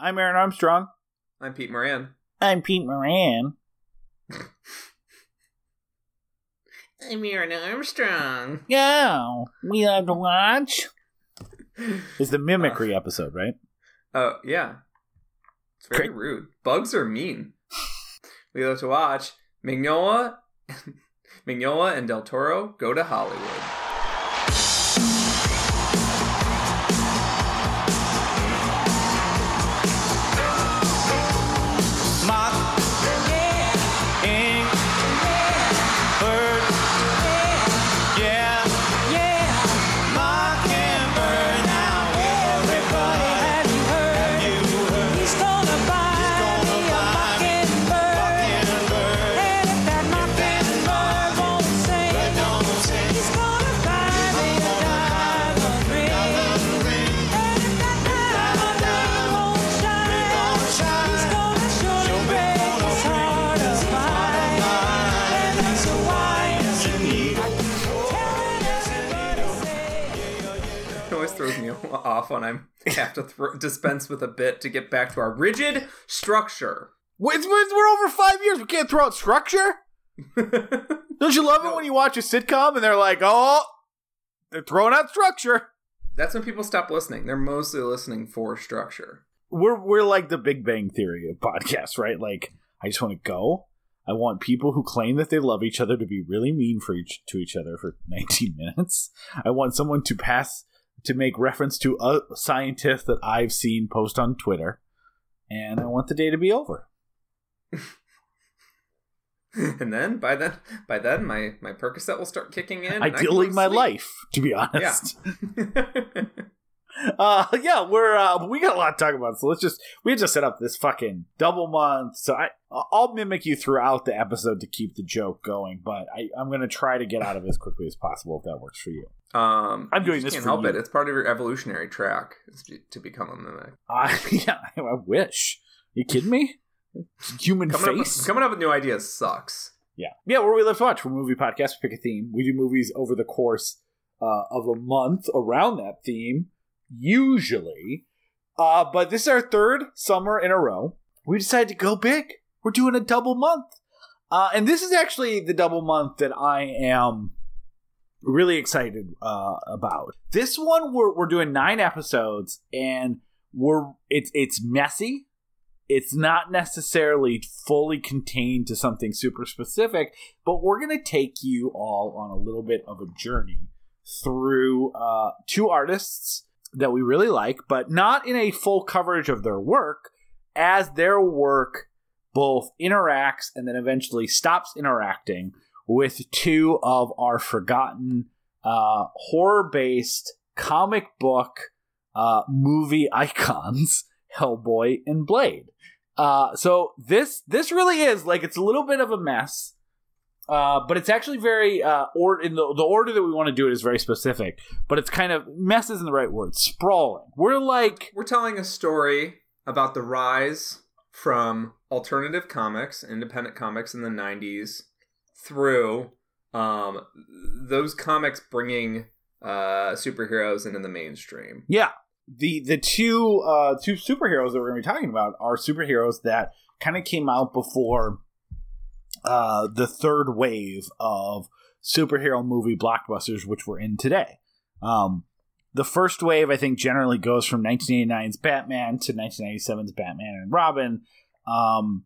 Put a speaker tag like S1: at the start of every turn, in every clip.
S1: I'm Aaron Armstrong.
S2: I'm Pete Moran.
S1: I'm Pete Moran.
S2: I'm Aaron Armstrong.
S1: Yeah, we love to watch. It's the mimicry uh, episode, right?
S2: Oh, yeah. It's very
S1: Great.
S2: rude. Bugs are mean. we love to watch Mignola, Mignola and Del Toro go to Hollywood. Off when I have to thro dispense with a bit to get back to our rigid structure.
S1: We're over five years. We can't throw out structure. Don't you love it when you watch a sitcom and they're like, "Oh, they're throwing out structure."
S2: That's when people stop listening. They're mostly listening for structure.
S1: We're we're like the Big Bang Theory of podcasts, right? Like, I just want to go. I want people who claim that they love each other to be really mean for each to each other for 19 minutes. I want someone to pass to make reference to a scientist that I've seen post on Twitter, and I want the day to be over.
S2: and then by then, by then, my my Percocet will start kicking in. and I can
S1: Ideally, my life, to be honest.
S2: Yeah.
S1: uh yeah we're uh we got a lot to talk about so let's just we just set up this fucking double month so i i'll mimic you throughout the episode to keep the joke going but i i'm gonna try to get out of it as quickly as possible if that works for you
S2: um,
S1: I'm doing this
S2: Can't
S1: for
S2: help
S1: you.
S2: it. It's part of your evolutionary track to- become a mimic.
S1: i yeah i wish you kidding me human
S2: Coming up,
S1: face
S2: with, coming up with new ideas sucks.
S1: yeah yeah where we live to watch we're a movie podcast we pick a theme we do movies over the course uh, of a month around that theme usually uh, but this is our third summer in a row we decided to go big. We're doing a double month. Uh, and this is actually the double month that i am really excited uh, about. This one we're, we're doing nine episodes and we're it's it's messy. It's not necessarily fully contained to something super specific, but we're going to take you all on a little bit of a journey through uh, two artists that we really like, but not in a full coverage of their work, as their work both interacts and then eventually stops interacting with two of our forgotten uh, horror based comic book uh, movie icons, Hellboy and Blade. Uh, so this this really is like it's a little bit of a mess, uh, but it's actually very uh, or in the the order that we want to do it is very specific. But it's kind of mess isn't the right word. Sprawling. We're like
S2: We're telling a story about the rise from alternative comics, independent comics in the 90s, through um, those comics bringing uh, superheroes into the mainstream.
S1: yeah the the two uh two superheroes that we're going to be talking about are superheroes that kind of came out before uh the third wave of superhero movie blockbusters which we're in today. Um the first wave I think generally goes from 1989's Batman to 1997's Batman and Robin. Um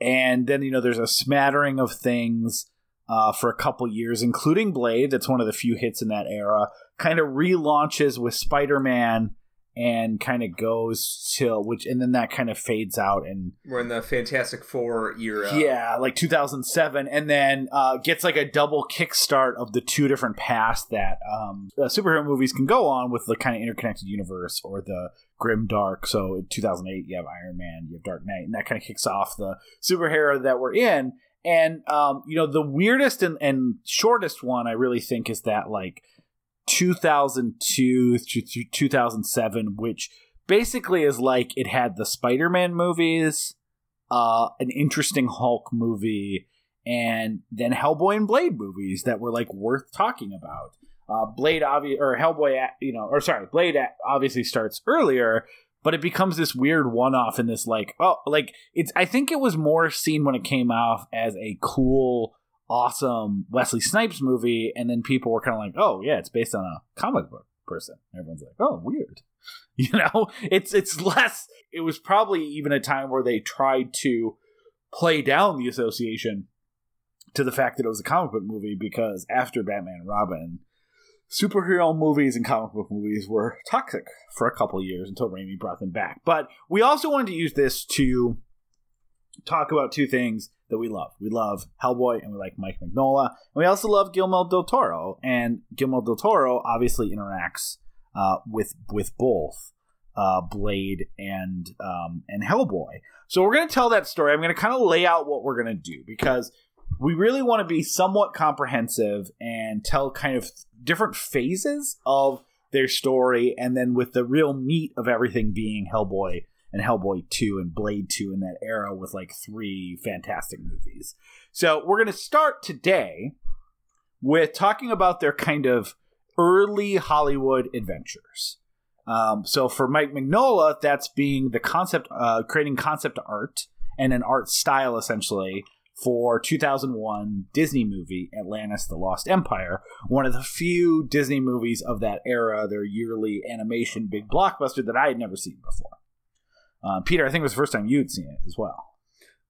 S1: and then you know there's a smattering of things uh, for a couple years, including Blade. That's one of the few hits in that era. Kind of relaunches with Spider-Man and kind of goes till which, and then that kind of fades out and
S2: We're in the Fantastic Four era.
S1: yeah, like 2007, and then uh, gets like a double kickstart of the two different paths that um, uh, superhero movies can go on with the kind of interconnected universe or the grim dark. So in 2008, you have Iron Man, you have Dark Knight, and that kind of kicks off the superhero that we're in. And um, you know, the weirdest and, and shortest one I really think is that like 2002 to to 2007, which basically is like it had the Spider-Man movies, uh, an interesting Hulk movie, and then Hellboy and Blade movies that were like worth talking about. Uh, Blade obvi- or Hellboy, you know, or sorry, Blade obviously starts earlier, but it becomes this weird one-off in this like oh like it's I think it was more seen when it came off as a cool awesome Wesley Snipes movie and then people were kind of like oh yeah it's based on a comic book person. Everyone's like oh weird. You know? It's it's less it was probably even a time where they tried to play down the association to the fact that it was a comic book movie because after Batman and Robin superhero movies and comic book movies were toxic for a couple years until Raimi brought them back. But we also wanted to use this to talk about two things that we love. We love Hellboy and we like Mike Mignola. And we also love Guillermo del Toro. And Guillermo del Toro obviously interacts uh, with with both uh, Blade and um, and Hellboy. So we're going to tell that story. I'm going to kind of lay out what we're going to do because we really want to be somewhat comprehensive and tell kind of different phases of their story, and then with the real meat of everything being Hellboy and Hellboy 2 and Blade 2 in that era with like three fantastic movies. So we're going to start today with talking about their kind of early Hollywood adventures. Um, so for Mike Mignola, that's being the concept, uh, creating concept art and an art style essentially for 2001 Disney movie Atlantis the Lost Empire, one of the few Disney movies of that era, their yearly animation big blockbuster that I had never seen before. Uh, Peter, I think it was the first time you'd seen it as well.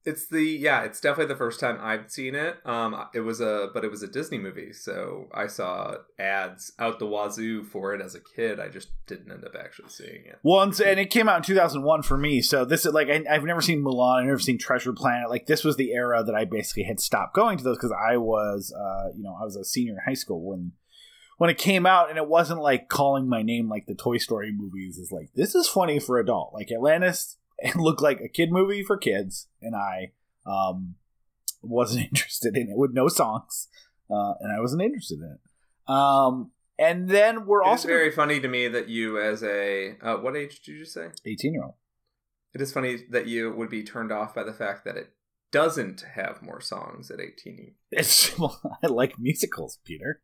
S2: It's the yeah, it's definitely the first time I've seen it. Um, it was a but it was a Disney movie, so I saw ads out the wazoo for it as a kid. I just didn't end up actually seeing it.
S1: Once, and it came out in 2001 for me. So this is like I, have never seen Mulan. I've never seen Treasure Planet. Like this was the era that I basically had stopped going to those because I was, uh, you know, I was a senior in high school when when it came out, and it wasn't like calling my name like the Toy Story movies is like this is funny for adult. Like Atlantis it looked like a kid movie for kids, and I um, wasn't interested in it with no songs, uh, and I wasn't interested in it. Um, and then we're
S2: it
S1: also
S2: very funny to me that you, as a uh, what age did you say?
S1: Eighteen year old.
S2: It is funny that you would be turned off by the fact that it doesn't have more songs at eighteen.
S1: It's well, I like musicals, Peter.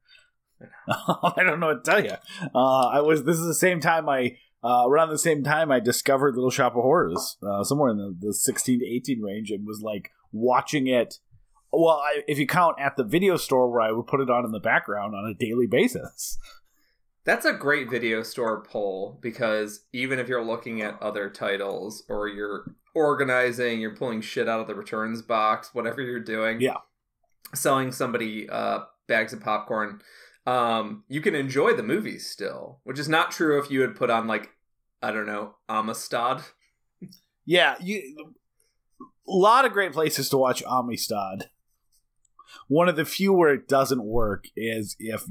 S1: I don't know what to tell you. Uh, I was. This is the same time I uh, around the same time, I discovered Little Shop of Horrors, uh, somewhere in the, the 16 to 18 range, and was like watching it. Well, I, if you count at the video store where I would put it on in the background on a daily basis.
S2: That's a great video store poll because even if you're looking at other titles or you're organizing, you're pulling shit out of the returns box, whatever you're doing,
S1: yeah,
S2: selling somebody uh, bags of popcorn um, you can enjoy the movies still, which is not true if you had put on like I don't know Amistad.
S1: Yeah, you a lot of great places to watch Amistad. One of the few where it doesn't work is if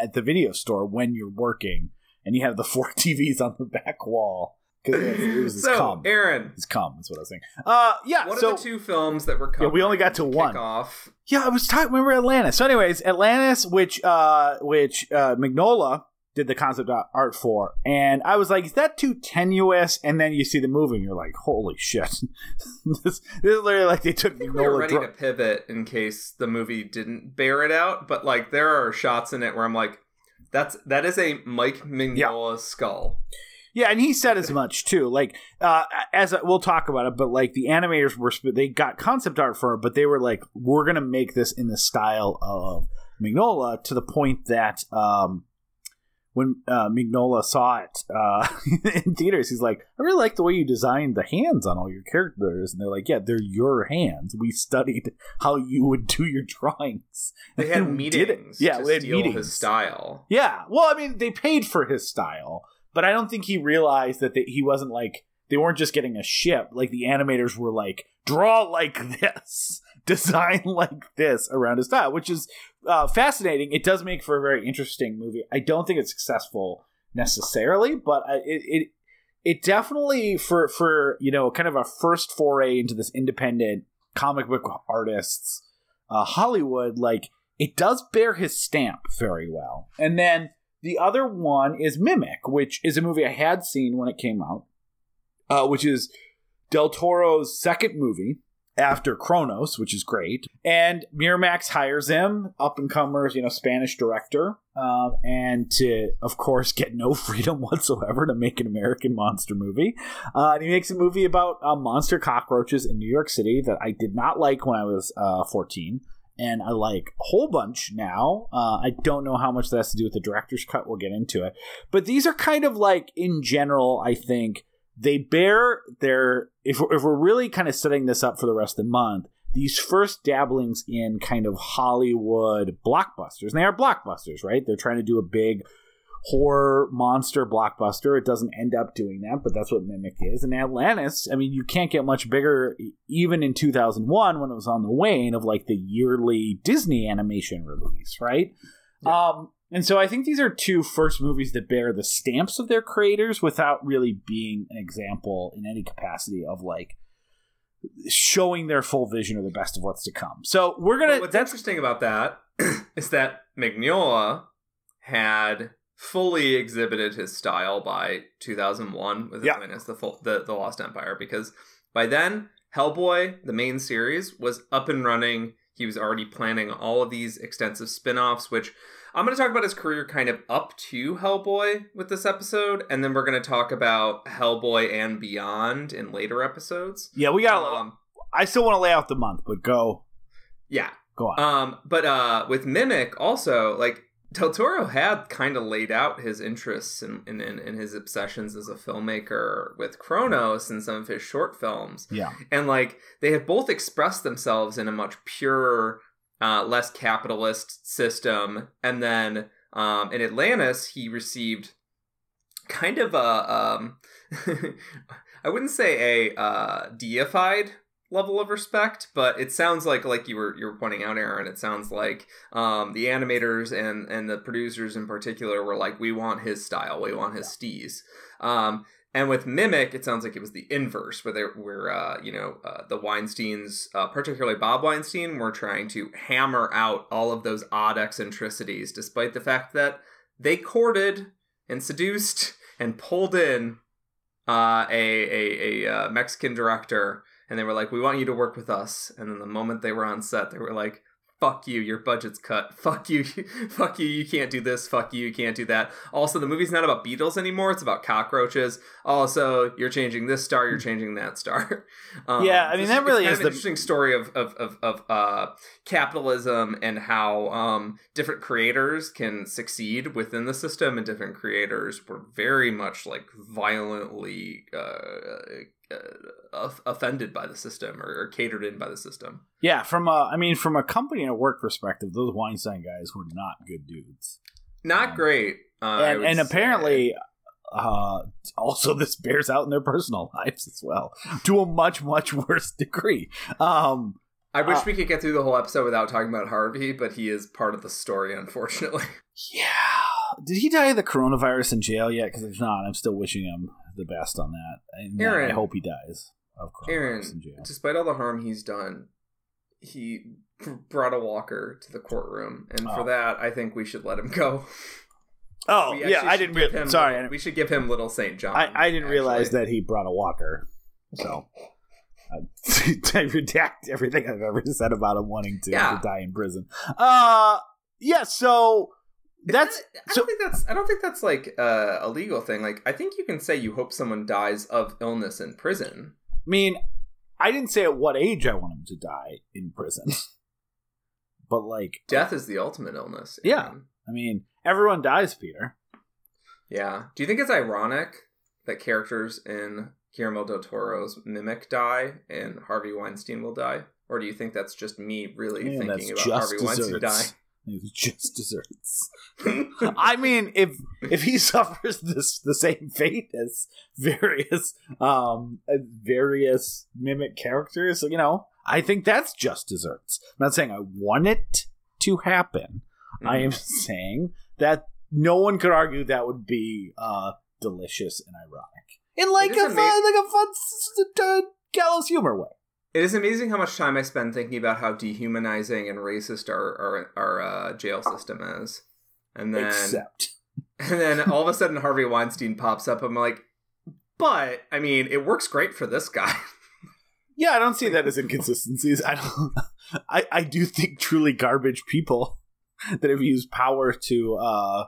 S1: at the video store when you're working and you have the four TVs on the back wall
S2: because it was so, cum. Aaron,
S1: it's cum. That's what I was saying. Uh, yeah.
S2: What
S1: so,
S2: are the two films that were? Yeah,
S1: we only got to one.
S2: Off.
S1: Yeah, I was talking. Remember Atlantis? So, anyways, Atlantis, which uh, which uh, Mignola did the concept art for, and I was like, is that too tenuous? And then you see the movie, and you're like, holy shit! this, this, is literally like they took.
S2: I think Mignola we were ready to pivot in case the movie didn't bear it out, but like there are shots in it where I'm like, that's that is a Mike Mignola yeah. skull.
S1: Yeah, and he said as much too. Like, uh, as a, we'll talk about it, but like the animators were they got concept art for it, but they were like, we're gonna make this in the style of Mignola to the point that um, when uh, Mignola saw it uh, in theaters, he's like, I really like the way you designed the hands on all your characters, and they're like, yeah, they're your hands. We studied how you would do your drawings.
S2: They had meetings.
S1: Yeah,
S2: they
S1: had meetings.
S2: His style.
S1: Yeah, well, I mean, they paid for his style but I don't think he realized that they, he wasn't like they weren't just getting a ship. Like the animators were like draw like this, design like this around his style, which is uh, fascinating. It does make for a very interesting movie. I don't think it's successful necessarily, but it, it it definitely for for you know kind of a first foray into this independent comic book artists uh, Hollywood like it does bear his stamp very well. And then the other one is Mimic, which is a movie I had seen when it came out, uh, which is Del Toro's second movie after Cronos, which is great. And Miramax hires him, up and comers, you know, Spanish director. um, and to, of course, get no freedom whatsoever to make an American monster movie. Uh, and he makes a movie about uh, monster cockroaches in New York City that I did not like when I was uh, 14. And I like a whole bunch now. Uh, I don't know how much that has to do with the director's cut. We'll get into it. But these are kind of like, in general, I think they bear their. If if we're really kind of setting this up for the rest of the month, these first dabblings in kind of Hollywood blockbusters. And they are blockbusters, right? They're trying to do a big horror monster blockbuster. It doesn't end up doing that, but that's what Mimic is. And Atlantis, I mean, you can't get much bigger even in 2001 when it was on the wane of like the yearly Disney animation release, right? Yeah. Um, and so I think these are two first movies that bear the stamps of their creators without really being an example in any capacity of like showing their full vision or the best of what's to come. So we're gonna.
S2: What's interesting about that is that Mignola had fully exhibited his style by 2001 with
S1: yeah.
S2: The, full, the the Lost Empire, because by then Hellboy, the main series, was up and running. He was already planning all of these extensive spin-offs, which I'm going to talk about his career kind of up to Hellboy with this episode, and then we're going to talk about Hellboy and beyond in later episodes.
S1: Yeah, we got. Um, I still want to lay out the month, but go.
S2: Yeah,
S1: go on.
S2: Um, but uh, with Mimic, also like Del Toro had kind of laid out his interests and in, in, in, his obsessions as a filmmaker with Cronos and some of his short films.
S1: Yeah.
S2: And like they had both expressed themselves in a much purer, uh, less capitalist system. And then um, in Atlantis, he received kind of a, um, I wouldn't say a uh, deified level of respect, but it sounds like like you were you were pointing out, Aaron. It sounds like um, the animators and and the producers in particular were like, we want his style, we want his steez. Um, and with Mimic, it sounds like it was the inverse, where they were, uh, you know, uh, the Weinstein's, uh, particularly Bob Weinstein, were trying to hammer out all of those odd eccentricities, despite the fact that they courted and seduced and pulled in uh, a a, a uh, Mexican director and they were like, "We want you to work with us." And then the moment they were on set, they were like, fuck you, your budget's cut. Fuck you, fuck you, you can't do this. Fuck you, you can't do that. Also, the movie's not about beetles anymore; it's about cockroaches. Also, you're changing this star, you're changing that star.
S1: Um, yeah, I mean that really
S2: is
S1: the
S2: interesting story of of of, of uh, capitalism and how um, different creators can succeed within the system, and different creators were very much like violently. Uh, uh, offended by the system or, or, catered in by the system.
S1: Yeah, from a, I mean, from a company and a work perspective, those Weinstein guys were not good dudes.
S2: Not um, great.
S1: Uh, and, and apparently, uh, also this bears out in their personal lives as well, to a much much worse degree. Um,
S2: I wish uh, we could get through the whole episode without talking about Harvey, but he is part of the story, unfortunately.
S1: Yeah. Did he die of the coronavirus in jail yet? Because if not, I'm still wishing him the best on that. And Aaron, I hope he dies of
S2: Aaron, despite all the harm he's done, he brought a walker to the courtroom, and oh. for that, I think we should let him go.
S1: Oh yeah, I didn't. Re- sorry,
S2: we should give him Little Saint John.
S1: I, I didn't actually. realize that he brought a walker, so I, I redact everything I've ever said about him wanting to, yeah. to die in prison. Uh, yeah. So that's
S2: that, I don't think that's I don't think that's like uh, a legal thing. Like I think you can say you hope someone dies of illness in prison.
S1: I mean, I didn't say at what age I want him to die in prison. but like
S2: death is the ultimate illness.
S1: Yeah. I mean, everyone dies, Peter.
S2: Yeah. Do you think it's ironic that characters in Guillermo del Toro's Mimic die and Harvey Weinstein will die? Or do you think that's just me really Man, thinking about Harvey desserts. Weinstein dying?
S1: It's just desserts. I mean, if if he suffers this the same fate as various um various mimic characters, you know, I think that's just desserts. I'm not saying I want it to happen. Mm. I am mm-hmm. saying that no one could argue that would be uh delicious and ironic in like a fun, like a fun uh, gallows humor way.
S2: It is amazing how much time I spend thinking about how dehumanizing and racist our our, our uh, jail system is, and then
S1: Except.
S2: and then all of a sudden Harvey Weinstein pops up. I'm like, but I mean, it works great for this guy.
S1: yeah, I don't see that as inconsistencies. I don't. I I do think truly garbage people that have used power to uh,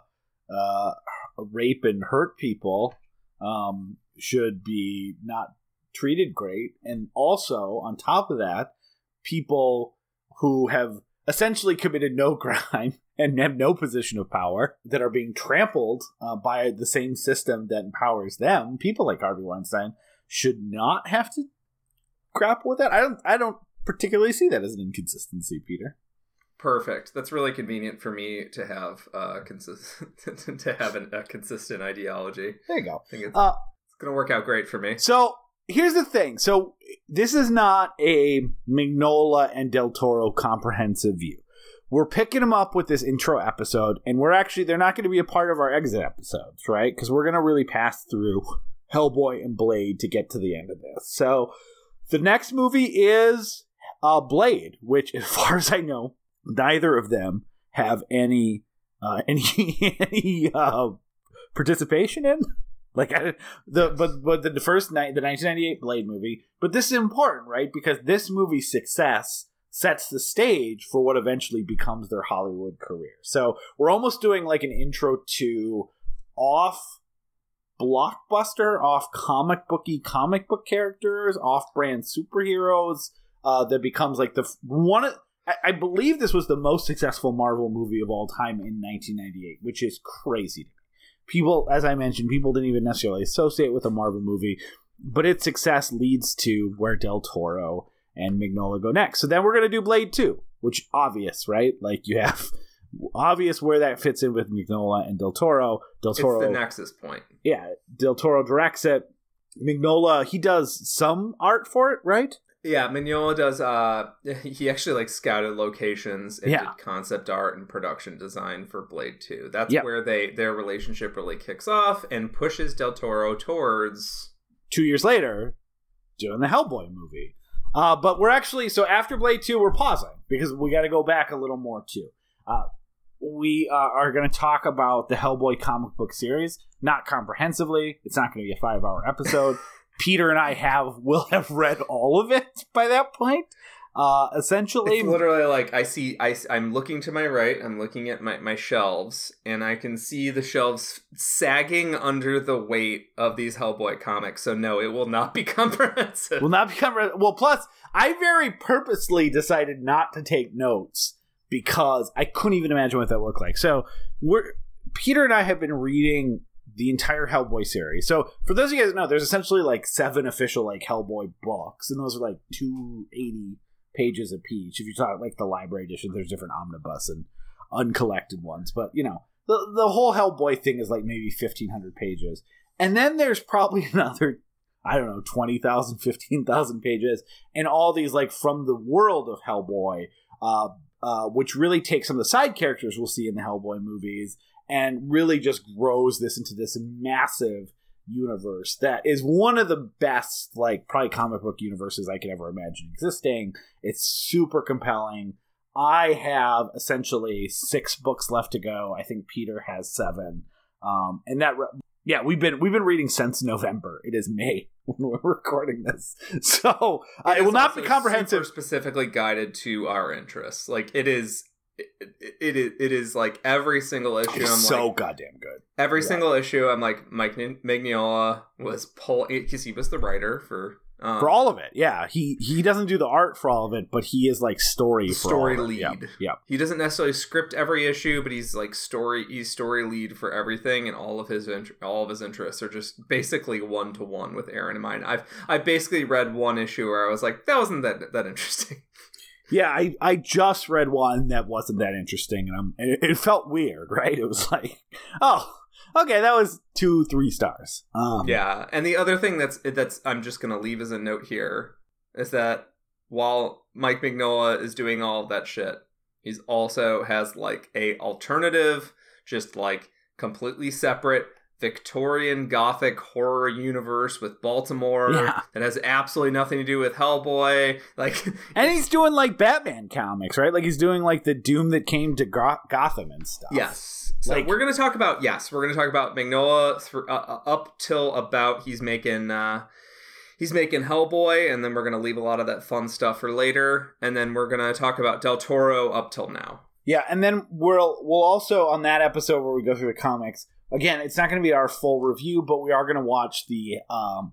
S1: uh, rape and hurt people um, should be not treated great. And also, on top of that, people who have essentially committed no crime and have no position of power that are being trampled uh, by the same system that empowers them, people like Harvey Weinstein, should not have to grapple with that. I don't. I don't particularly see that as an inconsistency, Peter.
S2: Perfect. That's really convenient for me to have uh, consistent to have an, a consistent ideology.
S1: There you go.
S2: I think it's,
S1: Uh,
S2: it's going to work out great for me.
S1: So here's the thing. So this is not a Mignola and Del Toro comprehensive view. We're picking them up with this intro episode, and we're actually they're not going to be a part of our exit episodes, right? Because we're going to really pass through Hellboy and Blade to get to the end of this. So the next movie is uh, Blade, which, as far as I know, neither of them have any uh, any any uh, participation in. Like I, the but but the, first night the 1998 Blade movie, but this is important, right? Because this movie's success sets the stage for what eventually becomes their Hollywood career. So we're almost doing like an intro to off blockbuster, off comic booky comic book characters, off brand superheroes. Uh, that becomes like the one. I, I believe this was the most successful Marvel movie of all time in 1998, which is crazy to me. People, as I mentioned, people didn't even necessarily associate with a Marvel movie, but its success leads to where Del Toro and Mignola go next. So then we're gonna do Blade 2, which obvious, right? Like you have obvious where that fits in with Mignola and Del Toro. Del
S2: It's
S1: Toro,
S2: the nexus point.
S1: yeah, Del Toro directs it. Mignola, he does some art for it, right?
S2: Yeah, Mignola does. Uh, he actually like scouted locations and
S1: Yeah.
S2: did concept art and production design for Blade Two. That's
S1: Yep.
S2: where they their relationship really kicks off and pushes Del Toro towards.
S1: two years later doing the Hellboy movie. Uh, but we're actually so after Blade Two, we're pausing because we got to go back a little more too. Uh, we uh, are going to talk about the Hellboy comic book series, not comprehensively. It's not going to be a five-hour episode. Peter and I have will have read all of it by that point. Uh, essentially,
S2: It's literally like I see. I am looking to my right. I'm looking at my my shelves, and I can see the shelves sagging under the weight of these Hellboy comics. So no, it will not be comprehensive.
S1: will not be re- well. Plus, I very purposely decided not to take notes because I couldn't even imagine what that looked like. So we're Peter and I have been reading the entire Hellboy series. So for those of you guys know, there's essentially like seven official like Hellboy books, and those are like two eighty pages apiece. If you talk like the library edition, there's different omnibus and uncollected ones, but you know the the whole Hellboy thing is like maybe fifteen hundred pages, and then there's probably another I don't know, 20,000, 15,000 pages, and all these, like, from the world of Hellboy, uh, uh, which really takes some of the side characters we'll see in the Hellboy movies and really just grows this into this massive universe that is one of the best, like, probably comic book universes I could ever imagine existing. It's super compelling. I have essentially six books left to go. I think Peter has seven. Um, and that re- yeah, we've been we've been reading since November. It is May when we're recording this, so uh, it,
S2: is
S1: will not be comprehensive.
S2: specifically guided to our interests. Like it is, it, it, it is, it is like every single issue. I'm
S1: so
S2: like,
S1: goddamn good.
S2: every
S1: yeah.
S2: single issue. I'm like Mike Mignola was pull because he was the writer for um,
S1: For all of it, yeah. He he doesn't do the art for all of it, but he is like story
S2: story
S1: all of. Yep,
S2: lead. He doesn't necessarily script every issue, but he's like story. He's story lead for everything, and all of his all of his interests are just basically one to one with Aaron and mine. I've I basically read one issue where I was like, that wasn't that that interesting.
S1: Yeah, I, I just read one that wasn't that interesting, and and it, it felt weird, right? It was like, oh, okay, that was two, three stars. Um,
S2: Yeah, and the other thing that's that's I'm just gonna leave as a note here is that while Mike Mignola is doing all of that shit, he's also has like a alternative, just like completely separate Victorian Gothic horror universe with Baltimore
S1: Yeah.
S2: that has absolutely nothing to do with Hellboy. Like,
S1: and he's doing like Batman comics, right? Like he's doing like the Doom that came to Go- Gotham and stuff.
S2: Yes. So
S1: Like-
S2: we're going to talk about yes, we're going to talk about Mignola thr uh, uh, up till about he's making uh he's making Hellboy and then we're going to leave a lot of that fun stuff for later and then we're going to talk about Del Toro up till now.
S1: Yeah, and then we'll we'll also on that episode where we go through the comics. Again, it's not going to be our full review, but we are going to watch the um,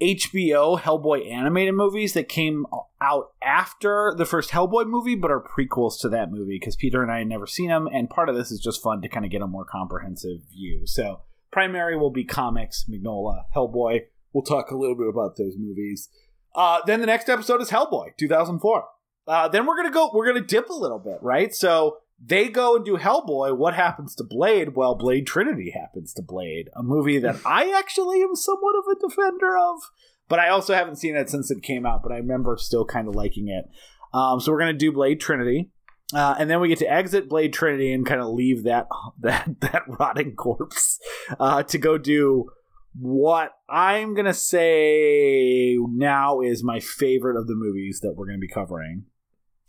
S1: HBO Hellboy animated movies that came out after the first Hellboy movie, but are prequels to that movie because Peter and I had never seen them, and part of this is just fun to kind of get a more comprehensive view. So, primary will be comics, Mignola, Hellboy. We'll talk a little bit about those movies. Uh, then the next episode is Hellboy, 2004. Uh, then we're gonna go. We're gonna dip a little bit, right? So they go and do Hellboy. What happens to Blade? Well, Blade Trinity happens to Blade, a movie that I actually am somewhat of a defender of, but I also haven't seen it since it came out. But I remember still kind of liking it. Um, so we're gonna do Blade Trinity. Uh, and then we get to exit Blade Trinity and kind of leave that that that rotting corpse uh, to go do what I'm gonna say now is my favorite of the movies that we're gonna be covering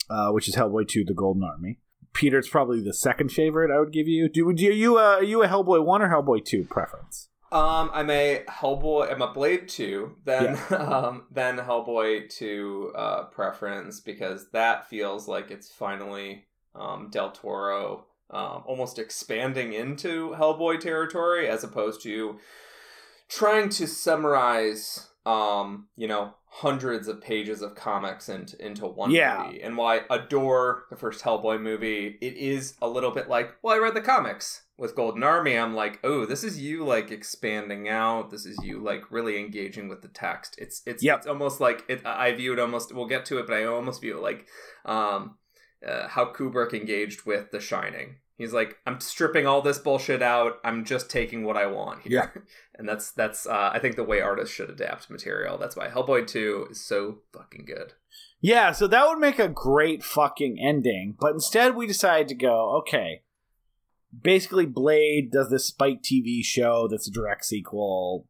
S1: uh, which is Hellboy 2: The Golden Army. Peter, it's probably the second favorite I would give you. Do, do you uh, are you a Hellboy one or Hellboy two preference?
S2: Um, I'm a Hellboy. I'm a Blade two, then yeah. um, then Hellboy two uh, preference because that feels like it's finally um, Del Toro um, almost expanding into Hellboy territory as opposed to trying to summarize um, you know, hundreds of pages of comics into into one yeah. movie. And while I adore the first Hellboy movie, it is a little bit like, well, I read the comics with Golden Army. I'm like, oh, this is you like expanding out. This is you like really engaging with the text. It's it's yep. it's almost like it, I view it almost. We'll get to it, but I almost view it like um, uh, how Kubrick engaged with The Shining. He's like, I'm stripping all this bullshit out. I'm just taking what I want here. Yeah. and that's that's uh, I think the way artists should adapt material. That's why Hellboy 2 is so fucking good.
S1: Yeah, so that would make a great fucking ending. But instead we decided to go, okay. Basically Blade does this Spike TV show that's a direct sequel,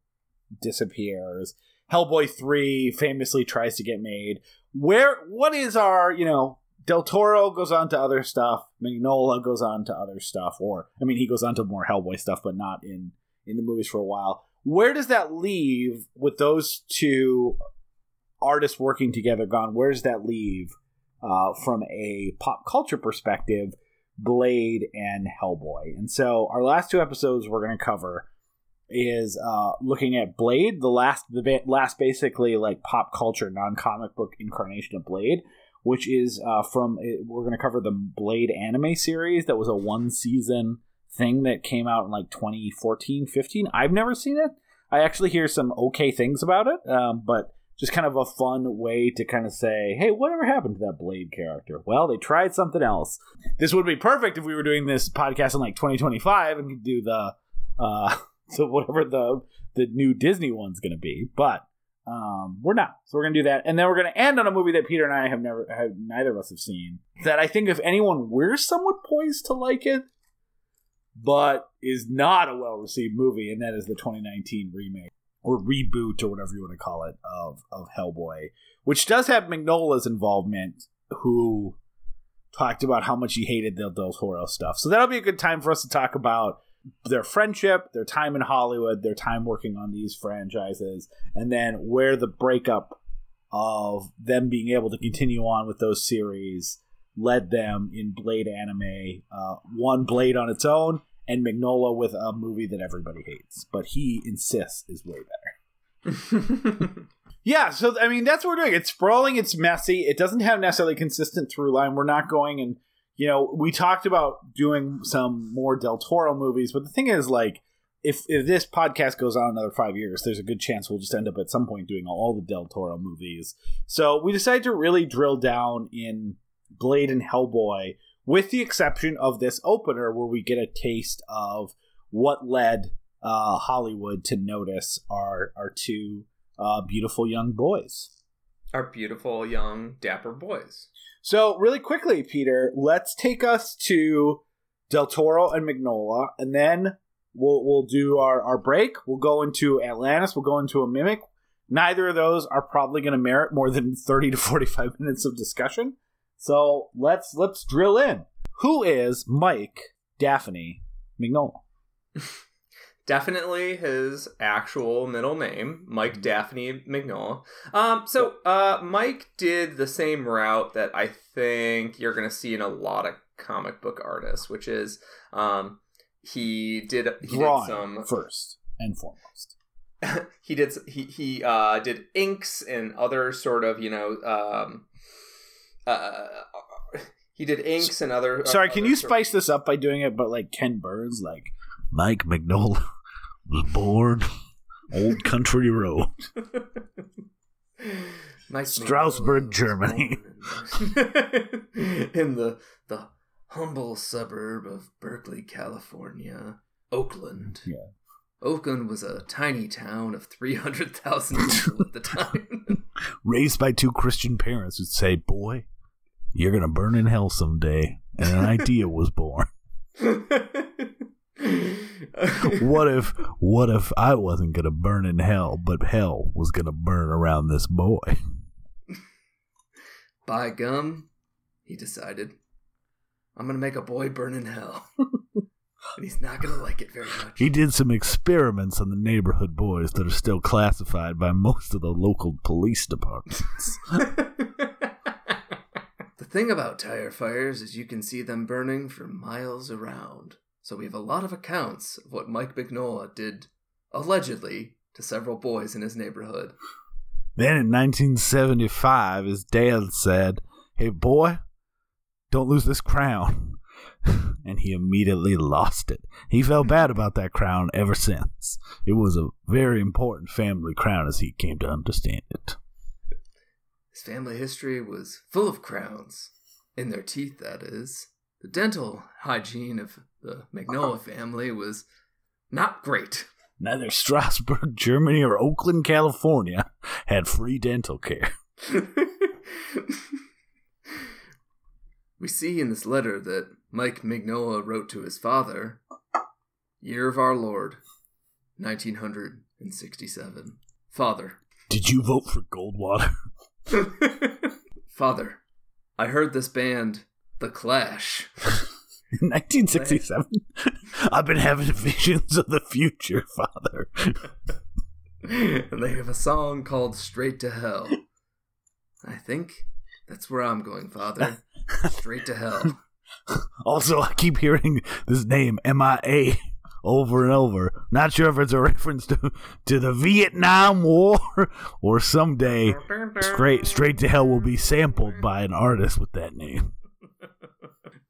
S1: disappears. Hellboy 3 famously tries to get made. Where what is our, you know, Del Toro goes on to other stuff. Mignola goes on to other stuff, or I mean, he goes on to more Hellboy stuff, but not in in the movies for a while. Where does that leave with those two artists working together? Gone. Where does that leave uh, from a pop culture perspective? Blade and Hellboy. And so our last two episodes we're going to cover is uh, looking at Blade, the last the last basically like pop culture non comic book incarnation of Blade, which is uh, from we're going to cover the Blade anime series that was a one season thing that came out in like 2014 15 i've never seen it. I actually hear some okay things about it um, but just kind of a fun way to kind of say hey whatever happened to that blade character? Well they tried something else. This would be perfect if we were doing this podcast in like 2025 and could do the uh so whatever the the new disney one's going to be but um, we're not. So we're gonna do that, and then we're gonna end on a movie that Peter and I have never, have neither of us have seen. That I think if anyone, we're somewhat poised to like it, but is not a well received movie, and that is the 2019 remake or reboot or whatever you want to call it of of Hellboy, which does have Mignola's involvement, who talked about how much he hated the Del Toro stuff. So that'll be a good time for us to talk about their friendship, their time in Hollywood, their time working on these franchises, and then where the breakup of them being able to continue on with those series led them in Blade anime. Uh, one Blade on its own, and Mignola with a movie that everybody hates, but he insists is way better. yeah, so I mean that's what we're doing. It's sprawling, it's messy. It doesn't have necessarily consistent through line. We're not going and you know, we talked about doing some more Del Toro movies, but the thing is, like, if if this podcast goes on another five years, there's a good chance we'll just end up at some point doing all the Del Toro movies. So we decided to really drill down in Blade and Hellboy, with the exception of this opener, where we get a taste of what led uh, Hollywood to notice our our two uh, beautiful young boys.
S2: Our beautiful young dapper boys.
S1: So, really quickly, Peter, let's take us to Del Toro and Mignola, and then we'll we'll do our, our break. We'll go into Atlantis. We'll go into a mimic. Neither of those are probably going to merit more than thirty to forty five minutes of discussion. So let's let's drill in. Who is Mike Daphne Mignola?
S2: definitely his actual middle name, Mike Daphne Mignola. Um, so uh, Mike did the same route that I think you're going to see in a lot of comic book artists, which is um, he did he
S3: Drawing
S2: did some
S3: first and foremost.
S2: he did he he uh, did inks and other sort of you know um, uh, he did inks and other.
S3: Sorry, can you spice this up by doing it, but like Ken Burns, like
S1: Mike Mignola was born Old Country Road.
S2: Mike
S1: Strasbourg,
S2: uh,
S1: Germany.
S2: in- in the the humble suburb of Berkeley, California, Oakland.
S3: Yeah.
S2: Oakland was a tiny town of 300,000 people at the time.
S1: Raised by two Christian parents who'd say, Boy, you're going to burn in hell someday. And an idea was born. What if, what if I wasn't going to burn in hell, but hell was going to burn around this boy?
S2: By gum, he decided, I'm going to make a boy burn in hell. and he's not going to like it very much.
S1: He did some experiments on the neighborhood boys that are still classified by most of the local police departments.
S2: the thing about tire fires is you can see them burning for miles around. So we have a lot of accounts of what Mike Mignola did allegedly to several boys in his neighborhood.
S1: Then in 1975, his dad said, Hey, boy, don't lose this crown. and he immediately lost it. He felt bad about that crown ever since. It was a very important family crown as he came to understand it.
S2: His family history was full of crowns. In their teeth, that is. The dental hygiene of the Mignola family was not great.
S1: Neither Strasbourg, Germany, or Oakland, California had free dental care.
S2: we see in this letter that Mike Mignola wrote to his father Year of Our Lord, 1967. Father.
S1: Did you vote for Goldwater?
S2: Father, I heard this band, The Clash.
S1: In 1967? I've been having visions of the future, Father.
S2: and they have a song called Straight to Hell. I think that's where I'm going, Father. Straight to hell.
S1: Also, I keep hearing this name MIA over and over. Not sure if it's a reference to, to the Vietnam War or someday straight straight to hell will be sampled by an artist with that name.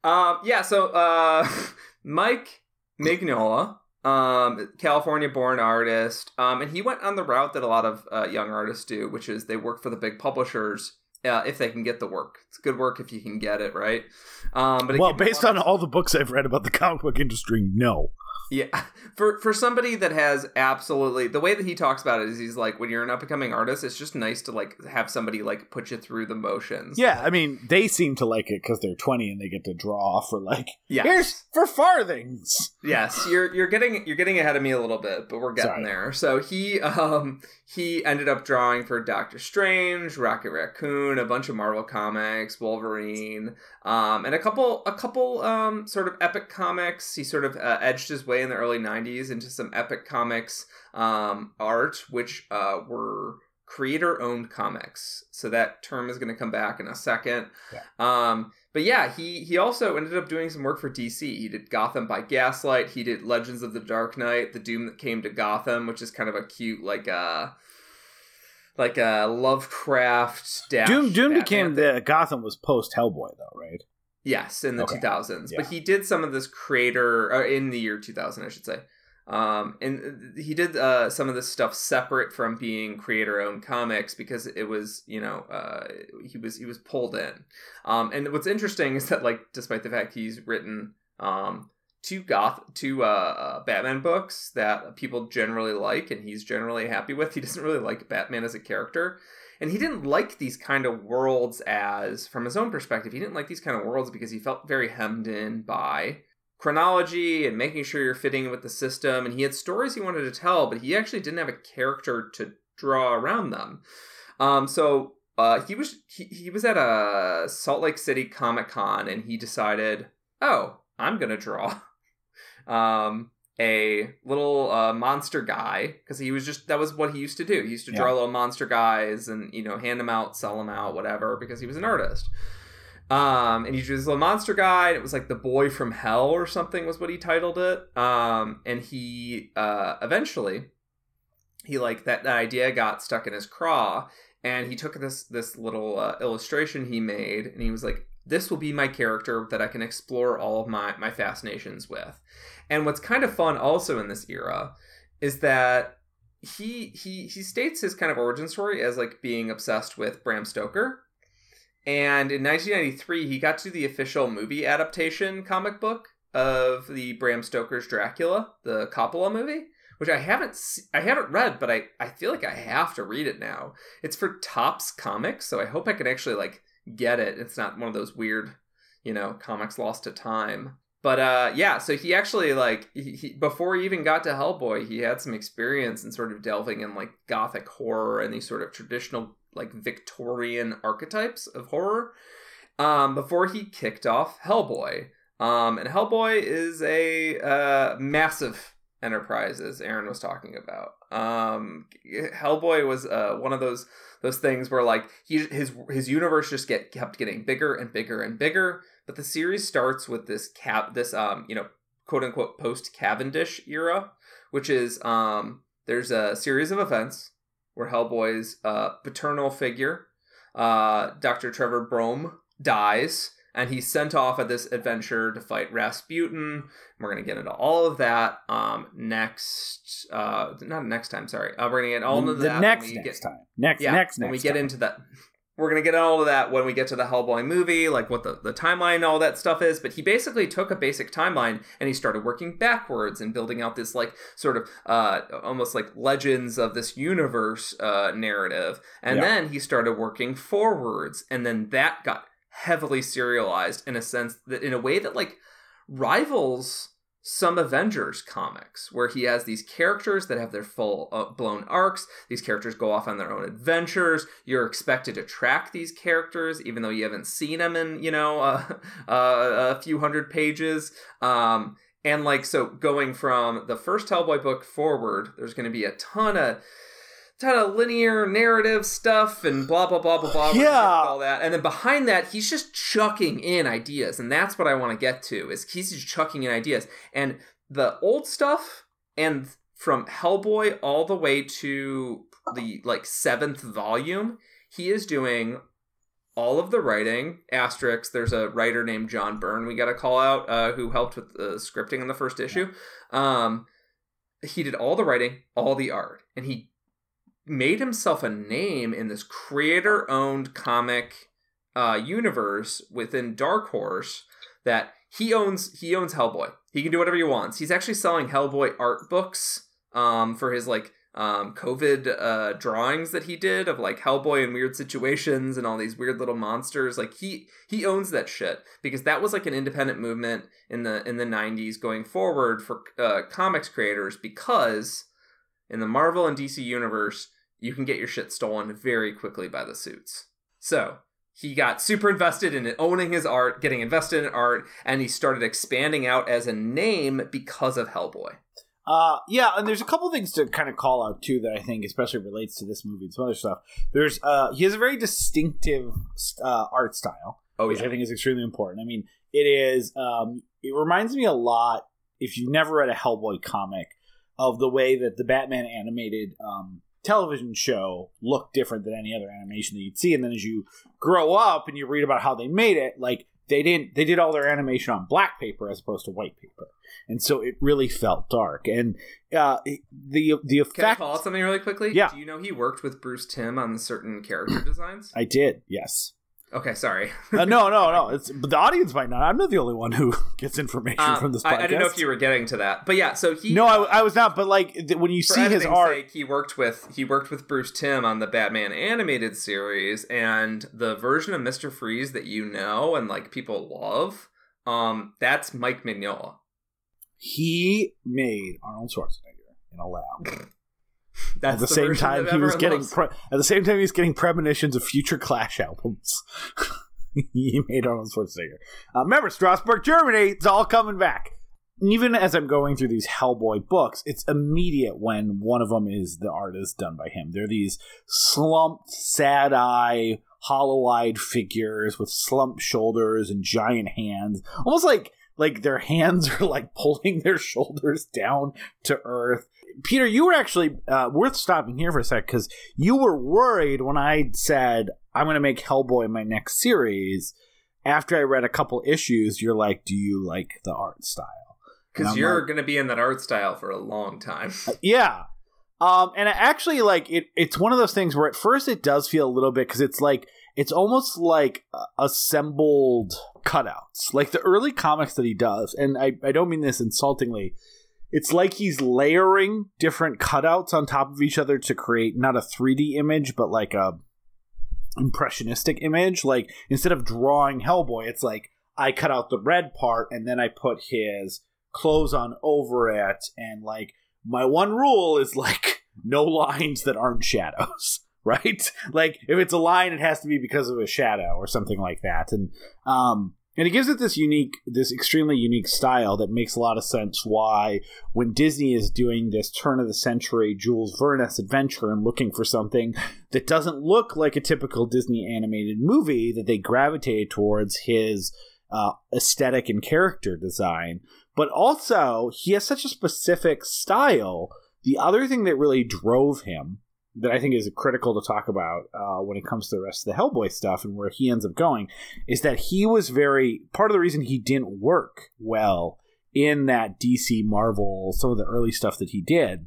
S2: Um, yeah, so uh, Mike Mignola, um, California-born artist, um, and he went on the route that a lot of uh, young artists do, which is they work for the big publishers uh, if they can get the work. It's good work if you can get it, right? Um, but
S1: Well, based on all the books I've read about the comic book industry, no.
S2: Yeah, for for somebody that has absolutely the way that he talks about it is he's like when you're an up and coming artist, it's just nice to like have somebody like put you through the motions.
S3: Yeah, I mean, they seem to like it because they're 20 and they get to draw for like,
S2: yeah.
S3: here's for farthings.
S2: Yes, you're you're getting you're getting ahead of me a little bit, but we're getting
S3: Sorry.
S2: there. So he um he ended up drawing for Doctor Strange, Rocket Raccoon, a bunch of Marvel comics, Wolverine, um, and a couple a couple um sort of epic comics. He sort of uh, edged his way in the early '90s into some epic comics um art, which uh were creator owned comics. So that term is going to come back in a second.
S3: Yeah.
S2: Um, but yeah, he he also ended up doing some work for DC. He did Gotham by Gaslight. He did Legends of the Dark Knight, The Doom That Came to Gotham, which is kind of a cute like a like a Lovecraft dash.
S3: Doom Doom
S2: Batman
S3: became
S2: thing.
S3: the Gotham was post Hellboy though, right?
S2: Yes, in the
S3: Okay.
S2: 2000s.
S3: Yeah.
S2: But he did some of this creator, or in the year 2000, I should say. Um, and he did uh, some of this stuff separate from being creator-owned comics because it was, you know, uh, he was he was pulled in. Um, and what's interesting is that, like, despite the fact he's written um, two goth two uh, uh, Batman books that people generally like and he's generally happy with, he doesn't really like Batman as a character and he didn't like these kind of worlds as from his own perspective he didn't like these kind of worlds because he felt very hemmed in by chronology and making sure you're fitting with the system. And he had stories he wanted to tell but he actually didn't have a character to draw around them. Um, so uh, he was he, he was at a salt lake city comic con and he decided oh i'm gonna draw. Um, a little uh, monster guy because he was just that was what he used to do. He used to draw
S1: Yeah.
S2: little monster guys and you know hand them out, sell them out, whatever, because he was an artist. Um, and he drew this little monster guy, and it was like the boy from hell or something was what he titled it. Um, and he uh, eventually he like that, that idea got stuck in his craw, and he took this this little uh, illustration he made, and he was like, "This will be my character that I can explore all of my my fascinations with." And what's kind of fun also in this era is that he he he states his kind of origin story as like being obsessed with Bram Stoker. And in 1993, he got to the official movie adaptation comic book of the Bram Stoker's Dracula, the Coppola movie, which I haven't I haven't read, but I I feel like I have to read it now. It's for Topps Comics, so I hope I can actually like get it. It's not one of those weird, you know, comics lost to time. But uh yeah, so he actually like he, he, before he even got to Hellboy, he had some experience in sort of delving in like gothic horror and these sort of traditional like Victorian archetypes of horror. Um before he kicked off Hellboy. Um and Hellboy is a uh massive enterprise as Aaron was talking about. Um Hellboy was uh one of those those things where like he his his universe just get kept getting bigger and bigger and bigger but the series starts with this cap this um you know quote unquote post cavendish era which is um there's a series of events where hellboy's uh paternal figure uh dr trevor brome dies and he's sent off at this adventure to fight rasputin we're gonna get into all of that um next uh not next time sorry uh, we're gonna get all of
S1: the
S2: that when
S1: next next
S2: get-
S1: time. Next
S2: yeah,
S1: next
S2: when
S1: next
S2: we get
S1: time.
S2: into that we're gonna get all of that when we get to the hellboy movie like what the, the timeline and all that stuff is but he basically took a basic timeline and he started working backwards and building out this like sort of uh almost like legends of this universe uh narrative and
S1: Yeah.
S2: then he started working forwards and then that got heavily serialized in a sense that in a way that like rivals some Avengers comics where he has these characters that have their full uh, blown arcs. These characters go off on their own adventures. You're expected to track these characters even though you haven't seen them in, you know, uh, uh, a few hundred pages. Um, and like so going from the first Hellboy book forward, there's going to be a ton of ton of linear narrative stuff and blah blah blah blah blah. We're gonna get
S1: Yeah.
S2: all that, and then behind that, he's just chucking in ideas, and that's what I want to get to. Is he's just chucking in ideas, and the old stuff, and from Hellboy all the way to the like seventh volume, he is doing all of the writing. Asterix. There's a writer named John Byrne we got to call out uh, who helped with the scripting in the first issue. Um, he did all the writing, all the art, and he made himself a name in this creator-owned comic uh, universe within Dark Horse that he owns. He owns Hellboy. He can do whatever he wants. He's actually selling Hellboy art books um, for his like um, COVID uh, drawings that he did of like Hellboy in weird situations and all these weird little monsters. Like he he owns that shit because that was like an independent movement in the in the '90s going forward for uh, comics creators because in the Marvel and DC universe you can get your shit stolen very quickly by the suits. So he got super invested in owning his art, getting invested in art, and he started expanding out as a name because of Hellboy.
S1: Uh, yeah, and there's a couple things to kind of call out too that I think especially relates to this movie and some other stuff. There's uh, he has a very distinctive uh, art style,
S2: Oh
S1: which I think is extremely important. I mean, it is. Um, it reminds me a lot if you've never read a Hellboy comic of the way that the Batman animated um, television show looked different than any other animation that you'd see, and then as you grow up and you read about how they made it, like they didn't they did all their animation on black paper as opposed to white paper and so it really felt dark and uh the the
S2: Can I call out something really quickly?
S1: Yeah.
S2: Do you know he worked with Bruce Timm on certain character designs?
S1: i did yes
S2: Okay, sorry.
S1: uh, no no no it's but the audience might not i'm not the only one who gets information
S2: Uh,
S1: from this podcast
S2: I, I didn't know if you were getting to that, but yeah. So he
S1: no I, I was not but like th- when you see his art
S2: sake, he worked with he worked with Bruce Timm on the Batman animated series, and the version of Mister Freeze that you know and like people love, um, that's Mike Mignola.
S1: he made arnold schwarzenegger in a lab
S2: That's
S1: at the, same time he was getting pre- at the same time he was getting premonitions of future clash albums. He made arnold schwarzenegger uh, remember strasbourg germany it's all coming back. Even as I'm going through these Hellboy books, it's immediate when one of them is the art is done by him. They're these slumped, sad eye, hollow eyed figures with slumped shoulders and giant hands, almost like like their hands are like pulling their shoulders down to earth. Peter, you were actually uh, worth stopping here for a sec because you were worried when I said I'm going to make Hellboy my next series. After I read a couple issues, you're like, "Do you like the art style?"
S2: Because you're like, going to be in that art style for a long time.
S1: yeah, um, and actually, like it, it's one of those things where at first it does feel a little bit because it's like it's almost like uh, assembled cutouts, like the early comics that he does. And I, I don't mean this insultingly. It's like he's layering different cutouts on top of each other to create not a 3D image, but like a impressionistic image. Like instead of drawing Hellboy, it's like I cut out the red part and then I put his clothes on over it and like my one rule is like no lines that aren't shadows right? Like if it's a line it has to be because of a shadow or something like that. And um and it gives it this unique this extremely unique style that makes a lot of sense why when disney is doing this turn of the century jules verne adventure and looking for something that doesn't look like a typical disney animated movie that they gravitate towards his uh, aesthetic and character design. But also he has such a specific style. The other thing that really drove him that I think is critical to talk about uh, when it comes to the rest of the Hellboy stuff and where he ends up going is that he was very part of the reason he didn't work well in that DC Marvel, some of the early stuff that he did,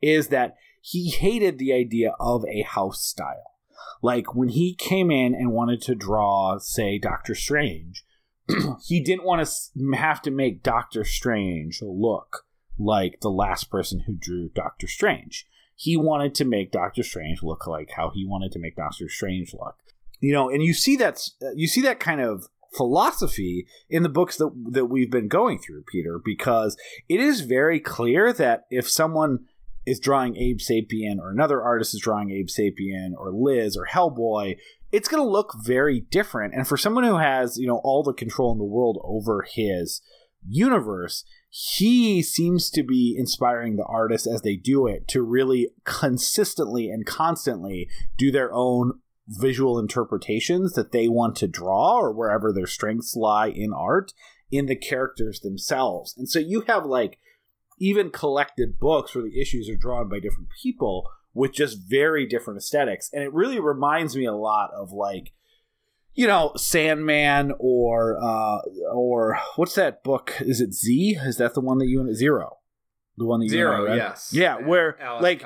S1: is that he hated the idea of a house style. Like when he came in and wanted to draw, say, Doctor Strange, he didn't want to have to make Doctor Strange look like the last person who drew Doctor Strange. He wanted to make Doctor Strange look like how he wanted to make Doctor Strange look. You know, and you see that you see that kind of philosophy in the books that that we've been going through, Peter, because it is very clear that if someone is drawing Abe Sapien or another artist is drawing Abe Sapien or Liz or Hellboy, it's going to look very different. And for someone who has, you know, all the control in the world over his universe, he seems to be inspiring the artists as they do it to really consistently and constantly do their own visual interpretations that they want to draw or wherever their strengths lie in art in the characters themselves. And so you have like even collected books where the issues are drawn by different people with just very different aesthetics. And it really reminds me a lot of like, you know, Sandman or uh or what's that book? Is it Z? Is that the one that you Zero? The one that
S2: Zero, you yes.
S1: Yeah, where Alice like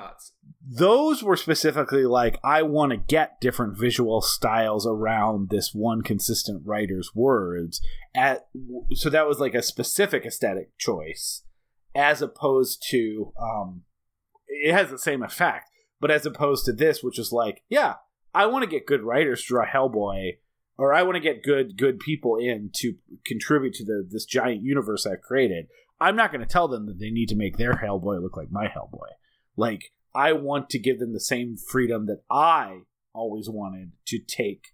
S1: those were specifically like I want to get different visual styles around this one consistent writer's words at so that was like a specific aesthetic choice as opposed to um it has the same effect but as opposed to this, which is like, yeah, I want to get good writers to draw Hellboy, or I want to get good good people in to contribute to the this giant universe I've created. I'm not going to tell them that they need to make their Hellboy look like my Hellboy. Like I want to give them the same freedom that I always wanted to take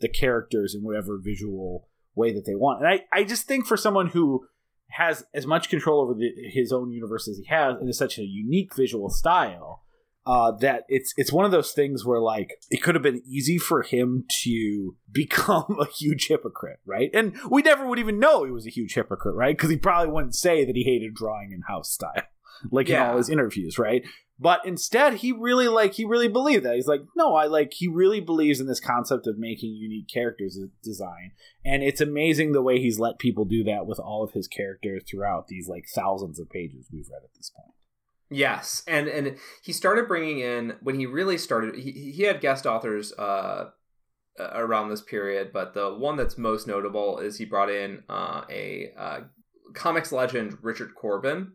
S1: the characters in whatever visual way that they want. And I, I just think for someone who has as much control over the, his own universe as he has and is such a unique visual style, uh, that it's it's one of those things where like it could have been easy for him to become a huge hypocrite, right? And we never would even know he was a huge hypocrite, right? Because he probably wouldn't say that he hated drawing in house style, like yeah. in all his interviews, right? But instead, he really like he really believed that. He's like, no, I like he really believes in this concept of making unique characters design, and it's amazing the way he's let people do that with all of his characters throughout these like thousands of pages we've read at this point.
S2: Yes, and and he started bringing in when he really started. He he had guest authors uh, around this period, but the one that's most notable is he brought in uh, a uh, comics legend Richard Corbin,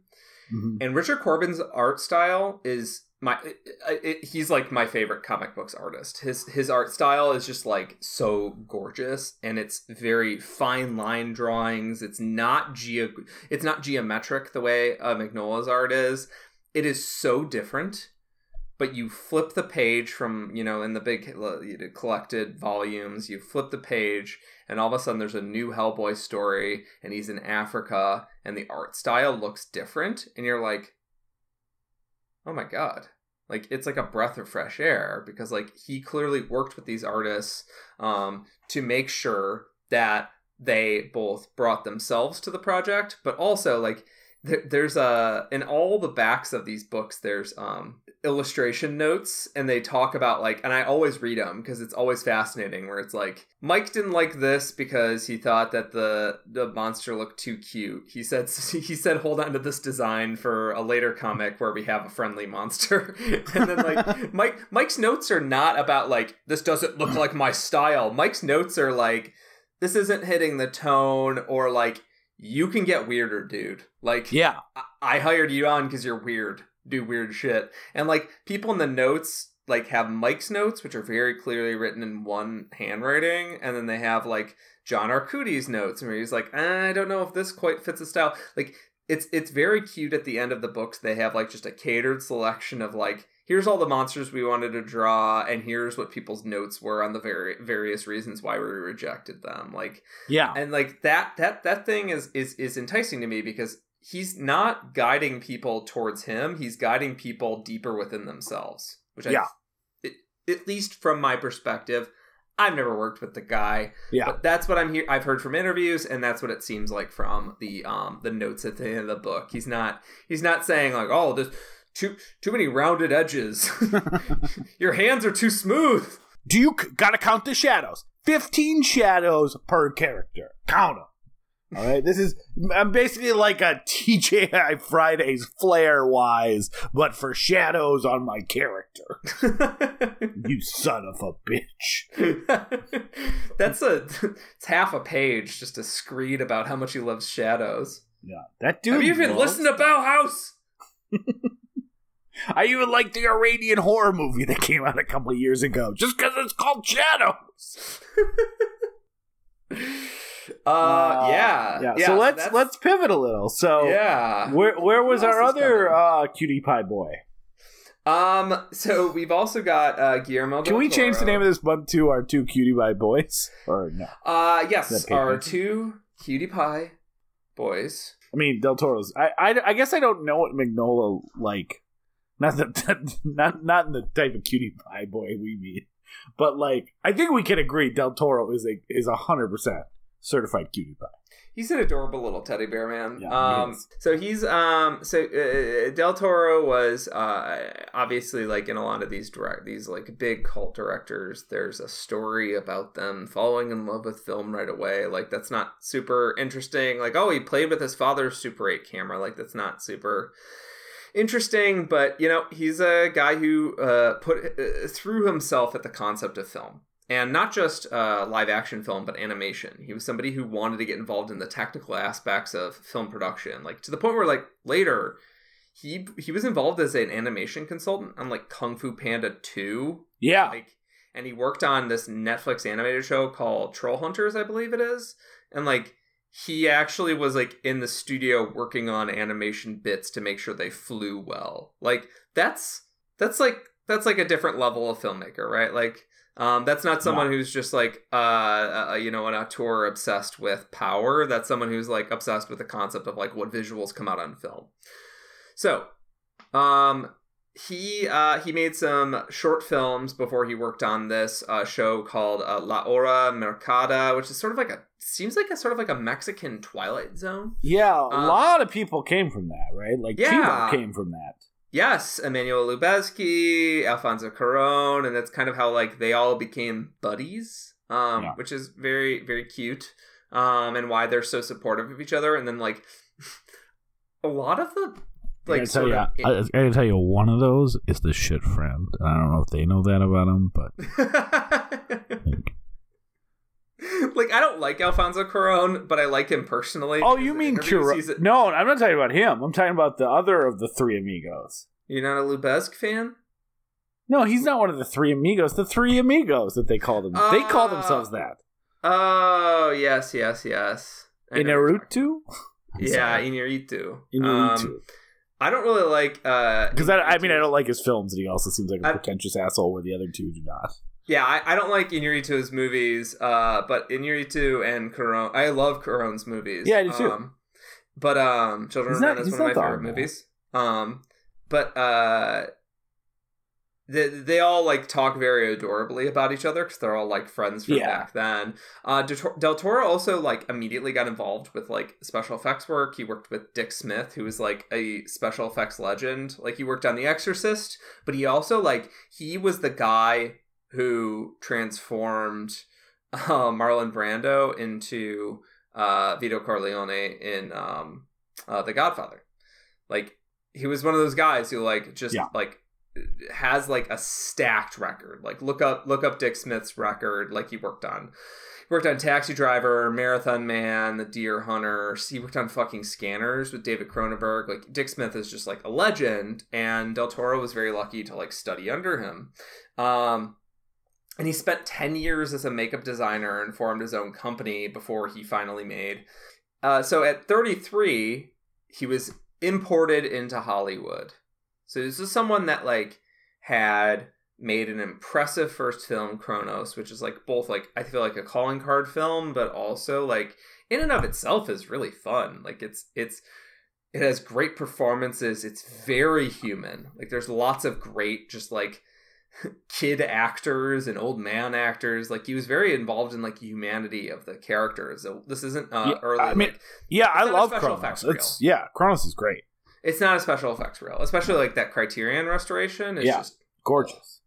S2: mm-hmm. and Richard Corbin's art style is my it, it, he's like my favorite comic books artist. His his art style is just like so gorgeous, and it's very fine line drawings. It's not geo it's not geometric the way uh, art is it is so different but you flip the page from you know in the big collected volumes you flip the page and all of a sudden there's a new hellboy story and he's in africa and the art style looks different and you're like oh my god. Like it's like a breath of fresh air because like he clearly worked with these artists um, to make sure that they both brought themselves to the project but also like there's a in all the backs of these books there's um illustration notes and they talk about like and i always read them because it's always fascinating where it's like mike didn't like this because he thought that the the monster looked too cute. He said he said hold on to this design for a later comic where we have a friendly monster and then like mike mike's notes are not about like this doesn't look like my style. Mike's notes are like this isn't hitting the tone or like you can get weirder, dude. Like,
S1: yeah,
S2: I, I hired you on because you're weird, do weird shit, and like people in the notes like have Mike's notes, which are very clearly written in one handwriting, and then they have like John Arcudi's notes, and where he's like, eh, I don't know if this quite fits the style. Like, it's it's very cute at the end of the books. They have like just a catered selection of like here's all the monsters we wanted to draw and here's what people's notes were on the very various reasons why we rejected them like
S1: yeah
S2: and like that that that thing is is is enticing to me because he's not guiding people towards him he's guiding people deeper within themselves which
S1: yeah
S2: I, it, at least from my perspective I've never worked with the guy.
S1: Yeah.
S2: But that's what I'm here I've heard from interviews and that's what it seems like from the um the notes at the end of the book. He's not he's not saying like, "Oh, this too too many rounded edges. Your hands are too smooth.
S1: Do you gotta count the shadows? Fifteen shadows per character. Count them. All right, this is I'm basically like a TGI Fridays flair wise, but for shadows on my character. you son of a bitch.
S2: That's a it's half a page just a screed about how much he loves shadows.
S1: Yeah, that dude.
S2: Have you even
S1: loves...
S2: listened to Bauhaus?
S1: I even like the Iranian horror movie that came out a couple years ago, just because it's called Shadows.
S2: uh, uh, yeah,
S1: yeah, yeah. So let's that's... let's pivot a little. So
S2: yeah,
S1: where where was our other uh, cutie pie boy?
S2: Um, so we've also got uh, Guillermo.
S1: Can we change the name of this month to our two cutie pie boys or no?
S2: Uh, yes, our two cutie pie boys.
S1: I mean, Del Toro's. I, I, I guess I don't know what Mignola like not the not not in the type of cutie pie boy we mean, but like I think we can agree Del Toro is a is a hundred percent certified cutie pie.
S2: He's an adorable little teddy bear man.
S1: Yeah,
S2: um,
S1: he
S2: so he's um, so uh, Del Toro was uh, obviously like in a lot of these direct these like big cult directors. There's a story about them falling in love with film right away. Like that's not super interesting. Like oh, he played with his father's Super 8 camera. Like that's not super interesting, but you know, he's a guy who uh, put uh, threw himself at the concept of film. And not just uh, live action film, but animation. He was somebody who wanted to get involved in the technical aspects of film production, like to the point where, like later, he he was involved as an animation consultant on like Kung Fu Panda Two.
S1: Yeah,
S2: like, and he worked on this Netflix animated show called Troll Hunters, I believe it is. And like, he actually was like in the studio working on animation bits to make sure they flew well. Like that's that's like that's like a different level of filmmaker, right? Like um, that's not someone who's just like uh, uh, you know an auteur obsessed with power. That's someone who's like obsessed with the concept of like what visuals come out on film. So, um, he uh, he made some short films before he worked on this uh, show called uh, La Hora Marcada, which is sort of like a seems like a sort of like a Mexican Twilight Zone.
S1: Yeah, a um, lot of people came from that, right? Like yeah. came from that.
S2: Yes, Emmanuel Lubezki, Alfonso Cuarón, and that's kind of how like they all became buddies, um, yeah. which is very very cute, um, and why they're so supportive of each other. And then like a lot of the like
S4: I tell you, I, I gotta tell you, one of those is the shit friend. I don't know if they know that about him, but
S2: like I don't like Alfonso Cuarón, but I like him personally.
S1: Oh, you mean Cuarón? No, I'm not talking about him. I'm talking about the other of the three amigos.
S2: You're not a Lubezki fan?
S1: No, he's not one of the three amigos. The three amigos that they call them. Uh, they call themselves that.
S2: Oh yes, yes, yes.
S1: Inarutu.
S2: yeah, Inarritu.
S1: Inarritu. Um,
S2: I don't really like uh
S1: Because I, I mean, I don't like his films, and he also seems like a pretentious asshole, where the other two do not.
S2: Yeah, I, I don't like Inarritu's movies, uh, but Inarritu and Cuarón, I love Cuarón's movies.
S1: Yeah, I do too.
S2: Um, but um, Children of Men is one of my favorite movies. Um, but uh, they they all like talk very adorably about each other because they're all like friends from
S1: Yeah.
S2: back then. Uh, Del Toro also like immediately got involved with like special effects work. He worked with Dick Smith, who was like a special effects legend. Like he worked on The Exorcist, but he also like he was the guy who transformed uh, Marlon Brando into uh, Vito Corleone in um, uh, The Godfather. Like he was one of those guys who like just
S1: Yeah.
S2: like has like a stacked record. Like look up look up Dick Smith's record. Like he worked on. He worked on Taxi Driver, Marathon Man, The Deer Hunter. He worked on fucking Scanners with David Cronenberg. Like Dick Smith is just like a legend, and Del Toro was very lucky to like study under him. Um, and he spent 10 years as a makeup designer and formed his own company before he finally made. Uh, so at 33, he was imported into Hollywood. So this is someone that like had made an impressive first film, Cronos, which is like both like I feel like a calling card film, but also like in and of itself is really fun. Like it's it's it has great performances. It's very human. Like there's lots of great just like kid actors and old man actors. Like he was very involved in like humanity of the characters. So this isn't uh,
S1: Yeah,
S2: early.
S1: I mean,
S2: like,
S1: Yeah, I love
S2: special effects
S1: It's yeah, Cronos is great,
S2: it's not a special effects reel, especially like that Criterion restoration. It's
S1: Yeah.
S2: just
S1: gorgeous.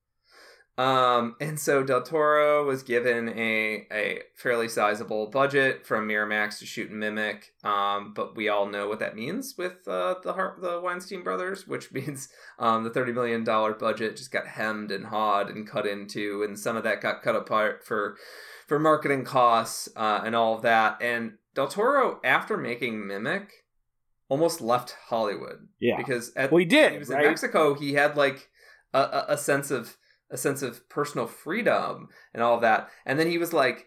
S2: Um, and so Del Toro was given a, a fairly sizable budget from Miramax to shoot Mimic. Um, but we all know what that means with uh, the the Weinstein brothers, which means um, the thirty million dollar budget just got hemmed and hawed and cut into, and some of that got cut apart for for marketing costs uh, and all of that. And Del Toro, after making Mimic, almost left Hollywood
S1: Yeah,
S2: because at
S1: well, he did.
S2: he was
S1: right?
S2: in Mexico, he had like a, a, a sense of a sense of personal freedom and all of that. And then he was like,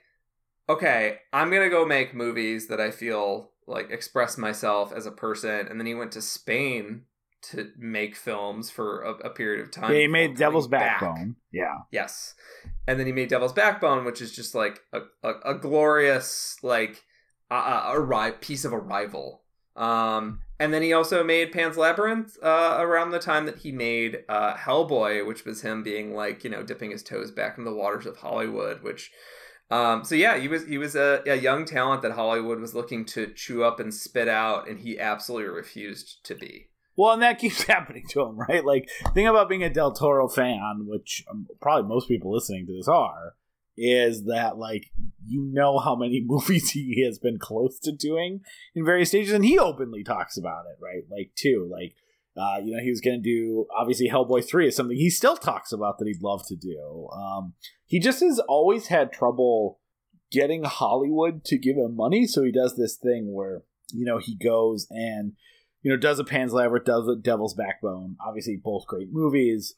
S2: "Okay, I'm gonna go make movies that I feel like express myself as a person." And then he went to Spain to make films for a, a period of time.
S1: yeah, he made Devil's
S2: back.
S1: Backbone. Yeah,
S2: Yes, and then he made Devil's Backbone, which is just like a a, a glorious like a, a, a piece of arrival. Um, and then he also made Pan's Labyrinth uh, around the time that he made uh, Hellboy, which was him being like you know dipping his toes back in the waters of Hollywood. Which, um, so yeah, he was he was a, a young talent that Hollywood was looking to chew up and spit out, and he absolutely refused to be.
S1: Well, and that keeps happening to him, right? Like, think about being a Del Toro fan, which um, probably most people listening to this are, is that like you know how many movies he has been close to doing in various stages, and he openly talks about it, right? Like, too, like. Uh, you know, he was to do obviously Hellboy 3 is something he still talks about that he'd love to do. Um, he just has always had trouble getting Hollywood to give him money, so he does this thing where, you know, he goes and you know, does a Pan's Labyrinth, does a Devil's Backbone. Obviously, both great movies.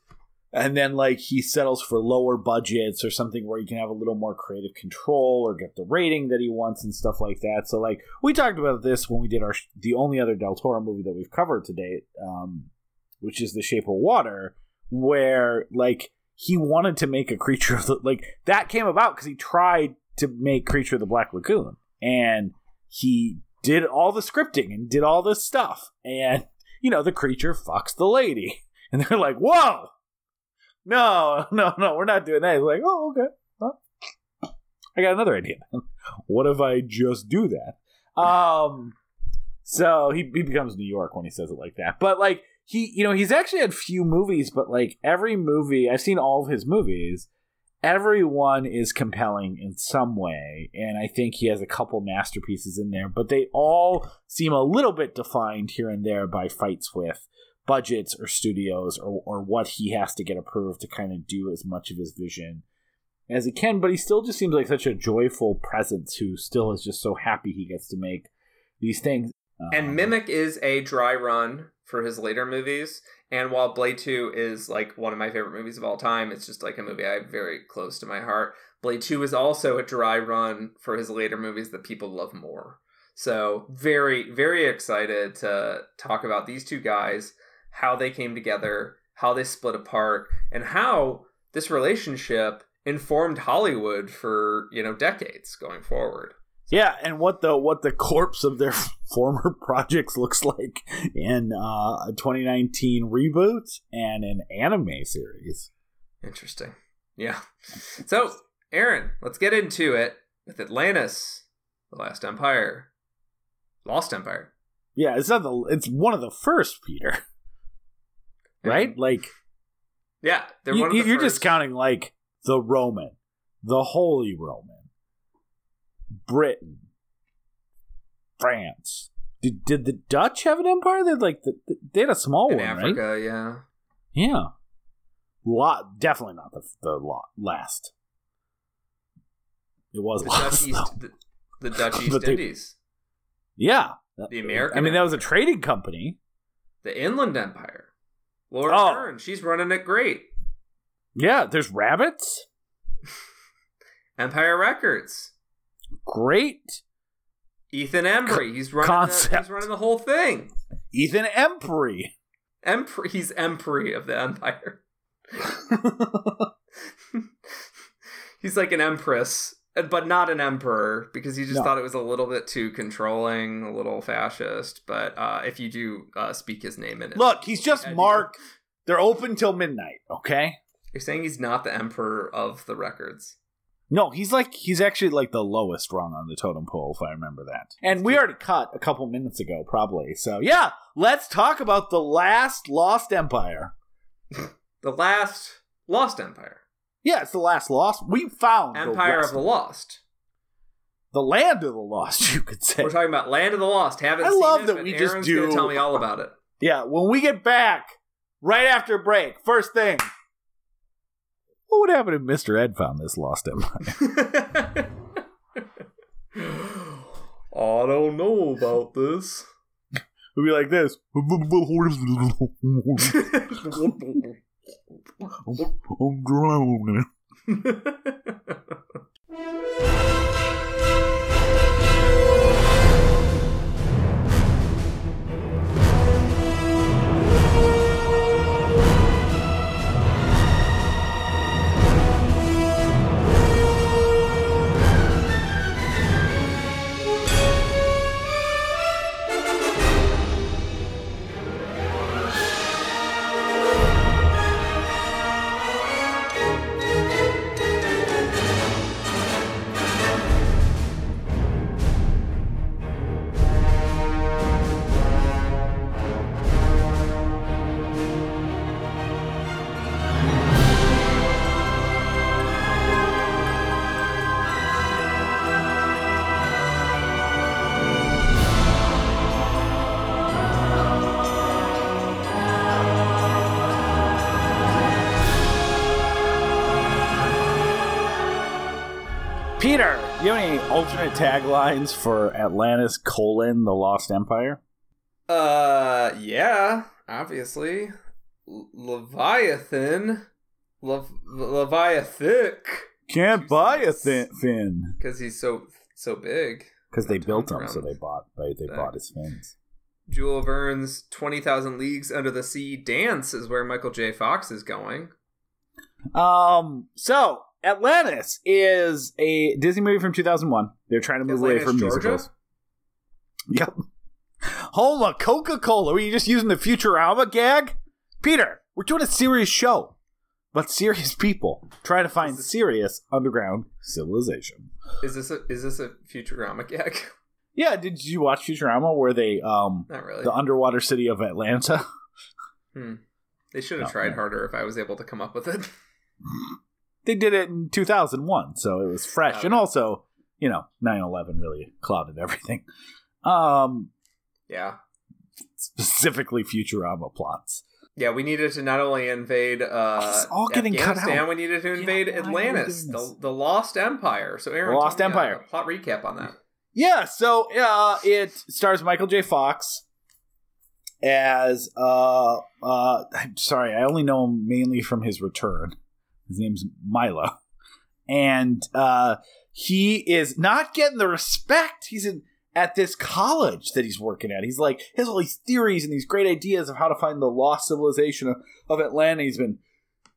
S1: And then, like, he settles for lower budgets or something where he can have a little more creative control or get the rating that he wants and stuff like that. So, like, we talked about this when we did our the only other Del Toro movie that we've covered to date, um, which is The Shape of Water, where like he wanted to make a creature of the like that came about because he tried to make Creature of the Black Lagoon. And he did all the scripting and did all this stuff. And you know the creature fucks the lady. And they're like whoa no no no we're not doing that. He's like oh okay. I got another idea. What if i just do that? Um so he, he becomes new york when he says it like that. But like he you know he's actually had few movies but like every movie i've seen all of his movies. Everyone is compelling in some way and i think he has a couple masterpieces in there but they all seem a little bit defined here and there by fights with budgets or studios or, or what he has to get approved to kind of do as much of his vision as he can but he still just seems like such a joyful presence who still is just so happy he gets to make these things
S2: And
S1: Um,
S2: Mimic is a dry run for his later movies. And while Blade 2 is like one of my favorite movies of all time, it's just like a movie I have very close to my heart. Blade 2 is also a dry run for his later movies that people love more. So, very, very excited to talk about these two guys. How they came together, how they split apart, and how this relationship informed Hollywood for you know decades going forward.
S1: Yeah, and what the what the corpse of their former projects looks like in uh, a 2019 reboot and an anime series.
S2: Interesting. Yeah. So, Aaron, let's get into it with Atlantis, the Last Empire, Lost Empire.
S1: Yeah, it's not the it's one of the first, Peter. Right? Like
S2: Yeah, they're
S1: you,
S2: one of the
S1: just counting like the Roman, the Holy Roman, Britain, France. Did, did the Dutch have an empire? They had like the, they had a small
S2: in
S1: one, right?
S2: Africa. Yeah.
S1: Yeah. Lot definitely not the the lot last. It was
S2: The
S1: last.
S2: Dutch East, the, the Dutch East
S1: they-
S2: Indies,
S1: Yeah.
S2: the American.
S1: I mean, that was a trading company.
S2: the Inland Empire. Laura
S1: Oh.
S2: Dern, she's running it great.
S1: Yeah, there's rabbits.
S2: Empire Records.
S1: Great.
S2: Ethan Embry, he's running. The, he's running the whole thing.
S1: Ethan Embry.
S2: Empr- he's Emperor of the Empire. he's like an empress, but not an emperor because he just
S1: No.
S2: thought it was a little bit too controlling, a little fascist. But uh, if you do uh, speak his name in it,
S1: Look, he's just
S2: I do.
S1: Mark. They're open till midnight, okay?
S2: You're saying he's not the emperor of the records.
S1: No, he's like he's actually like the lowest rung on the totem pole, if I remember that. And we already cut a couple minutes ago, probably. So yeah, let's talk about the last lost empire.
S2: The last Lost Empire,
S1: Yeah, it's the last lost. We found
S2: Empire
S1: rest
S2: of the Lost.
S1: the land of the lost, you could say.
S2: We're talking about Land of the Lost. Haven't
S1: I
S2: seen
S1: love
S2: it,
S1: that we just
S2: Aaron's
S1: do-
S2: tell me all about it.
S1: Yeah, when we get back, right after break, first thing. What would happen if Mr. Ed found this lost empire?
S2: I don't know about this.
S1: We'd be like this. I'm drowning. you have any alternate taglines for Atlantis colon the Lost Empire?
S2: uh, yeah, obviously. L- Leviathan. Lev- Leviathic.
S1: Can't buy a thin fin
S2: Because he's so so big.
S1: because they built him, so they bought they, they bought his fins.
S2: Jules Verne's 20,000 Leagues Under the Sea Dance is where Michael J. Fox is going.
S1: Um, so Atlantis is a Disney movie from 2001. They're trying to move away from
S2: Georgia?
S1: musicals. Yep. Home of Coca Cola. Were you just using the Futurama gag? Peter, we're doing a serious show, but serious people trying to find serious underground civilization.
S2: Is this a is this a Futurama gag?
S1: Yeah, did you watch Futurama where they um
S2: Not really.
S1: the underwater city of Atlanta?
S2: Hmm. They should have
S1: Oh,
S2: tried
S1: yeah.
S2: harder if I was able to come up with it.
S1: They did it in 2001, so it was fresh,
S2: Okay.
S1: and also you know 9/11 really clouded everything. Um,
S2: yeah.
S1: specifically Futurama plots.
S2: Yeah, we needed to not only invade uh,
S1: It's all getting cut
S2: Afghanistan,
S1: out.
S2: we needed to invade
S1: we
S2: Atlantis, the, the Lost Empire. So, Aaron,
S1: Lost
S2: uh,
S1: Empire.
S2: a plot recap on that.
S1: Yeah, so uh, it stars Michael J. Fox as uh uh I'm sorry, I only know him mainly from his return. His name's Milo. And uh he is not getting the respect. He's an at this college that he's working at. He's like, he has all these theories and these great ideas of how to find the lost civilization of, of Atlanta. He's been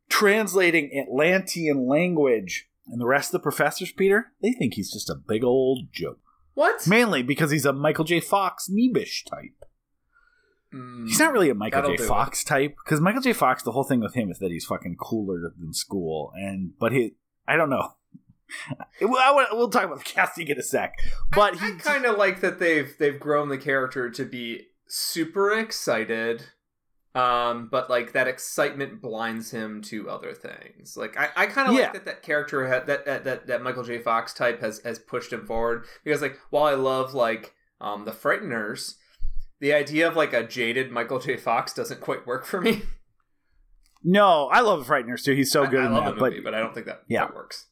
S1: translating Atlantean language. And the rest of the professors, Peter, they think he's just a big old joke.
S2: What?
S1: Mainly because he's a Michael J. Fox Neebish type.
S2: Mm,
S1: He's not really a Michael J. Fox type because Michael J. Fox, the whole thing with him is that he's fucking cooler than school, and but he, I don't know. Well, I we'll talk about the casting in a sec, but
S2: I,
S1: he
S2: kind of like that they've they've grown the character to be super excited, um, but like that excitement blinds him to other things. Like I, I kind of
S1: Yeah.
S2: like that that character had, that, that that that Michael J. Fox type has has pushed him forward because like while I love like um the Frighteners, the idea of like a jaded Michael J. Fox doesn't quite work for me.
S1: no, I love Frighteners too. He's so
S2: I-
S1: good
S2: I,
S1: in
S2: love
S1: that,
S2: the
S1: but
S2: movie, but I don't think that
S1: Yeah.
S2: that works.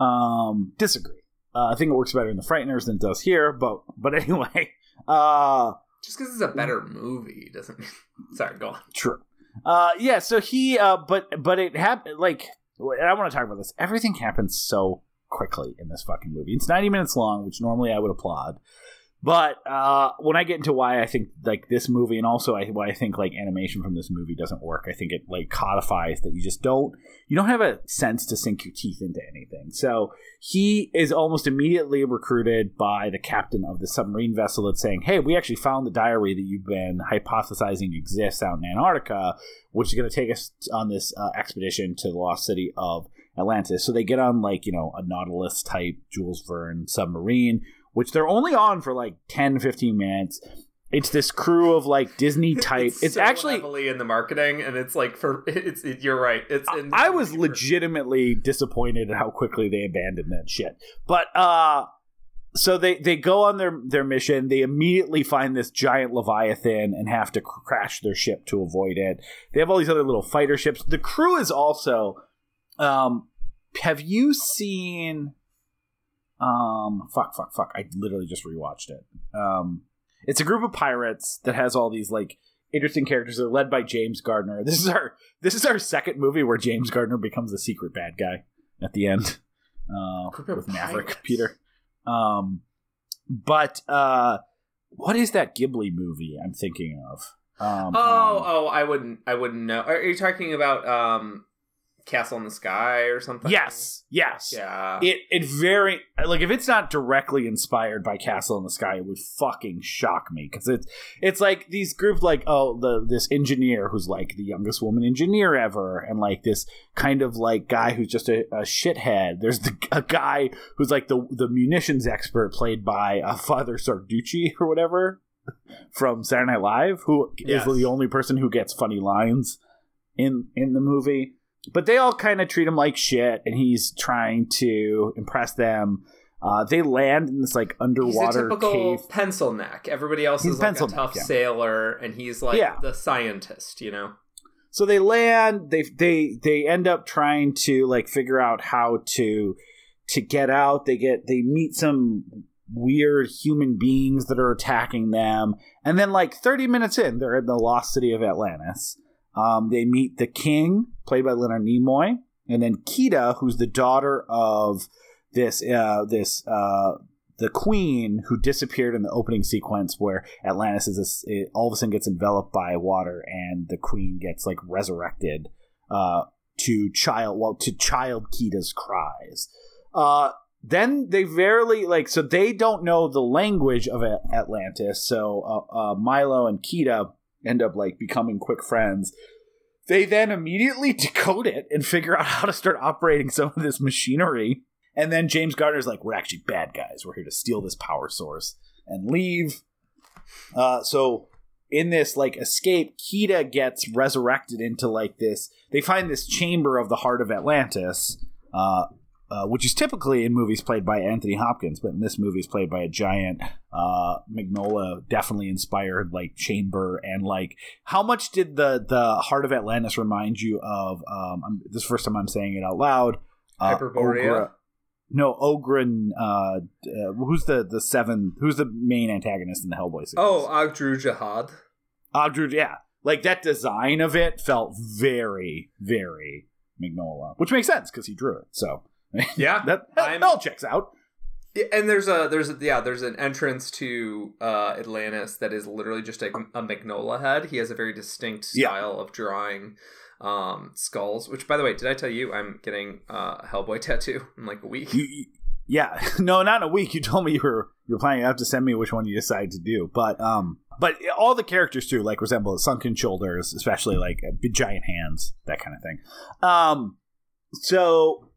S1: um, disagree. Uh, I think it works better in the Frighteners than it does here, but but anyway, uh,
S2: Just because it's a better movie doesn't mean. Sorry, go on.
S1: True. Uh, yeah. So he, uh, but but it happened. Like, and I want to talk about this. Everything happens so quickly in this fucking movie. It's ninety minutes long, which normally I would applaud. But uh, when I get into why I think like this movie, and also I, why I think like animation from this movie doesn't work, I think it like codifies that you just don't you don't have a sense to sink your teeth into anything. So he is almost immediately recruited by the captain of the submarine vessel that's saying, "Hey, we actually found the diary that you've been hypothesizing exists out in Antarctica, which is going to take us on this uh, expedition to the lost city of Atlantis." So they get on like you know a Nautilus type Jules Verne submarine, which they're only on for like 10, 15 minutes. It's this crew of like Disney type. It's,
S2: so
S1: actually
S2: heavily in the marketing, and it's like for it's. It, you're right. It's. In
S1: I was legitimately disappointed at how quickly they abandoned that shit. But uh so they they go on their their mission. They immediately find this giant leviathan and have to cr- crash their ship to avoid it. They have all these other little fighter ships. The crew is also um have you seen um fuck fuck fuck I literally just rewatched it. Um it's a group of pirates that has all these like interesting characters. They're led by James Garner. This is our this is our second movie where James Garner becomes the secret bad guy at the end uh, with Maverick
S2: pirates.
S1: Peter. Um, but uh, what is that Ghibli movie I'm thinking of? Um,
S2: Oh,
S1: um,
S2: oh, I wouldn't. I wouldn't know. Are you talking about um, Castle in the Sky or something?
S1: yes, yes.
S2: Yeah.
S1: It it very like if it's not directly inspired by Castle in the Sky, it would fucking shock me because it's it's like these groups like oh the this engineer who's like the youngest woman engineer ever, and like this kind of like guy who's just a, a shithead. There's the a guy who's like the the munitions expert played by uh, Father Sarducci or whatever from Saturday Night Live, who
S2: Yes.
S1: is the only person who gets funny lines in in the movie but they all kind of treat him like shit and he's trying to impress them uh, they land in this like underwater
S2: typical
S1: cave
S2: pencil neck. Everybody else
S1: He's
S2: is like a
S1: neck,
S2: tough
S1: yeah.
S2: sailor, and he's like
S1: Yeah.
S2: the scientist. You know.
S1: so they land they they they end up trying to like figure out how to to get out they get they meet some weird human beings that are attacking them and then like 30 minutes in they're in the lost city of atlantis um, they meet the king played by leonard nimoy and then kida who's the daughter of this uh, this uh, the queen who disappeared in the opening sequence where Atlantis is it all of a sudden gets enveloped by water and the queen gets like resurrected uh, to child well to child Kida's cries. Uh, then they verily like so they don't know the language of Atlantis. So uh, uh, Milo and Kida end up like becoming quick friends. They then immediately decode it and figure out how to start operating some of this machinery. And then James Garner's like, "We're actually bad guys. We're here to steal this power source and leave." Uh, so in this like escape, Kida gets resurrected into like this. They find this chamber of the heart of Atlantis, uh, uh, which is typically in movies played by Anthony Hopkins, but in this movie is played by a giant uh, Mignola, definitely inspired like chamber. And like, how much did the the heart of Atlantis remind you of? Um, I'm, this is the first time I'm saying it out loud. Uh,
S2: Hyperborea?
S1: Ogra- no, Ogren. Uh, uh, who's the the seven? Who's the main antagonist in the Hellboy series?
S2: Oh, Ogdru Jahad.
S1: Ogdru. Yeah, like that design of it felt very, very Mignola, which makes sense because he drew it. So
S2: Yeah,
S1: that, that all checks out.
S2: Yeah, and there's a there's a, yeah there's an entrance to uh, Atlantis that is literally just a, a Mignola head. He has a very distinct
S1: Yeah.
S2: style of drawing um, skulls. Which, by the way, did I tell you I'm getting uh, a Hellboy tattoo in like a week?
S1: You, you- yeah, no, not in a week. You told me you were you were planning to have to send me which one you decide to do, but um, but all the characters too like resemble sunken shoulders, especially like big giant hands, that kind of thing. Um, so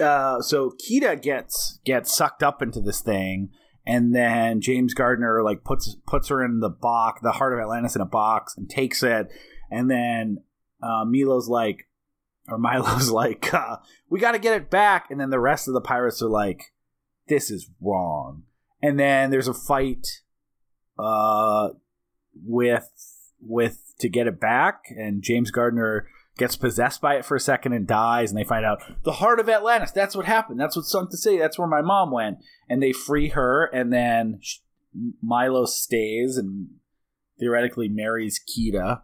S1: uh, so Kida gets gets sucked up into this thing, and then James Garner like puts puts her in the box, the heart of Atlantis in a box, and takes it, and then uh, Milo's like, or Milo's like, uh, we got to get it back, and then the rest of the pirates are like, this is wrong, and then there's a fight, uh, with with to get it back, and James Garner gets possessed by it for a second and dies, and they find out the heart of Atlantis. That's what happened. That's what sunk to say. That's where my mom went, and they free her, and then sh- Milo stays and theoretically marries Kida,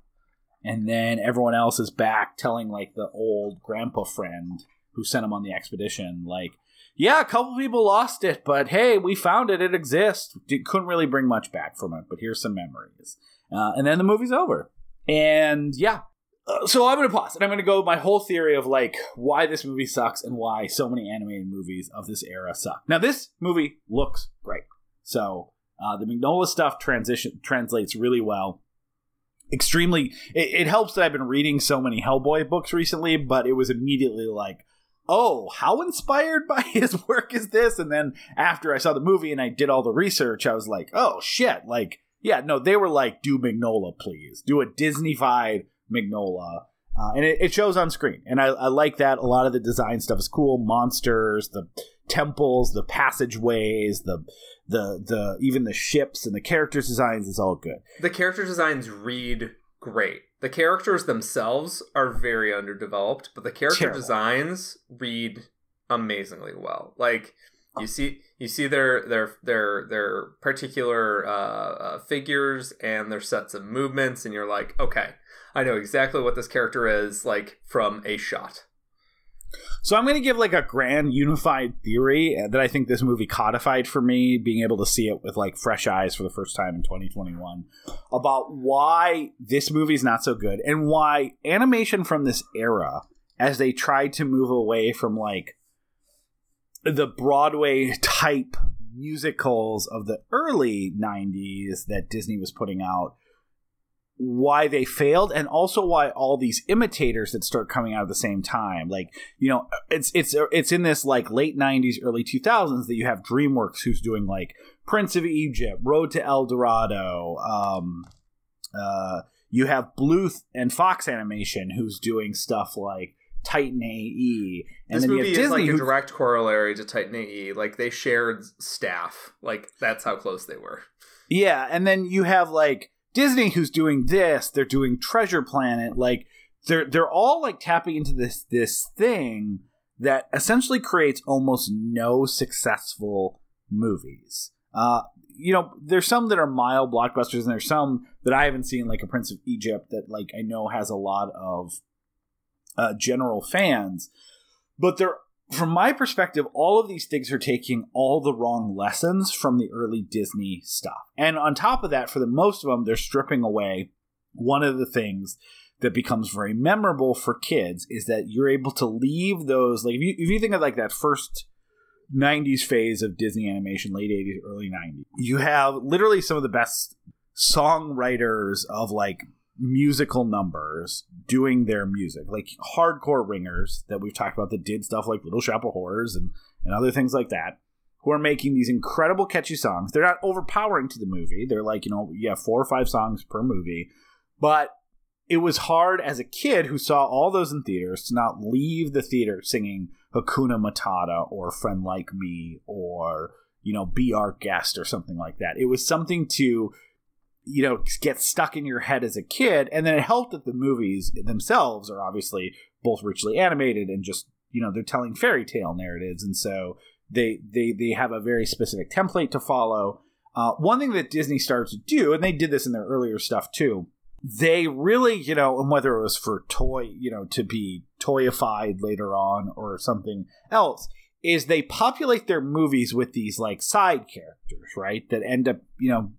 S1: and then everyone else is back telling like the old grandpa friend who sent him on the expedition, like. Yeah, a couple people lost it, but hey, we found it. It exists. Did, couldn't really bring much back from it, but here's some memories. Uh, and then the movie's over. And yeah, uh, so I'm going to pause and I'm going to go my whole theory of like why this movie sucks and why so many animated movies of this era suck. Now, this movie looks great. So uh, the Mignola stuff transition translates really well. Extremely, it, it helps that I've been reading so many Hellboy books recently, but it was immediately like, oh, how inspired by his work is this? And then after I saw the movie and I did all the research, I was like, oh shit, like, yeah, no, they were like, do Mignola, please. Do a Disney-fied Mignola. Uh, and it, it shows on screen. And I, I like that. A lot of the design stuff is cool. Monsters, the temples, the passageways, the the the even the ships and the characters designs is all good.
S2: the character designs read great. The characters themselves are very underdeveloped, but the character
S1: Terrible.
S2: designs read amazingly well. Like you see, you see their their their their particular uh, uh, figures and their sets of movements, and you're like, okay, I know exactly what this character is like from a shot.
S1: So I'm going to give like a grand unified theory that I think this movie codified for me, being able to see it with like fresh eyes for the first time in 2021, about why this movie is not so good and why animation from this era, as they tried to move away from like the Broadway type musicals of the early 90s that Disney was putting out why they failed and also why all these imitators that start coming out at the same time like you know it's it's it's in this like late 90s early 2000s that you have dreamworks who's doing like prince of egypt road to el dorado um uh you have bluth and fox animation who's doing stuff like titan ae and
S2: this
S1: then you
S2: movie
S1: have
S2: is like a direct corollary to Titan AE. Like they shared staff. Like that's how close they were.
S1: Yeah, and then you have like Disney who's doing this, they're doing Treasure Planet, like they're they're all like tapping into this this thing that essentially creates almost no successful movies. Uh you know, there's some that are mild blockbusters and there's some that I haven't seen like a Prince of Egypt that like I know has a lot of uh general fans. But they're from my perspective, all of these things are taking all the wrong lessons from the early Disney stuff. And on top of that, for the most of them, they're stripping away one of the things that becomes very memorable for kids is that you're able to leave those like if you, if you think of like that first 90s phase of Disney animation, late 80s, early 90s, you have literally some of the best songwriters of like musical numbers doing their music, like hardcore ringers that we've talked about that did stuff like Little Shop of Horrors and, and other things like that, who are making these incredible catchy songs. They're not overpowering to the movie. They're like, you know, yeah, four or five songs per movie, but it was hard as a kid who saw all those in theaters to not leave the theater singing Hakuna Matata or Friend Like Me or, you know, Be Our Guest or something like that. It was something to you know get stuck in your head as a kid and then it helped that the movies themselves are obviously both richly animated and just you know they're telling fairy tale narratives and so they they they have a very specific template to follow uh, one thing that disney started to do and they did this in their earlier stuff too they really you know and whether it was for toy you know to be toyified later on or something else is they populate their movies with these like side characters, right? That end up, you know,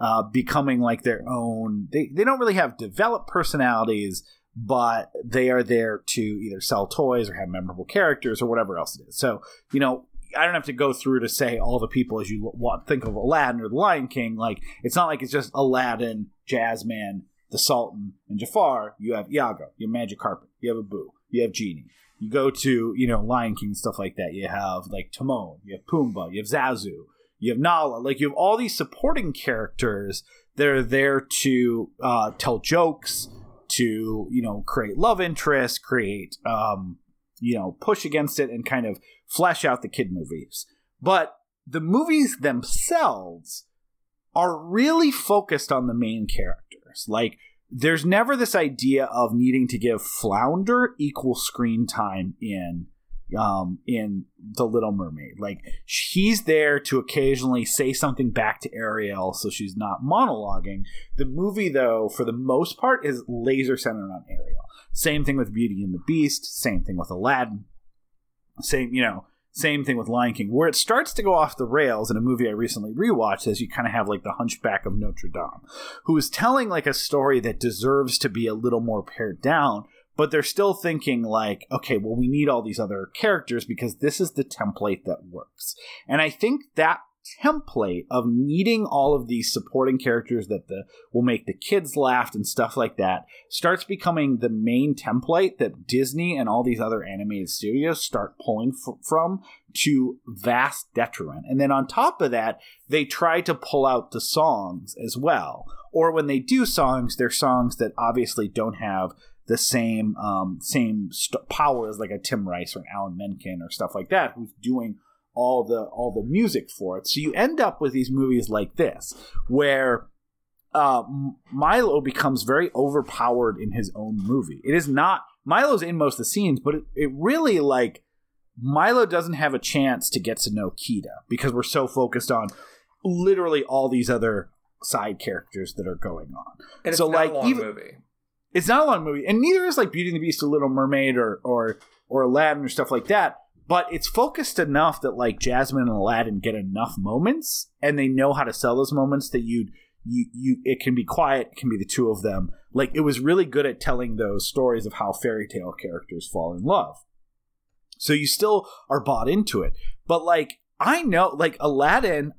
S1: uh, becoming like their own. They they don't really have developed personalities, but they are there to either sell toys or have memorable characters or whatever else it is. So you know, I don't have to go through to say all the people as you want think of Aladdin or the Lion King. Like it's not like it's just Aladdin, Jasmine, the Sultan, and Jafar. You have Iago, you have Magic Carpet, you have Abu, you have Genie. You go to you know Lion King stuff like that. You have like Timon, you have Pumbaa, you have Zazu, you have Nala. Like you have all these supporting characters that are there to uh, tell jokes, to you know create love interest, create um, you know push against it, and kind of flesh out the kid movies. But the movies themselves are really focused on the main characters. Like there's never this idea of needing to give Flounder equal screen time in um, in The Little Mermaid. Like he's there to occasionally say something back to Ariel, so she's not monologuing. The movie, though, for the most part, is laser centered on Ariel. Same thing with Beauty and the Beast. Same thing with Aladdin. Same, you know, same thing with Lion King, where it starts to go off the rails in a movie I recently rewatched, as you kind of have like the Hunchback of Notre Dame, who is telling like a story that deserves to be a little more pared down, but they're still thinking like, okay, well, we need all these other characters because this is the template that works. And I think that template of needing all of these supporting characters that the will make the kids laugh and stuff like that starts becoming the main template that Disney and all these other animated studios start pulling f- from to vast detriment. And then on top of that, they try to pull out the songs as well. Or when they do songs, they're songs that obviously don't have the same um, same st- power as like a Tim Rice or an Alan Menken or stuff like that, who's doing all the all the music for it. So you end up with these movies like this, where uh, Milo becomes very overpowered in his own movie. It is not Milo's in most of the scenes, but it, it really like Milo doesn't have a chance to get to know Kida because we're so focused on literally all these other side characters that are going on.
S2: And it's
S1: so like
S2: even movie.
S1: It's not a long movie, and neither is like Beauty and the Beast, or Little Mermaid, or or or Aladdin or stuff like that but it's focused enough that like Jasmine and Aladdin get enough moments, and they know how to sell those moments that you you you it can be quiet, it can be the two of them. Like it was really good at telling those stories of how fairy tale characters fall in love. So you still are bought into it, but like I know, like Aladdin,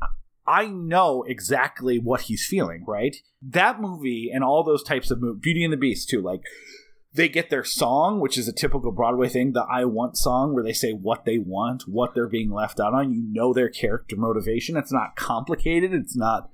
S1: I know exactly what he's feeling. Right, that movie and all those types of movies, Beauty and the Beast too, like they get their song, which is a typical Broadway thing, the I want song, where they say what they want, what they're being left out on. You know their character motivation. It's not complicated. It's not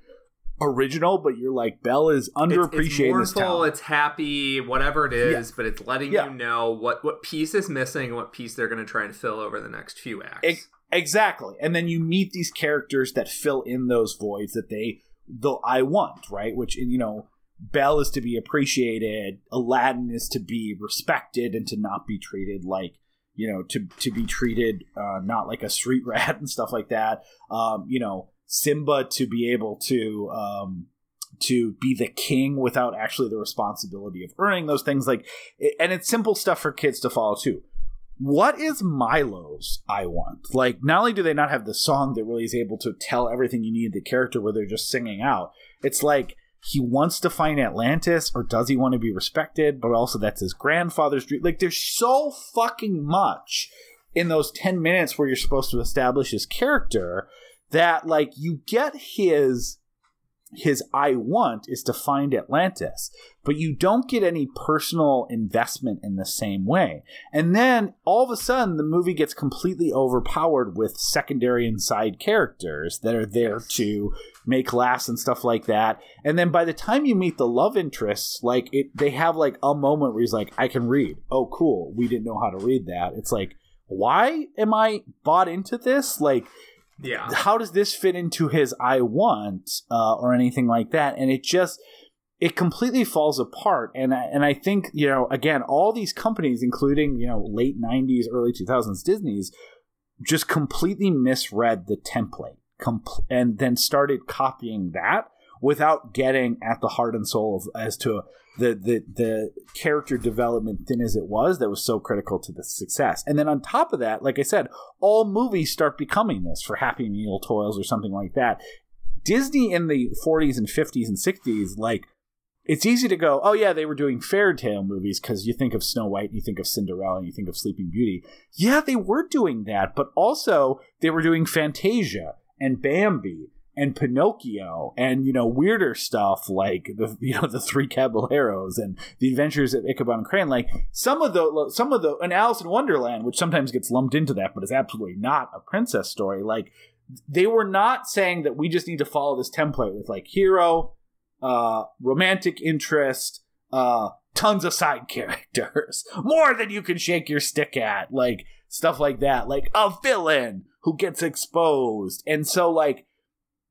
S1: original, but you're like Belle is underappreciated.
S2: It's, it's mournful, it's happy, whatever it is, yeah. but it's letting yeah. you know what what piece is missing and what piece they're going to try and fill over the next few acts.
S1: It, exactly, and then you meet these characters that fill in those voids that they the I want, right? Which you know Belle is to be appreciated, Aladdin is to be respected and to not be treated like you know to to be treated uh, not like a street rat and stuff like that. Um, you know Simba to be able to um, to be the king without actually the responsibility of earning those things like and it's simple stuff for kids to follow too what is milo's i want like not only do they not have the song that really is able to tell everything you need the character where they're just singing out it's like he wants to find Atlantis, or does he want to be respected? But also, that's his grandfather's dream. Like, there's so fucking much in those 10 minutes where you're supposed to establish his character that, like, you get his his I want is to find Atlantis, but you don't get any personal investment in the same way. And then all of a sudden, the movie gets completely overpowered with secondary and side characters that are there to make laughs and stuff like that. And then by the time you meet the love interests, like it, they have like a moment where he's like, "I can read." Oh, cool. We didn't know how to read that. It's like, why am I bought into this? Like
S2: yeah.
S1: How does this fit into his i want uh, or anything like that? And it just it completely falls apart. And I, and I think you know again all these companies including you know late 90s early 2000s disney's just completely misread the template and then started copying that without getting at the heart and soul of as to the the the character development thin as it was that was so critical to the success. And then on top of that, like I said, all movies start becoming this for Happy Meal toils or something like that. Disney in the 40s and 50s and 60s like it's easy to go, oh yeah, they were doing fairy tale movies because you think of Snow White, you think of Cinderella, and you think of Sleeping Beauty. Yeah, they were doing that, but also they were doing Fantasia and Bambi and Pinocchio and you know weirder stuff like the you know the Three Caballeros and the Adventures of Ichabod and Crane. Like some of the some of the and Alice in Wonderland, which sometimes gets lumped into that, but is absolutely not a princess story. Like they were not saying that we just need to follow this template with like hero, uh, romantic interest, uh, tons of side characters, more than you can shake your stick at, like stuff like that, like a villain who gets exposed, and so like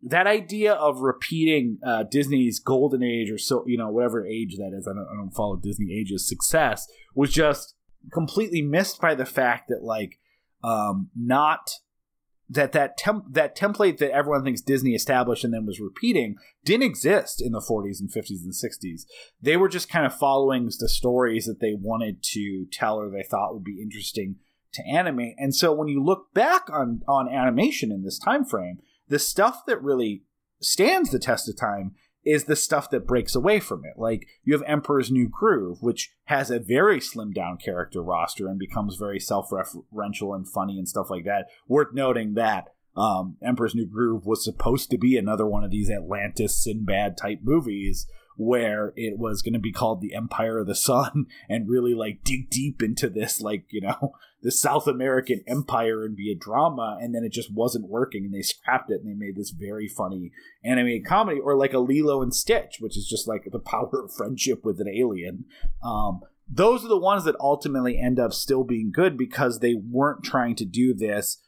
S1: that idea of repeating uh, Disney's golden age or so you know whatever age that is I don't, I don't follow Disney age's success was just completely missed by the fact that like um, not that that temp- that template that everyone thinks Disney established and then was repeating didn't exist in the 40s and 50s and 60s. They were just kind of following the stories that they wanted to tell or they thought would be interesting to animate. And so when you look back on on animation in this time frame, the stuff that really stands the test of time is the stuff that breaks away from it. Like you have Emperor's New Groove, which has a very slimmed down character roster and becomes very self referential and funny and stuff like that. Worth noting that um, Emperor's New Groove was supposed to be another one of these Atlantis Sinbad type movies where it was going to be called the Empire of the Sun and really like dig deep into this like you know the South American empire and be a drama and then it just wasn't working and they scrapped it and they made this very funny animated comedy or like a Lilo and Stitch which is just like the power of friendship with an alien. Um, those are the ones that ultimately end up still being good because they weren't trying to do this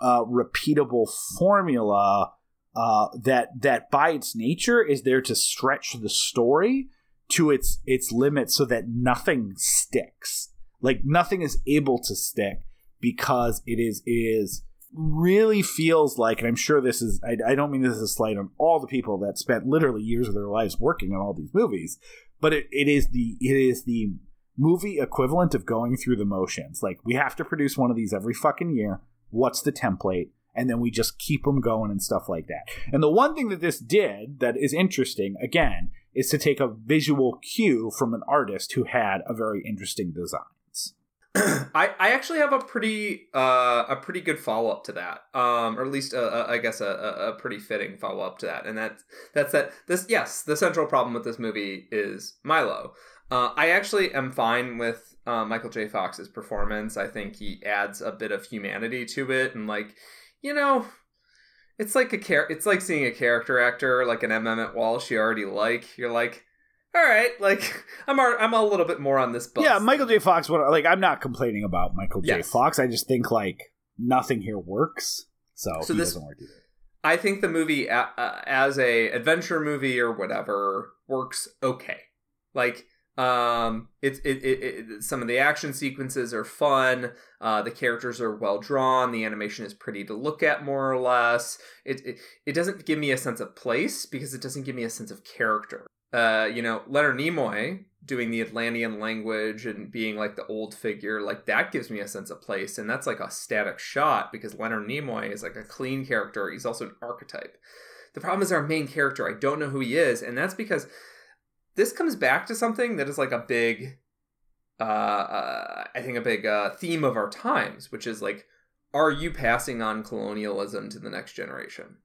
S1: uh, repeatable formula uh, that that by its nature is there to stretch the story to its its limit so that nothing sticks. Like nothing is able to stick because it is it is really feels like and i'm sure this is I, I don't mean this is a slight on all the people that spent literally years of their lives working on all these movies but it, it is the it is the movie equivalent of going through the motions. Like we have to produce one of these every fucking year. What's the template and then we just keep them going and stuff like that. And the one thing that this did that is interesting, again, is to take a visual cue from an artist who had a very interesting designs.
S2: I, I actually have a pretty uh, a pretty good follow up to that, um, or at least a, a, I guess a, a pretty fitting follow up to that, and that's that's that this yes the central problem with this movie is Milo. Uh, I actually am fine with uh, Michael J. Fox's performance. I think he adds a bit of humanity to it, and like you know, it's like a char- it's like seeing a character actor like an M. Emmett Walsh you already like. You're like, all right, like I'm a, I'm a little bit more on this bus.
S1: Yeah, Michael J. Fox. What like I'm not complaining about Michael J. Yes. Fox. I just think like nothing here works. So, so this, doesn't work either.
S2: I think the movie uh, as a adventure movie or whatever works okay. Like um, it's it, it, it, some of the action sequences are fun. Uh, the characters are well drawn. The animation is pretty to look at, more or less. It, it it doesn't give me a sense of place because it doesn't give me a sense of character. Uh, you know, Leonard Nimoy doing the Atlantean language and being like the old figure, like that gives me a sense of place, and that's like a static shot because Leonard Nimoy is like a clean character. He's also an archetype. The problem is our main character. I don't know who he is, and that's because this comes back to something that is like a big uh, uh i think a big uh, theme of our times which is like are you passing on colonialism to the next generation?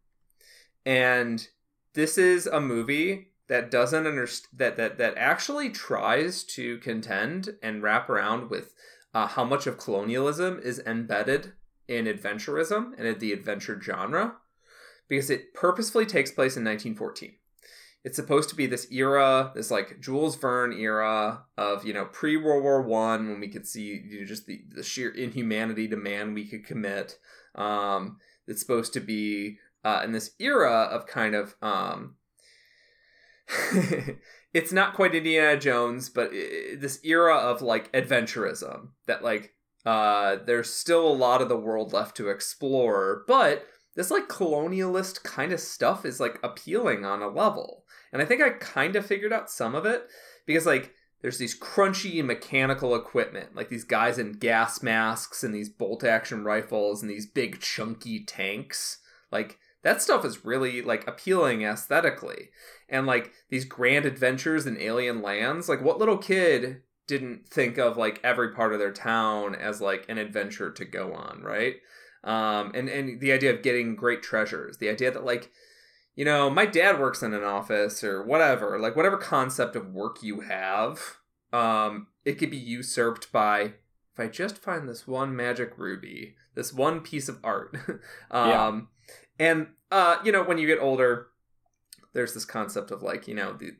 S2: And this is a movie that doesn't understand that that that actually tries to contend and wrap around with uh, how much of colonialism is embedded in adventurism and in the adventure genre because it purposefully takes place in 1914 it's supposed to be this era, this like Jules Verne era of you know pre World War One when we could see you know, just the, the sheer inhumanity to man we could commit. Um, it's supposed to be uh, in this era of kind of um, it's not quite Indiana Jones, but it, this era of like adventurism that like uh, there's still a lot of the world left to explore, but this like colonialist kind of stuff is like appealing on a level. And I think I kind of figured out some of it because like there's these crunchy mechanical equipment, like these guys in gas masks and these bolt action rifles and these big chunky tanks. Like that stuff is really like appealing aesthetically. And like these grand adventures in alien lands, like what little kid didn't think of like every part of their town as like an adventure to go on, right? Um, and and the idea of getting great treasures, the idea that like, you know, my dad works in an office or whatever, like whatever concept of work you have, um, it could be usurped by if I just find this one magic ruby, this one piece of art. um, yeah. and uh, you know, when you get older, there's this concept of like, you know, the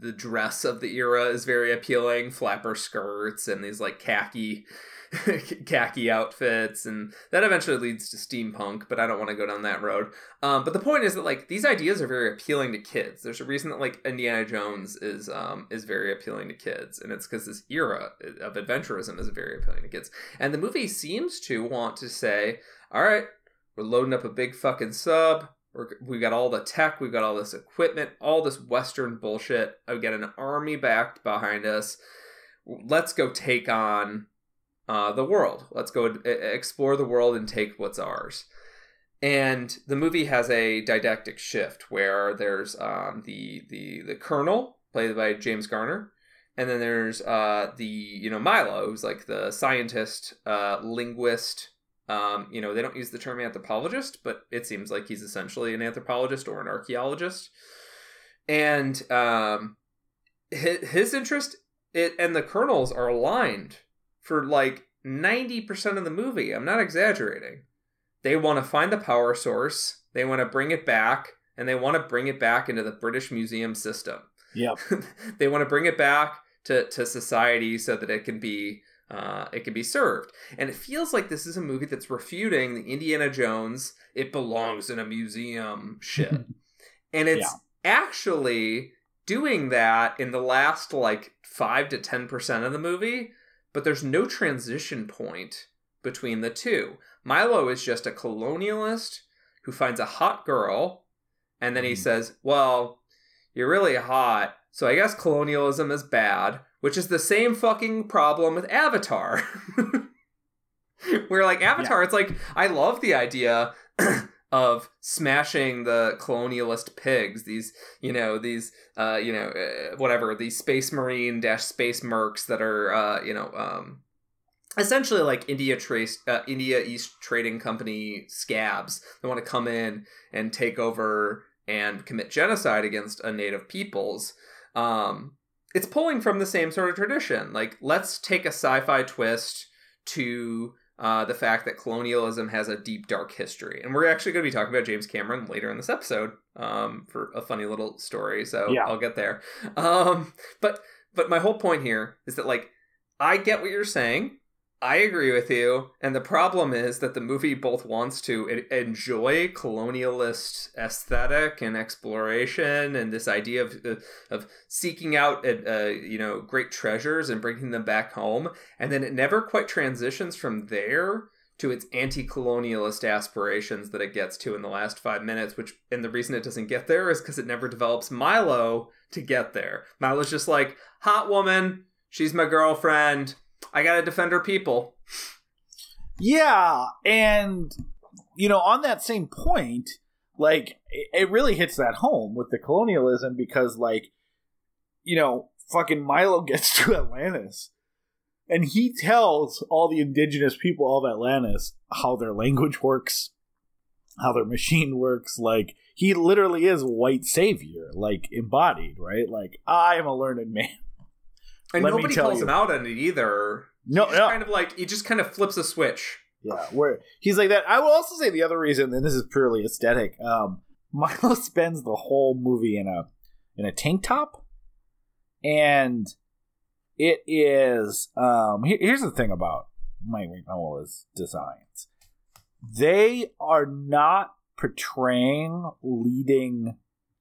S2: the dress of the era is very appealing flapper skirts and these like khaki khaki outfits and that eventually leads to steampunk but i don't want to go down that road um, but the point is that like these ideas are very appealing to kids there's a reason that like indiana jones is um, is very appealing to kids and it's because this era of adventurism is very appealing to kids and the movie seems to want to say all right we're loading up a big fucking sub we're, we got all the tech, we've got all this equipment, all this Western bullshit. I've got an army backed behind us. Let's go take on uh, the world. Let's go explore the world and take what's ours. And the movie has a didactic shift where there's um, the the the colonel played by James Garner, and then there's uh, the you know Milo, who's like the scientist, uh, linguist, um, you know, they don't use the term anthropologist, but it seems like he's essentially an anthropologist or an archaeologist. And um, his, his interest it and the colonels are aligned for like 90% of the movie. I'm not exaggerating. They want to find the power source, they want to bring it back, and they want to bring it back into the British Museum system.
S1: Yep.
S2: they want to bring it back to, to society so that it can be uh, it can be served. And it feels like this is a movie that's refuting the Indiana Jones, it belongs in a museum shit. and it's yeah. actually doing that in the last like 5 to 10% of the movie, but there's no transition point between the two. Milo is just a colonialist who finds a hot girl, and then he mm. says, Well, you're really hot, so I guess colonialism is bad which is the same fucking problem with Avatar. Where like Avatar, yeah. it's like I love the idea of smashing the colonialist pigs. These, you know, these, uh, you know, uh, whatever these space marine dash space mercs that are, uh, you know, um, essentially like India trace, uh, India East Trading Company scabs. They want to come in and take over and commit genocide against a native peoples. Um, it's pulling from the same sort of tradition. Like, let's take a sci-fi twist to uh, the fact that colonialism has a deep, dark history, and we're actually going to be talking about James Cameron later in this episode um, for a funny little story. So yeah. I'll get there. Um, but but my whole point here is that like I get what you're saying. I agree with you. And the problem is that the movie both wants to enjoy colonialist aesthetic and exploration and this idea of, uh, of seeking out, uh, uh, you know, great treasures and bringing them back home. And then it never quite transitions from there to its anti-colonialist aspirations that it gets to in the last five minutes which and the reason it doesn't get there is because it never develops milo to get there milo's just like hot woman she's my girlfriend I gotta defend her people.
S1: Yeah, and you know, on that same point, like it really hits that home with the colonialism because, like, you know, fucking Milo gets to Atlantis, and he tells all the indigenous people of Atlantis how their language works, how their machine works. Like, he literally is white savior, like embodied, right? Like, I am a learned man.
S2: And Let nobody calls you. him out on it either.
S1: No, no.
S2: kind of like he just kind of flips a switch.
S1: Yeah, where he's like that. I will also say the other reason, and this is purely aesthetic. Um, Milo spends the whole movie in a in a tank top, and it is. Um, here, here's the thing about Mike Mignola's designs: they are not portraying leading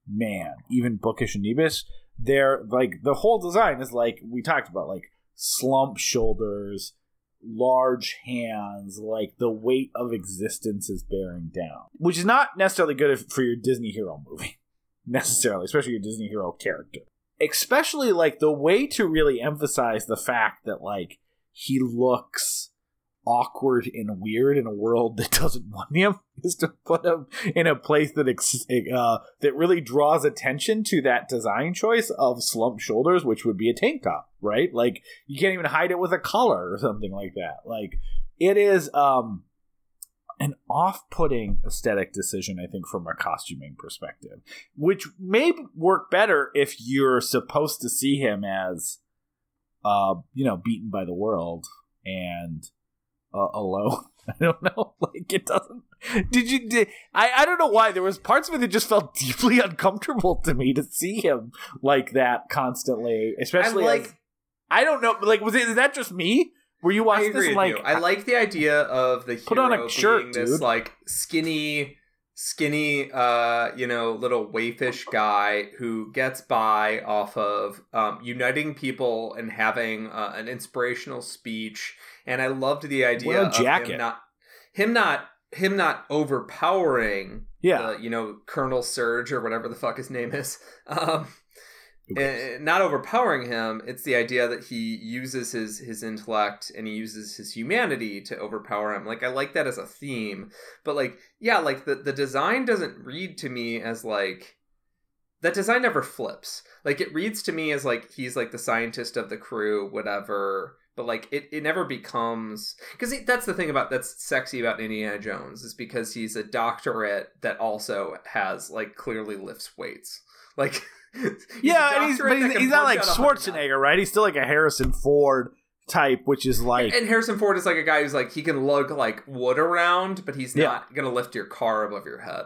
S1: man, even bookish Anubis they're like the whole design is like we talked about like slump shoulders large hands, like the weight of existence is bearing down, which is not necessarily good for your Disney hero movie, necessarily, especially your Disney hero character. Especially like the way to really emphasize the fact that like he looks awkward and weird in a world that doesn't want him is to put him in a place that ex- uh, that really draws attention to that design choice of slumped shoulders, which would be a tank top, right? Like you can't even hide it with a collar or something like that. Like it is um, an off-putting aesthetic decision, I think, from a costuming perspective, which may work better if you're supposed to see him as, uh, you know, beaten by the world and uh, alone. I don't know. Like it doesn't. Did you? Did, I I don't know why. There was parts of it that just felt deeply uncomfortable to me to see him like that constantly, especially
S2: I like-
S1: as- I don't know. Like, was it is that just me? Were you watching this? Like,
S2: you. I like the idea of the
S1: Put on a shirt,
S2: being this
S1: dude.
S2: like skinny, skinny, uh, you know, little waifish guy who gets by off of um, uniting people and having uh, an inspirational speech. And I loved the idea of
S1: jacket.
S2: him not, him not, him not overpowering.
S1: yeah,
S2: the, you know, Colonel Surge or whatever the fuck his name is. Um, eh, not overpowering him it's the idea that he uses his his intellect and he uses his humanity to overpower him like i like that as a theme but like yeah like the, the design doesn't read to me as like that design never flips like it reads to me as like he's like the scientist of the crew whatever but like it, it never becomes because that's the thing about that's sexy about indiana jones is because he's a doctorate that also has like clearly lifts weights like
S1: yeah, and he's but he's, he's not like
S2: out a hundred pounds.
S1: Schwarzenegger, right? He's still like a Harrison Ford type, which is like
S2: and Harrison Ford is like a guy who's like he can lug like wood around, but he's
S1: Yeah.
S2: not gonna lift your car above your head.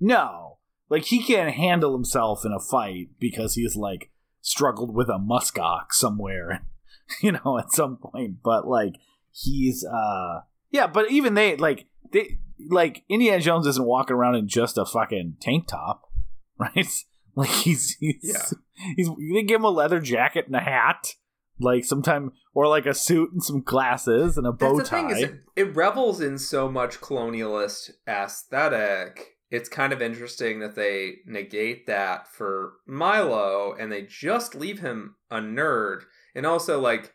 S1: no, like he can't handle himself in a fight because he's like struggled with a muskox somewhere, you know, at some point. But like he's uh yeah, but even they like they like Indiana Jones isn't walking around in just a fucking tank top, right? Like he's he's
S2: Yeah.
S1: he's they give him a leather jacket and a hat. Like sometime, or like a suit and some glasses and a bow
S2: That's the
S1: tie.
S2: thing is it, it revels in so much colonialist aesthetic. It's kind of interesting that they negate that for Milo and they just leave him a nerd. And also like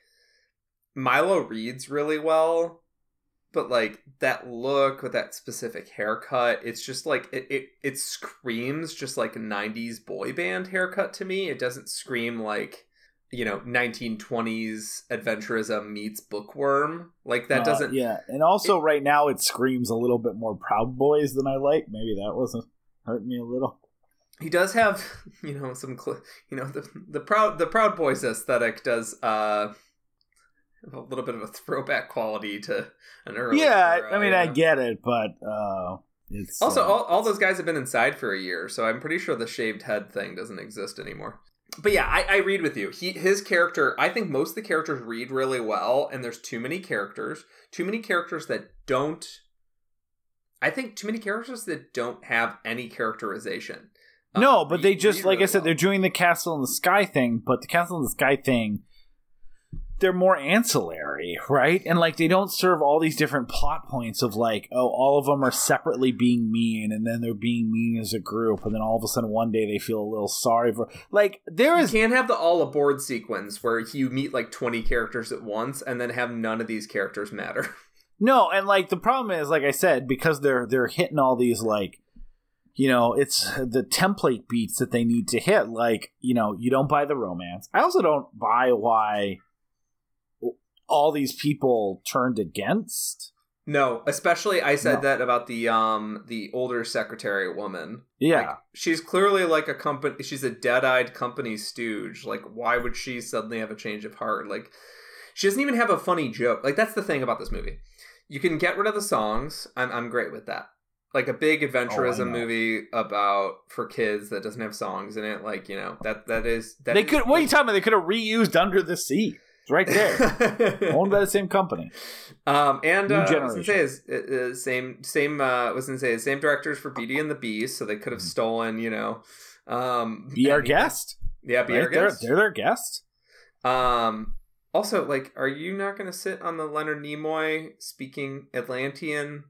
S2: Milo reads really well, but like that look with that specific haircut, it's just like it it, it screams just like a 90s boy band haircut to me. It doesn't scream like you know 1920s adventurism meets bookworm like that
S1: Uh,
S2: doesn't
S1: yeah, and also right now it screams a little bit more Proud Boys than I like. Maybe that wasn't hurting me a little.
S2: He does have you know some cl- you know the the proud the proud boys aesthetic does uh a little bit of a throwback quality to an early
S1: yeah,
S2: era,
S1: I mean I get it, but uh, it's
S2: also
S1: uh,
S2: all, all those guys have been inside for a year so i'm pretty sure the shaved head thing doesn't exist anymore. But yeah I, I read with you. He his character i think most of the characters read really well and there's too many characters too many characters that don't i think too many characters that don't have any characterization Uh,
S1: no, but they just like I said,
S2: well.
S1: they're doing the Castle in the Sky thing, but the Castle in the Sky thing. They're more ancillary, right? And like they don't serve all these different plot points of like, oh, all of them are separately being mean, and then they're being mean as a group, and then all of a sudden one day they feel a little sorry for. Like there is you
S2: can't have the all aboard sequence where you meet like 20 characters at once and then have none of these characters matter
S1: No, and like the problem is, like I said, because they're they're hitting all these like, you know, it's the template beats that they need to hit. Like, you know, you don't buy the romance. I also don't buy why all these people turned against.
S2: no especially i said
S1: No.
S2: that about the um the older secretary woman
S1: Yeah,
S2: Like, she's clearly like a company. She's a dead-eyed company stooge. Like, why would she suddenly have a change of heart? Like, she doesn't even have a funny joke. Like, that's the thing about this movie. You can get rid of the songs. I'm I'm great with that. Like a big adventurism
S1: know.
S2: movie about for kids that doesn't have songs in it. Like, you know that that is that
S1: they
S2: is-
S1: could. What are you talking about? They could have reused Under the Sea. It's right there, owned by the same company.
S2: Um, and
S1: New
S2: uh, I was gonna say
S1: generation.
S2: is uh, uh, same same uh, was gonna say same directors for Beauty and the Beast, so they could have
S1: Mhm.
S2: stolen, you know, um,
S1: Be our guest.
S2: Yeah, be
S1: right?
S2: our
S1: They're,
S2: guest.
S1: they're their guest.
S2: Um, Also, like, are you not going to sit on the Leonard Nimoy speaking Atlantean?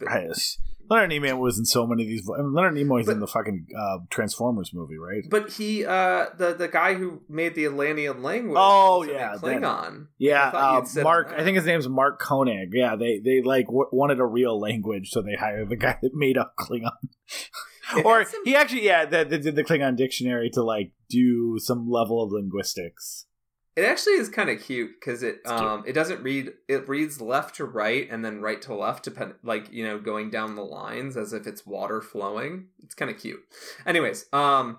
S1: Yes. Leonard Nimoy was in so many of these. I mean, Leonard Nimoy's
S2: But-
S1: in the fucking uh, Transformers movie, right?
S2: But he, uh, the the guy who made the Atlantean language.
S1: Oh, yeah,
S2: Klingon.
S1: Yeah,
S2: I
S1: uh, Mark. I think his name's Mark Koenig. Yeah, they they like w- wanted a real language, so they hired the guy that made up Klingon. Or
S2: some-
S1: he actually, yeah, they, they did the Klingon dictionary to like do some level of linguistics.
S2: It actually is kind of cute because it
S1: It's cute.
S2: um it doesn't read it reads left to right and then right to left depend like you know going down the lines as if it's water flowing. It's kind of cute. Anyways, um,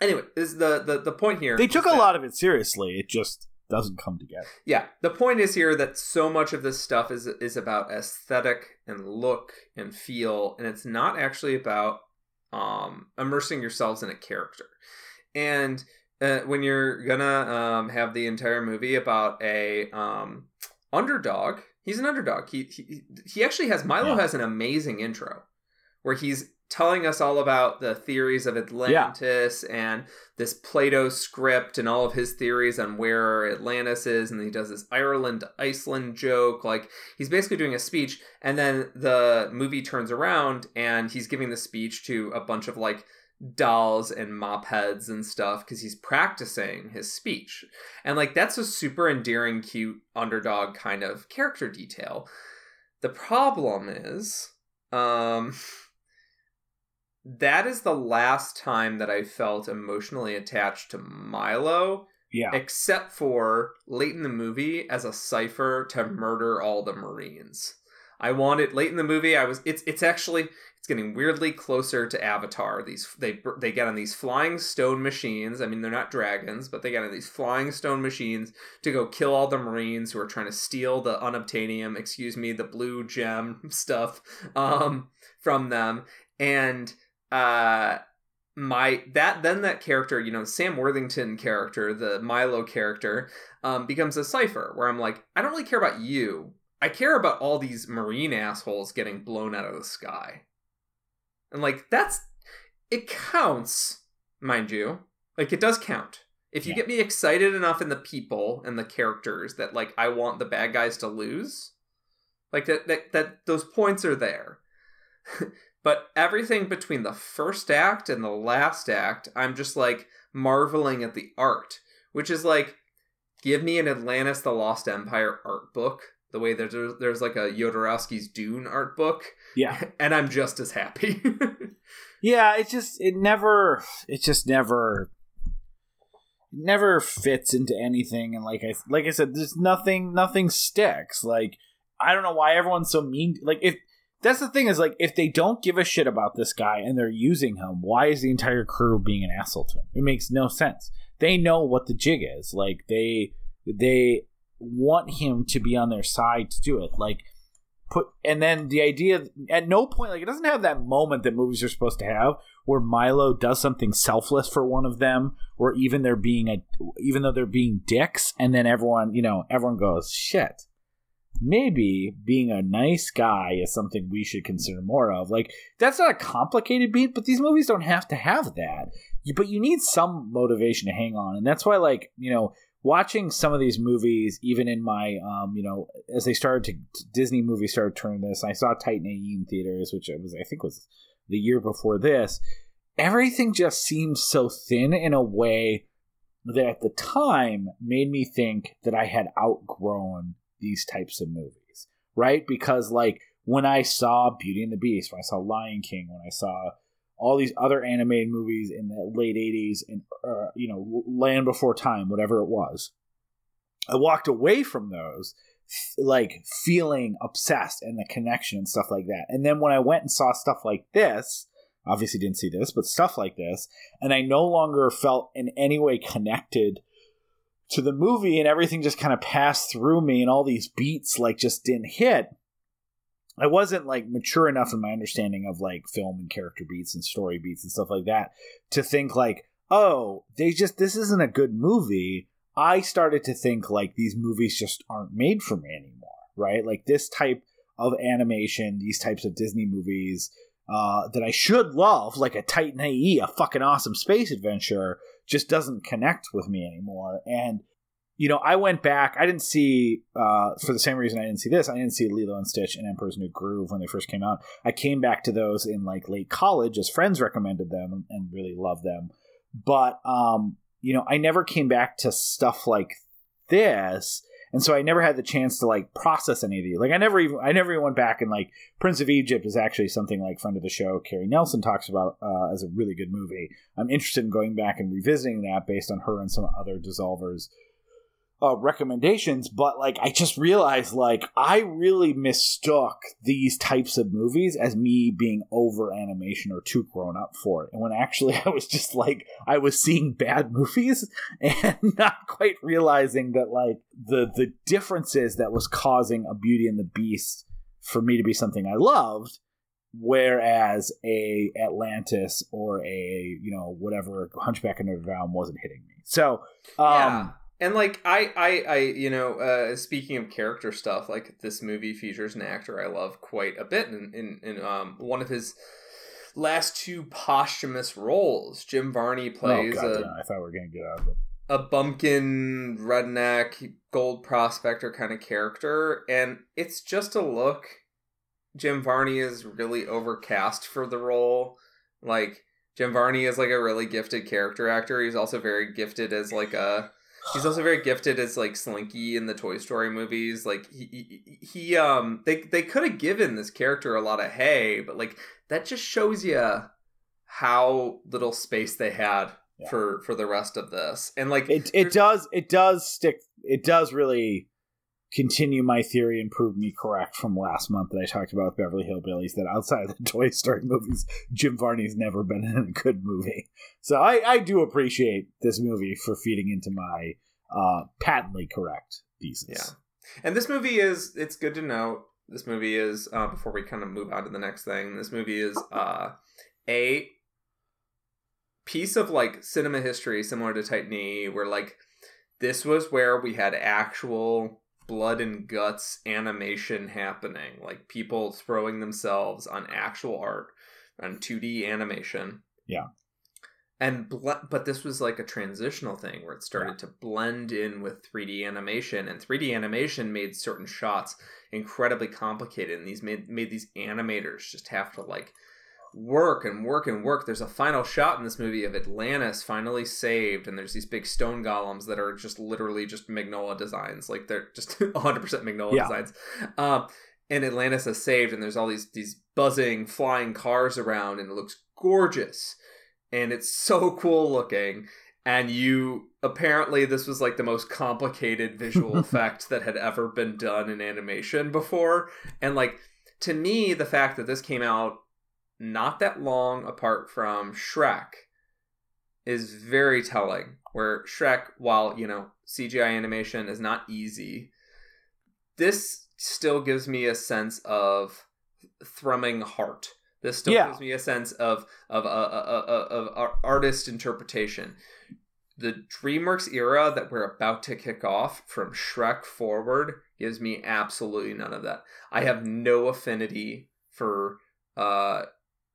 S2: anyway, is the the the point here?
S1: They took a
S2: that-
S1: lot of it seriously. It just doesn't come together.
S2: Yeah, the point is here that so much of this stuff is is about aesthetic and look and feel, and it's not actually about um, immersing yourselves in a character. And uh, when you're gonna um, have the entire movie about a um, underdog, he's an underdog. He he, he actually has Milo
S1: Yeah.
S2: has an amazing intro where he's telling us all about the theories of Atlantis and this Plato script and all of his theories on where Atlantis is, and he does this Ireland Iceland joke. Like he's basically doing a speech, and then the movie turns around and he's giving the speech to a bunch of like dolls and mop heads and stuff because he's practicing his speech. And like that's a super endearing, cute underdog kind of character detail. The problem is, um, that is the last time that I felt emotionally attached to Milo,
S1: Yeah,
S2: except for late in the movie as a cipher to murder all the Marines. I wanted late in the movie. I was. It's. It's actually. It's getting weirdly closer to Avatar. These they they get on these flying stone machines. I mean, they're not dragons, but they get on these flying stone machines to go kill all the Marines who are trying to steal the unobtainium. Excuse me, the blue gem stuff um, from them. And uh, my that then that character, you know, Sam Worthington character, the Milo character, um, becomes a cipher where I'm like, I don't really care about you. I care about all these marine assholes getting blown out of the sky. And like that's it counts, mind you. Like it does count. If you
S1: Yeah.
S2: get me excited enough in the people and the characters that like I want the bad guys to lose, like that that, that those points are there. but everything between the first act and the last act, I'm just like marveling at the art, which is like give me an Atlantis the Lost Empire art book, the way there's there's like a Jodorowsky's Dune art book,
S1: yeah,
S2: and I'm just as happy.
S1: yeah. It just it never it just never never fits into anything. And like I like I said, there's nothing nothing sticks. Like I don't know why everyone's so mean. Like if that's the thing is like if they don't give a shit about this guy and they're using him, why is the entire crew being an asshole to him? It makes no sense. They know what the jig is. Like they they want him to be on their side to do it. Like put and then the idea at no point like it doesn't have that moment that movies are supposed to have where Milo does something selfless for one of them or even they're being a even though they're being dicks and then everyone you know everyone goes shit. Maybe being a nice guy is something we should consider more of. Like that's not a complicated beat but these movies don't have to have that. But you need some motivation to hang on and that's why like you know watching some of these movies even in my um you know as they started to disney movies started turning this i saw titan ae in theaters which was i think was the year before this. Everything just seems so thin in a way that at the time made me think that i had outgrown these types of movies right? Because like when i saw beauty and the beast when i saw lion king when i saw all these other animated movies in the late 80s and uh, you know land before time whatever it was. I walked away from those like feeling obsessed and the connection and stuff like that. And then when i went and saw stuff like this obviously didn't see this but stuff like this and i no longer felt in any way connected to the movie and everything just kind of passed through me and all these beats like just didn't hit I wasn't like mature enough in my understanding of like film and character beats and story beats and stuff like that to think like, oh, they just this isn't a good movie. I started to think like these movies just aren't made for me anymore, right? Like this type of animation, these types of Disney movies uh, that I should love, like a Titan AE, a fucking awesome space adventure, just doesn't connect with me anymore. And you know, I went back. I didn't see uh, for the same reason I didn't see this. I didn't see Lilo and Stitch and Emperor's New Groove when they first came out. I came back to those in like late college as friends recommended them and really loved them. But um, you know, I never came back to stuff like this and so I never had the chance to like process any of these. Like I never even I never even went back and like Prince of Egypt is actually something like friend of the show Carrie Nelson talks about uh, as a really good movie. I'm interested in going back and revisiting that based on her and some other dissolvers uh, recommendations, but like I just realized like I really mistook these types of movies as me being over animation or too grown up for it, and when actually I was just like I was seeing bad movies and not quite realizing that like the the differences that was causing a Beauty and the Beast for me to be something I loved whereas a Atlantis or a you know whatever Hunchback of Notre Dame wasn't hitting me. So um,
S2: yeah and like I, I, I, you know, uh, speaking of character stuff, like this movie features an actor I love quite a bit, in in, in um one of his last two posthumous roles, Jim Varney oh, plays. Oh,
S1: God, a, I thought we were gonna get out of it.
S2: A bumpkin redneck gold prospector kind of character, and it's just a look. Jim Varney is really overcast for the role. Like Jim Varney is like a really gifted character actor. He's also very gifted as like a He's also very gifted as like Slinky in the Toy Story movies. Like he, he, he um they they could have given this character a lot of hay, but like that just shows you how little space they had yeah. for for the rest of this. And like
S1: it it does it does stick it does really continue my theory and prove me correct from last month that I talked about with Beverly Hillbillies that outside of the Toy Story movies, Jim Varney's never been in a good movie. So I, I do appreciate this movie for feeding into my uh, patently correct thesis.
S2: Yeah. And this movie is, it's good to know. this movie is, uh, before we kind of move on to the next thing, this movie is uh, a piece of like cinema history similar to Titanic, where like this was where we had actual blood and guts animation happening, like people throwing themselves on actual art, on 2D animation.
S1: Yeah.
S2: And ble- but this was like a transitional thing where it started yeah. to blend in with 3D animation, and 3D animation made certain shots incredibly complicated, and these made made these animators just have to like work and work and work. There's a final shot in this movie of Atlantis finally saved, and there's these big stone golems that are just literally just Mignola designs, like they're just 100% Mignola yeah. designs. Um, and Atlantis is saved, and there's all these these buzzing flying cars around, and it looks gorgeous, and it's so cool looking. And you apparently this was like the most complicated visual effect that had ever been done in animation before, and like to me, the fact that this came out not that long apart from Shrek is very telling. Where Shrek, while, you know, CGI animation is not easy, this still gives me a sense of thrumming heart. This still yeah. gives me a sense of of, uh, uh, uh, of, of artist interpretation. The DreamWorks era that we're about to kick off from Shrek forward gives me absolutely none of that. I have no affinity for uh,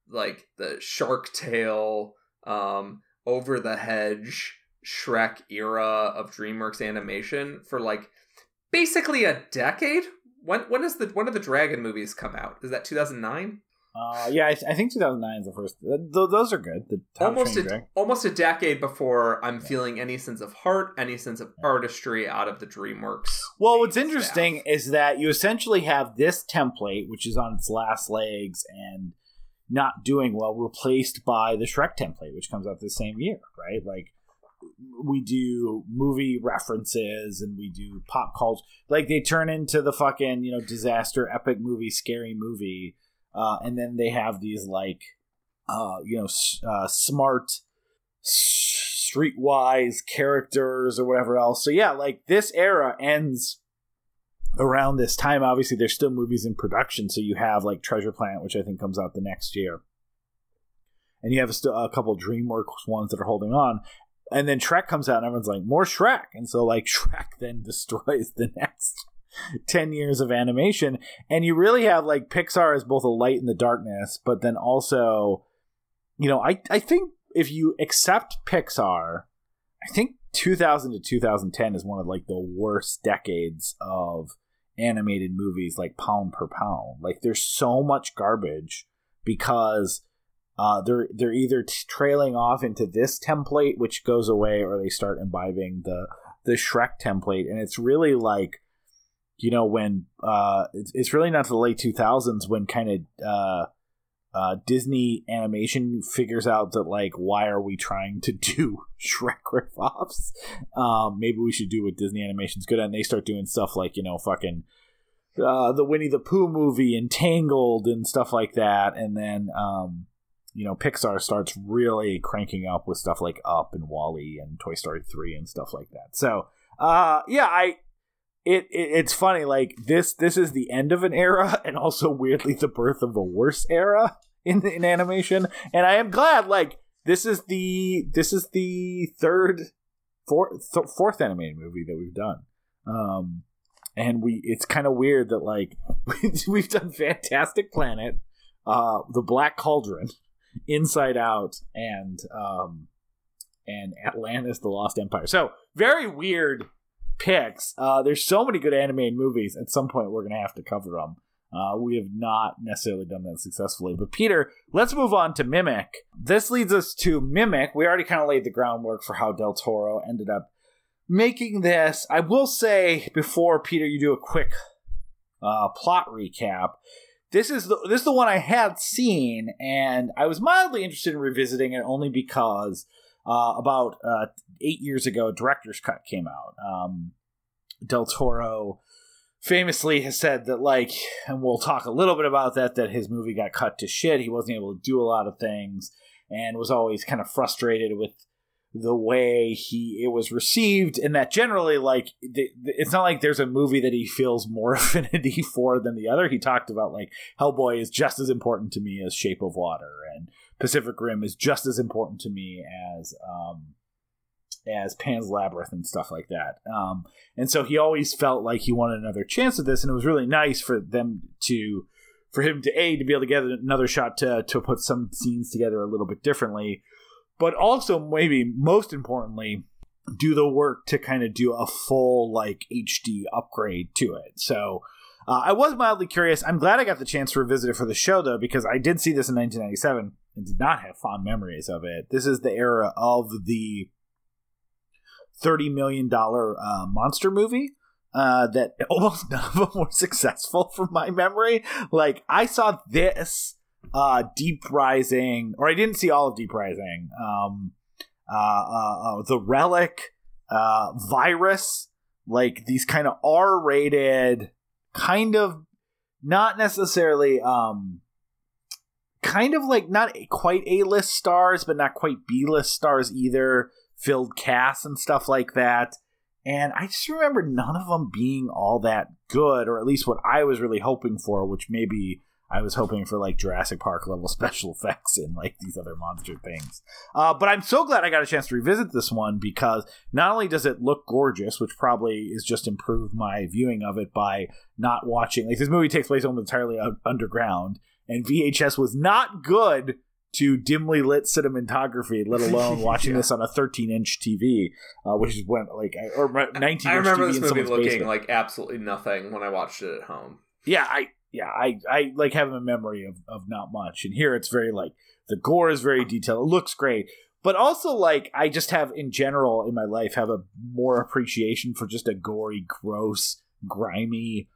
S2: like the Shark Tale, um, Over the Hedge, Shrek era of DreamWorks animation for like basically a decade. When when is the when did the Dragon movies come out? Is that two thousand nine?
S1: Uh, yeah, I, th- I, think 2009 is the first. Th- those are good. The
S2: almost a, almost a decade before I'm yeah. feeling any sense of heart, any sense of artistry out of the DreamWorks.
S1: Well, what's interesting staff. is that you essentially have this template, which is on its last legs, and not doing well replaced by the Shrek template, which comes out the same year, right? Like we do movie references and we do pop culture. Like they turn into the fucking you know disaster epic movie, scary movie, uh, and then they have these like uh, you know uh, smart streetwise characters or whatever else. So yeah, like this era ends around this time, obviously, there's still movies in production. So you have like Treasure Planet, which I think comes out the next year, and you have a, a couple DreamWorks ones that are holding on. And then Shrek comes out, and everyone's like, "More Shrek!" And so like Shrek then destroys the next 10 years of animation and you really have like pixar as both a light in the darkness but then also you know i i think if you accept pixar i think 2000 to 2010 is one of like the worst decades of animated movies like pound per pound. Like there's so much garbage because uh, they're they're either t- trailing off into this template which goes away or they start imbibing the the Shrek template. And it's really like you know when uh it's, it's really not the late 2000s when kind of uh uh, Disney Animation figures out that like why are we trying to do Shrek ripoffs? Um, maybe we should do what Disney Animation's good at. And they start doing stuff like you know fucking uh, the Winnie the Pooh movie and Tangled and stuff like that. And then um, you know Pixar starts really cranking up with stuff like Up and WALL-E and Toy Story three and stuff like that. So uh, yeah, I it, it, it's funny like this this is the end of an era and also weirdly the birth of a worse era in in animation. And i am glad like this is the this is the third fourth th- fourth animated movie that we've done. Um and we it's kind of weird that like we've done fantastic planet uh the black cauldron inside out and um and atlantis the lost empire. So very weird picks. Uh, there's so many good animated movies. At some point, we're going to have to cover them. Uh, we have not necessarily done that successfully. But Peter, let's move on to Mimic. This leads us to Mimic. We already kind of laid the groundwork for how Del Toro ended up making this. I will say before Peter, you do a quick uh, plot recap. This is the this is the one I had seen, and I was mildly interested in revisiting it only because uh, about uh, eight years ago, director's cut came out. Um, Del Toro famously has said that, like, and we'll talk a little bit about that, that his movie got cut to shit. He wasn't able to do a lot of things and was always kind of frustrated with the way he it was received and that generally like the, the, it's not like there's a movie that he feels more affinity for than the other he talked about like hellboy is just as important to me as shape of water and pacific rim is just as important to me as um as Pan's Labyrinth and stuff like that. Um, and so he always felt like he wanted another chance at this, and it was really nice for them to, for him to a to be able to get another shot to to put some scenes together a little bit differently, but also maybe most importantly, do the work to kind of do a full like HD upgrade to it. So. Uh, I was mildly curious. I'm glad I got the chance to revisit it for the show, though, because I did see this in 1997 and did not have fond memories of it. This is the era of the thirty million dollar uh, monster movie. Uh, that almost none of them were successful from my memory. Like I saw this uh, Deep Rising, or I didn't see all of Deep Rising. Um, uh, uh, uh the Relic, uh, Virus, like these kind of R rated, kind of not necessarily um kind of like not quite A list stars, but not quite B list stars either filled casts and stuff like that. And I just remember none of them being all that good, or at least what I was really hoping for, which maybe I was hoping for like Jurassic Park level special effects and like these other monster things. Uh, but I'm so glad I got a chance to revisit this one because not only does it look gorgeous, which probably is just improved my viewing of it by not watching. Like this movie takes place almost entirely underground, and VHS was not good to dimly lit cinematography, let alone watching yeah. this on a 13 inch TV, uh, which is when like or 19.
S2: I remember
S1: TV
S2: this movie looking basement. like absolutely nothing when I watched it at home.
S1: Yeah, I yeah I I like have a memory of of not much, and here it's very like the gore is very detailed. It looks great, but also like I just have in general in my life have a more appreciation for just a gory, gross, grimy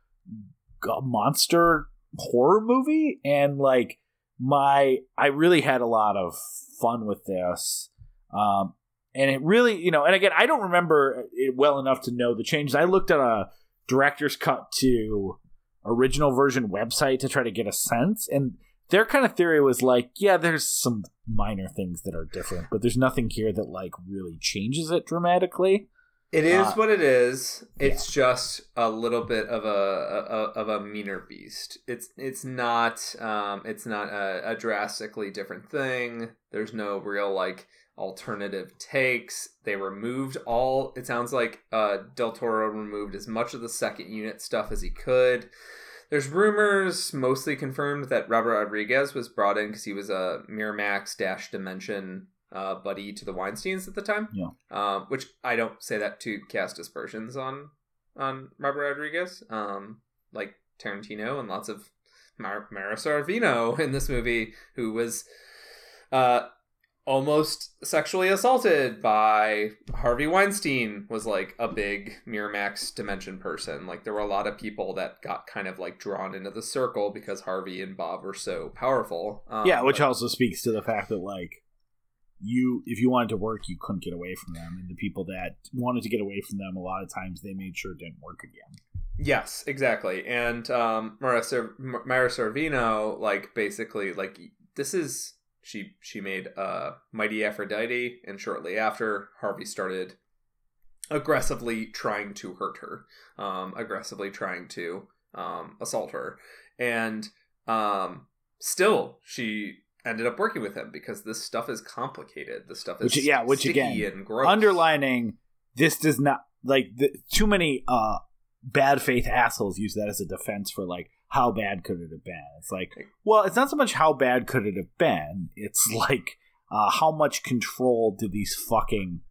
S1: monster horror movie, and like my I really had a lot of fun with this. Um, and it really, you know, and again, I don't remember it well enough to know the changes. I looked at a director's cut to original version website to try to get a sense, and their kind of theory was like, yeah, there's some minor things that are different, but there's nothing here that like really changes it dramatically.
S2: It is uh, what it is. It's yeah. just a little bit of a, a, of a meaner beast. It's it's not um it's not a, a drastically different thing. There's no real like alternative takes. They removed all. It sounds like uh, Del Toro removed as much of the second unit stuff as he could. There's rumors, mostly confirmed, that Robert Rodriguez was brought in because he was a Miramax Dash Dimension uh, buddy to the Weinstein's at the time.
S4: Yeah.
S2: Um, which I don't say that to cast aspersions on on Robert Rodriguez. Um, like Tarantino and lots of Mar- Mira Sorvino in this movie, who was uh, almost sexually assaulted by Harvey Weinstein, was like a big Miramax dimension person. Like there were a lot of people that got kind of like drawn into the circle because Harvey and Bob were so powerful. Um,
S1: yeah, which
S2: but-
S1: also speaks to the fact that like you, if you wanted to work, you couldn't get away from them, and the people that wanted to get away from them, a lot of times they made sure it didn't work again.
S2: Yes, exactly. And um Mira, Sorvino, like basically like this is she she made uh Mighty Aphrodite and shortly after Harvey started aggressively trying to hurt her. Um aggressively trying to um assault her. And um still she ended up working with him because this stuff is complicated. This stuff is
S1: Which- yeah, which
S2: sticky
S1: again,
S2: and gross.
S1: Underlining this does not like the, too many uh bad faith assholes use that as a defense for like how bad could it have been. It's like, well, it's not so much how bad could it have been. It's like uh, how much control do these fucking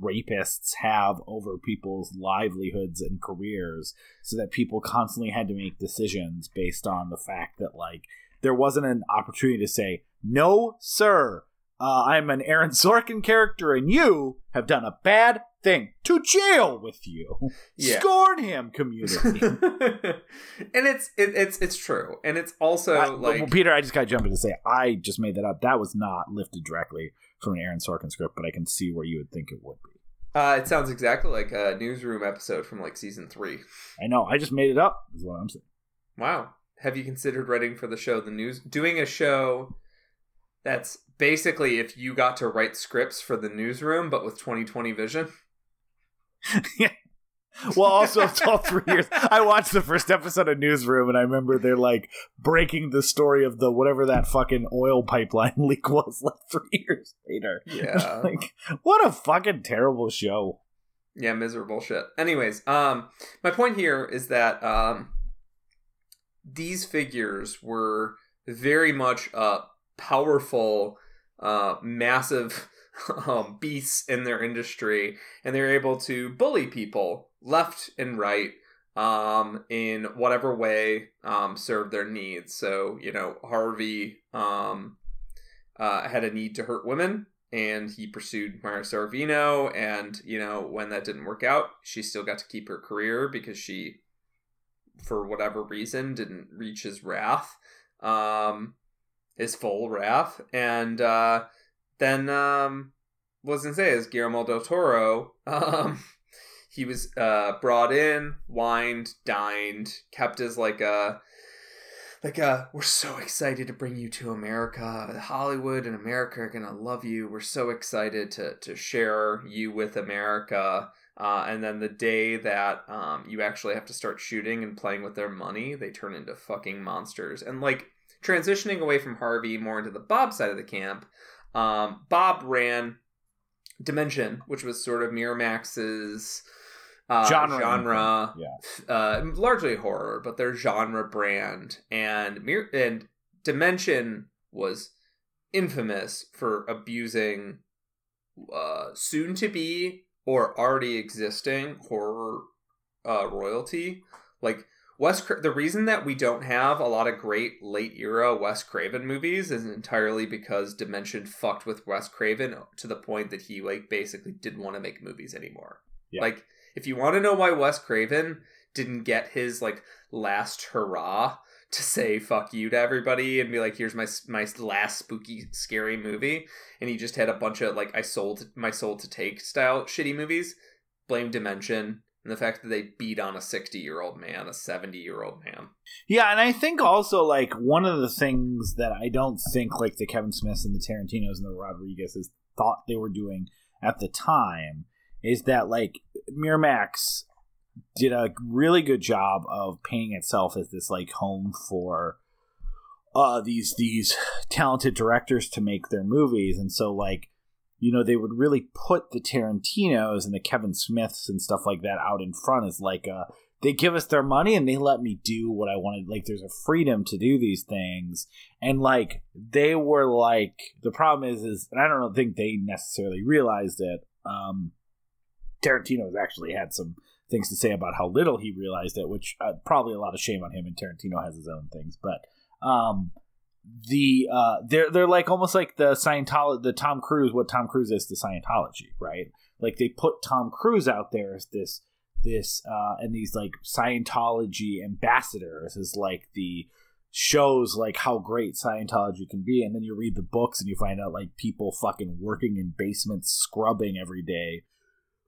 S1: rapists have over people's livelihoods and careers so that people constantly had to make decisions based on the fact that like there wasn't an opportunity to say no sir uh, i'm an aaron sorkin character and you have done a bad thing to jail with you
S2: Yeah.
S1: scorn him community
S2: and it's it, it's it's true, and it's also
S1: I-
S2: like
S1: well, Peter, I just got to jump in to say I just made that up. That was not lifted directly from an Aaron Sorkin script, but I can see where you would think it would be.
S2: uh, it sounds exactly like a newsroom episode from like season three.
S1: I know. I just made it up. Is what I'm saying.
S2: Wow, have you considered writing for the show? The news doing a show that's basically if you got to write scripts for the newsroom, but with 2020 vision. yeah.
S1: Well, also, it's all three years. I watched the first episode of Newsroom, and I remember they're like breaking the story of the whatever that fucking oil pipeline leak was like three years later.
S2: Yeah,
S1: like, what a fucking terrible show.
S2: yeah, miserable shit. Anyways, um, my point here is that um, these figures were very much uh powerful, uh, massive um, beasts in their industry, and they're able to bully people left and right um, in whatever way um, served their needs. So you know, Harvey um, uh, had a need to hurt women. And he pursued Mira Sorvino, and you know when that didn't work out, she still got to keep her career because she, for whatever reason, didn't reach his wrath, um, his full wrath, and uh, then um, was gonna say is Guillermo del Toro. Um, he was uh, brought in, wined, dined, kept as like a like a we're so excited to bring you to America. Hollywood and America are gonna love you. We're so excited to to share you with America. Uh, and then the day that um, you actually have to start shooting and playing with their money, they turn into fucking monsters. And like transitioning away from Harvey more into the Bob side of the camp, um, Bob ran Dimension, which was sort of Miramax's uh,
S1: Genre.
S2: genre
S1: Yeah.
S2: uh, largely horror, but their genre brand and Mir- and Dimension was infamous for abusing uh, soon to be or already existing horror uh, royalty. Like Wes, the reason that we don't have a lot of great late era Wes Craven movies is entirely because Dimension fucked with Wes Craven to the point that he like basically didn't want to make movies anymore.
S1: Yeah.
S2: Like if you want to know why Wes Craven didn't get his like last hurrah to say fuck you to everybody and be like here's my my last spooky scary movie and he just had a bunch of like I sold my soul to take style shitty movies blame dimension and the fact that they beat on a 60 year old man a 70 year old man.
S1: Yeah, and I think also like one of the things that I don't think like the Kevin Smiths and the Tarantinos and the Rodriguez's thought they were doing at the time is that like Miramax did a really good job of painting itself as this like home for uh these these talented directors to make their movies. And so like you know they would really put the Tarantinos and the Kevin Smiths and stuff like that out in front as like a they give us their money and they let me do what I wanted. Like there's a freedom to do these things. And like they were like the problem is is and I don't think they necessarily realized it. Um Tarantino has actually had some things to say about how little he realized it, which uh, probably a lot of shame on him. And Tarantino has his own things, but um, the uh, they're they're like almost like the Scientology, the Tom Cruise, what Tom Cruise is to Scientology, right? Like they put Tom Cruise out there as this this uh, and these like Scientology ambassadors is like the shows like how great Scientology can be, and then you read the books and you find out like people fucking working in basements scrubbing every day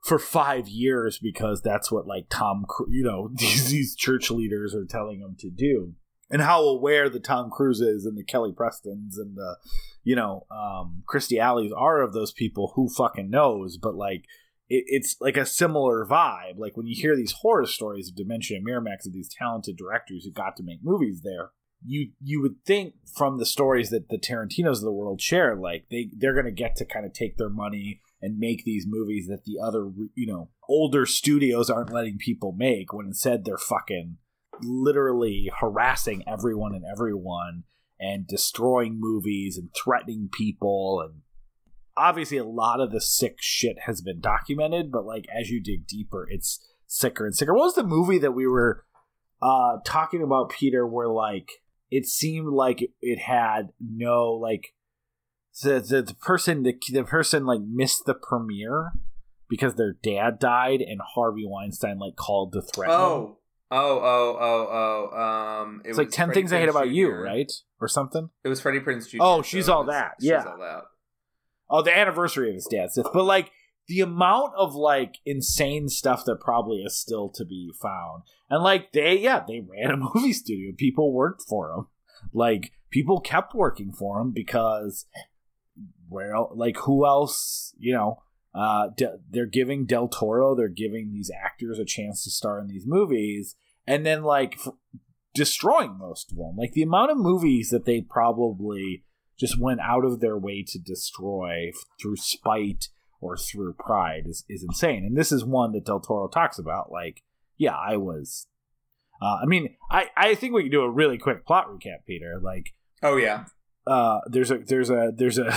S1: for five years because that's what like Tom, you know, these these church leaders are telling them to do, and how aware the Tom Cruises and the Kelly Prestons and the, you know, um, Kirstie Alley's are of those people. Who fucking knows? But like, it, it's like a similar vibe. Like when you hear these horror stories of Dementia and Miramax of these talented directors who got to make movies there. You you would think from the stories that the Tarantinos of the world share, like they they're gonna get to kind of take their money and make these movies that the other you know older studios aren't letting people make when instead they're fucking literally harassing everyone and everyone and destroying movies and threatening people and obviously a lot of the sick shit has been documented but like as you dig deeper it's sicker and sicker what was the movie that we were uh talking about peter where like it seemed like it had no like the, the, the person the, the person like missed the premiere because their dad died and Harvey Weinstein like called to threaten.
S2: Oh, oh, oh, oh, oh. Um,
S1: it it's like ten Freddie things Prinze I hate about Jr. you, right, or something.
S2: It was Freddie Prinze Jr.
S1: Oh, she's
S2: so
S1: all that. Yeah,
S2: she's all that.
S1: Oh, the anniversary of his dad's death, but like the amount of like insane stuff that probably is still to be found, and like they, yeah, they ran a movie studio. People worked for them. Like people kept working for him because where like who else you know uh, de- they're giving del toro they're giving these actors a chance to star in these movies and then like f- destroying most of them. Like the amount of movies that they probably just went out of their way to destroy through spite or through pride is, is insane. And this is one that del toro talks about like yeah i was uh, i mean i i think we can do a really quick plot recap peter. Like
S2: oh yeah.
S1: uh, there's a there's a there's a,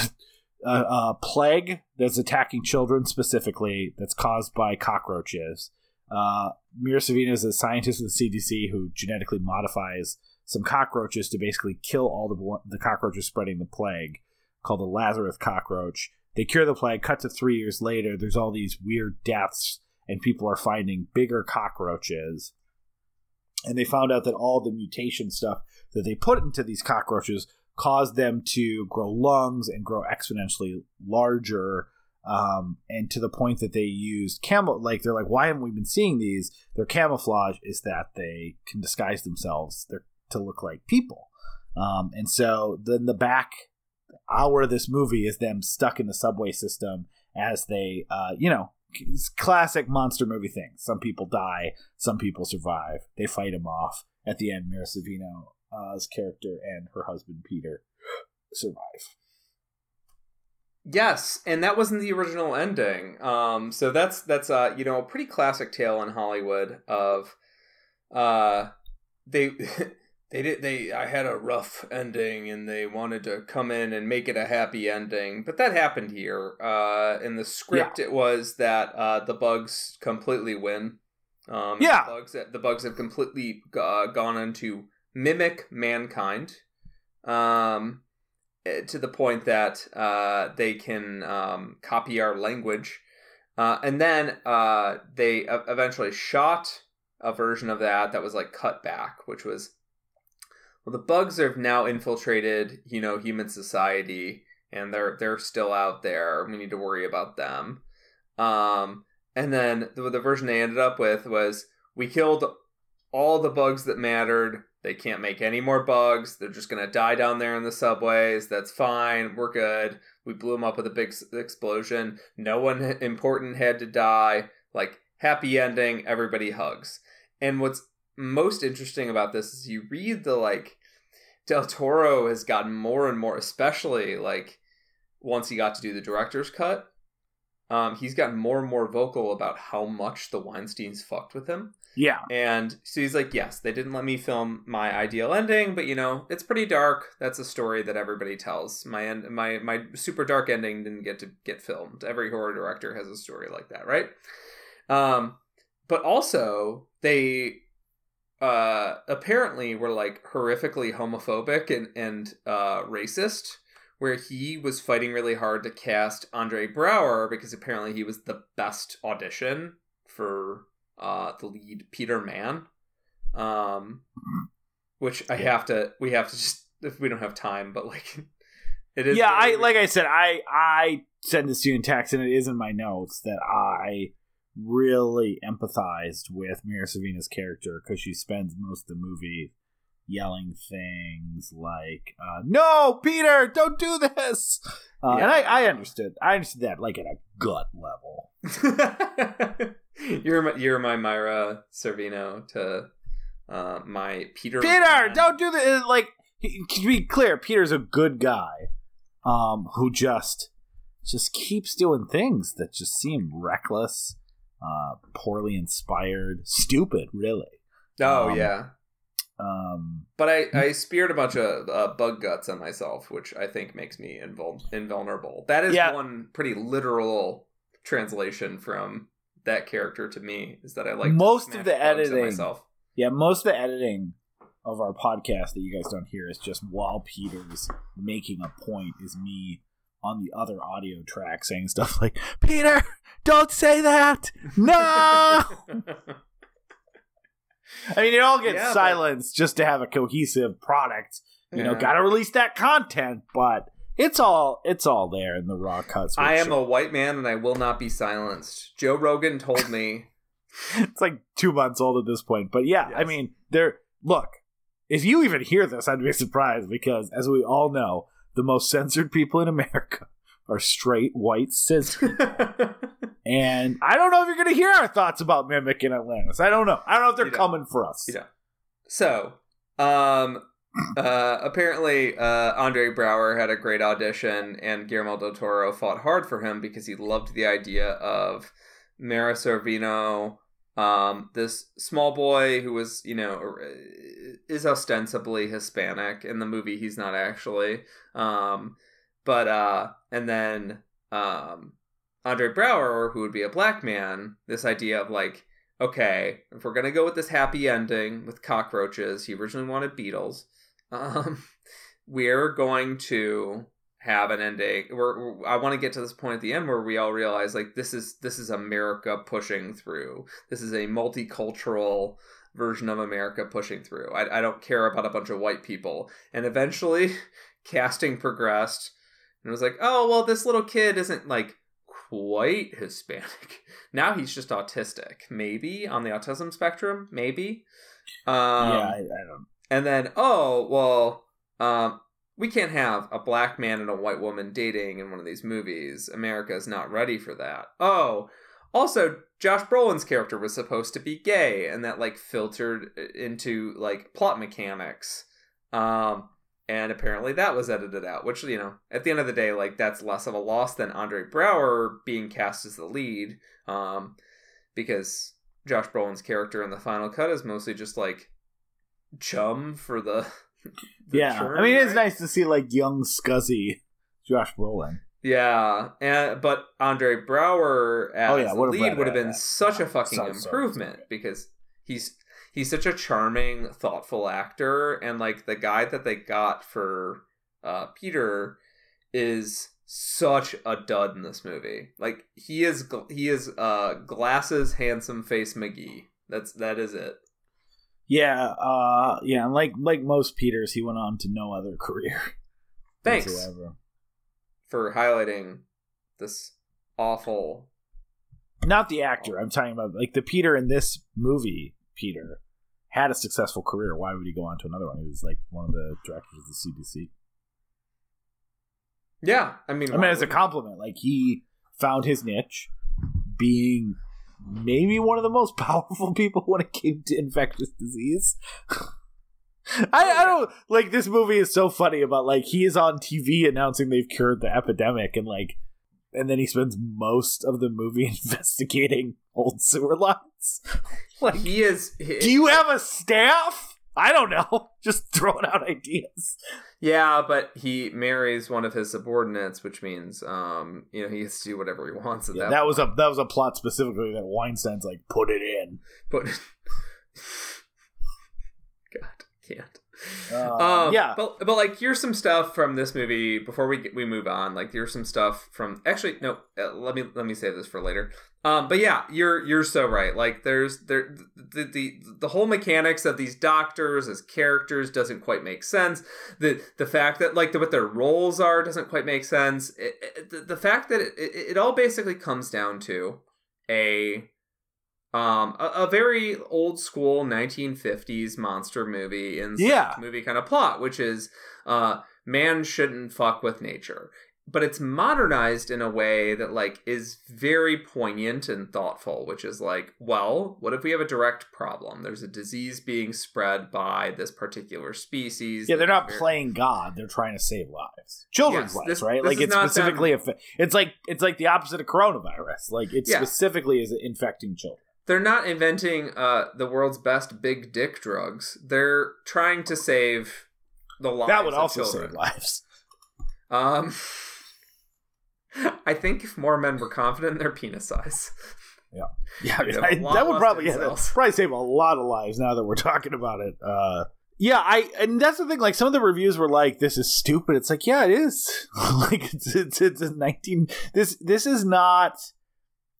S1: a, a, plague that's attacking children specifically that's caused by cockroaches. Uh, Mira Sorvino is a scientist with the CDC who genetically modifies some cockroaches to basically kill all the the cockroaches spreading the plague, called the Lazarus cockroach. They cure the plague. Cut to three years later, there's all these weird deaths, and people are finding bigger cockroaches. And they found out that all the mutation stuff that they put into these cockroaches caused them to grow lungs and grow exponentially larger um, and to the point that they used camo like they're like why haven't we been seeing these? Their camouflage is that they can disguise themselves. To look like people. Um, and so then the back hour of this movie is them stuck in the subway system as they uh, you know classic monster movie thing. Some people die some people survive. They fight them off. At the end Mira Sorvino uh, character and her husband Peter survive.
S2: Yes, and that wasn't the original ending. Um, so that's that's uh, you know a pretty classic tale in Hollywood of uh, they they did they I had a rough ending and they wanted to come in and make it a happy ending, but that happened here. Uh, in the script, yeah. it was that uh, the bugs completely win. Um,
S1: yeah,
S2: the bugs the bugs have completely uh, gone into mimic mankind um, to the point that uh, they can um, copy our language. Uh, and then uh, they eventually shot a version of that that was like cut back, which was well, the bugs have now infiltrated, you know, human society, and they're they're still out there. We need to worry about them. Um, and then the, the version they ended up with was we killed all the bugs that mattered. They can't make any more bugs. They're just going to die down there in the subways. That's fine. We're good. We blew them up with a big explosion. No one important had to die. Like, happy ending. Everybody hugs. And what's most interesting about this is you read the, like, Del Toro has gotten more and more, especially, like, once he got to do the director's cut. Um, he's gotten more and more vocal about how much the Weinsteins fucked with him
S1: Yeah.
S2: And so he's like, yes, they didn't let me film my ideal ending, but you know, it's pretty dark. That's a story that everybody tells. My end, my my super dark ending didn't get to get filmed. Every horror director has a story like that, right? Um, but also they uh apparently were like horrifically homophobic and and uh racist where he was fighting really hard to cast Andre Braugher because apparently he was the best audition for uh, the lead Peter Mann. Um, which I have to, we have to just, if we don't have time, but like, it is.
S1: yeah, I like I said, I I sent this to you in text, and it is in my notes that I really empathized with Mira Sorvino's character because she spends most of the movie yelling things like uh, "No, Peter, don't do this," uh, and I, I understood. I understood that like at a gut level.
S2: you're my, you're my Mira Sorvino to uh, my Peter.
S1: Peter,
S2: Mann.
S1: don't do this. Like, to be clear, Peter's a good guy, um, who just just keeps doing things that just seem reckless, uh, poorly inspired, stupid, really.
S2: Oh
S1: um,
S2: yeah,
S1: Um,
S2: but I I speared a bunch of uh, bug guts on myself, which I think makes me invul- invulnerable. That is
S1: Yeah.
S2: one pretty literal translation from that character to me. Is that I like
S1: Most of the editing-
S2: myself.
S1: yeah, most of the editing of our podcast that you guys don't hear is just while Peter's making a point is me on the other audio track saying stuff like, "Peter, don't say that." No. I mean, it all gets
S2: Yeah, but-
S1: silenced just to have a cohesive product. You know, got to release that content, but it's all it's all there in the raw cuts.
S2: I am a white man and I will not be silenced. Joe Rogan told me.
S1: it's like two months old at this point, but yeah, I mean, there. Look, if you even hear this, I'd be surprised because, as we all know, the most censored people in America are straight white cis. and I don't know if you're going to hear our thoughts about Mimic in Atlantis. I don't know. I don't know if they're coming for us.
S2: Yeah. so, um, uh, apparently, uh, Andre Braugher had a great audition, and Guillermo del Toro fought hard for him because he loved the idea of Mira Sorvino, um, this small boy who was, you know, is ostensibly Hispanic. In the movie, he's not actually. Um, but, uh, and then, um, Andre Braugher, who would be a black man, this idea of like, okay, if we're gonna go with this happy ending with cockroaches, he originally wanted beetles. Um, we're going to have an ending. We're, we're- I want to get to this point at the end where we all realize like this is this is America pushing through. This is a multicultural version of America pushing through. I, I don't care about a bunch of white people. And eventually, casting progressed, and it was like, oh well, this little kid isn't like quite Hispanic. Now he's just autistic, maybe on the autism spectrum, maybe. Um,
S1: yeah, I, I don't.
S2: And then, oh, well, um, we can't have a black man and a white woman dating in one of these movies. America is not ready for that. Oh, also, Josh Brolin's character was supposed to be gay, and that like filtered into like plot mechanics. Um, and apparently that was edited out, which you know, at the end of the day, like that's less of a loss than Andre Braugher being cast as the lead, um, because Josh Brolin's character in the final cut is mostly just like chum for the. the
S1: Yeah,
S2: churn,
S1: I mean, it's
S2: right?
S1: nice to see like young, scuzzy Josh Brolin.
S2: Yeah, and but Andre Braugher as
S1: Oh, yeah,
S2: the lead would have been
S1: that.
S2: such a fucking
S1: So- so-
S2: improvement because he's he's such a charming, thoughtful actor, and like the guy that they got for uh, Peter is such a dud in this movie. Like he is gl- he is uh glasses handsome face McGee. That's that is it.
S1: Yeah, uh, yeah, and like like most Peters, he went on to no other career.
S2: Thanks
S1: whatsoever.
S2: for highlighting this awful.
S1: Not the actor. I'm talking about like the Peter in this movie. Peter had a successful career. Why would he go on to another one? He was like one of the directors of the CDC.
S2: Yeah, I mean,
S1: I mean, as a compliment, like he found his niche, being maybe one of the most powerful people when it came to infectious disease. I, I don't like this movie is so funny about like he is on TV announcing they've cured the epidemic and like and then he spends most of the movie investigating old sewer lines. like,
S2: he is. he-
S1: do you have a staff? I don't know. Just throwing out ideas.
S2: Yeah, but he marries one of his subordinates, which means, um, you know, he gets to do whatever he wants at
S1: Yeah,
S2: that.
S1: that was a that was a plot specifically that Weinstein's like put it in.
S2: But God, can't.
S1: Um,
S2: Um,
S1: yeah,
S2: but but like here's some stuff from this movie before we get, we move on. Like here's some stuff from actually no, uh, let me let me save this for later. Um, but yeah, you're you're so right. Like there's there the, the the whole mechanics of these doctors as characters doesn't quite make sense. The the fact that like the, what their roles are doesn't quite make sense. It, it, the, the fact that it, it, all basically comes down to a um a, a very old school 1950s monster movie in
S1: Yeah.
S2: movie kind of plot which is uh man shouldn't fuck with nature but it's modernized in a way that like is very poignant and thoughtful which is like well what if we have a direct problem there's a disease being spread by this particular species
S1: yeah, they're not
S2: Very-
S1: playing God. They're trying to save lives, children's
S2: Yes,
S1: lives,
S2: this-
S1: right?
S2: this
S1: like it's specifically a. It's like it's like the opposite of coronavirus. Like it
S2: Yeah.
S1: specifically is infecting children.
S2: they're not inventing uh, the world's best big dick drugs. They're trying to save the lives.
S1: that would also
S2: children.
S1: save lives.
S2: Um, I think if more men were confident in their penis size,
S1: Yeah,
S2: a
S1: I- that would probably yeah, probably save a lot of lives. Now that we're talking about it, uh, yeah, I and that's the thing. Like some of the reviews were like, "This is stupid." It's like, yeah, it is. like it's it's it's a nineteen. This this is not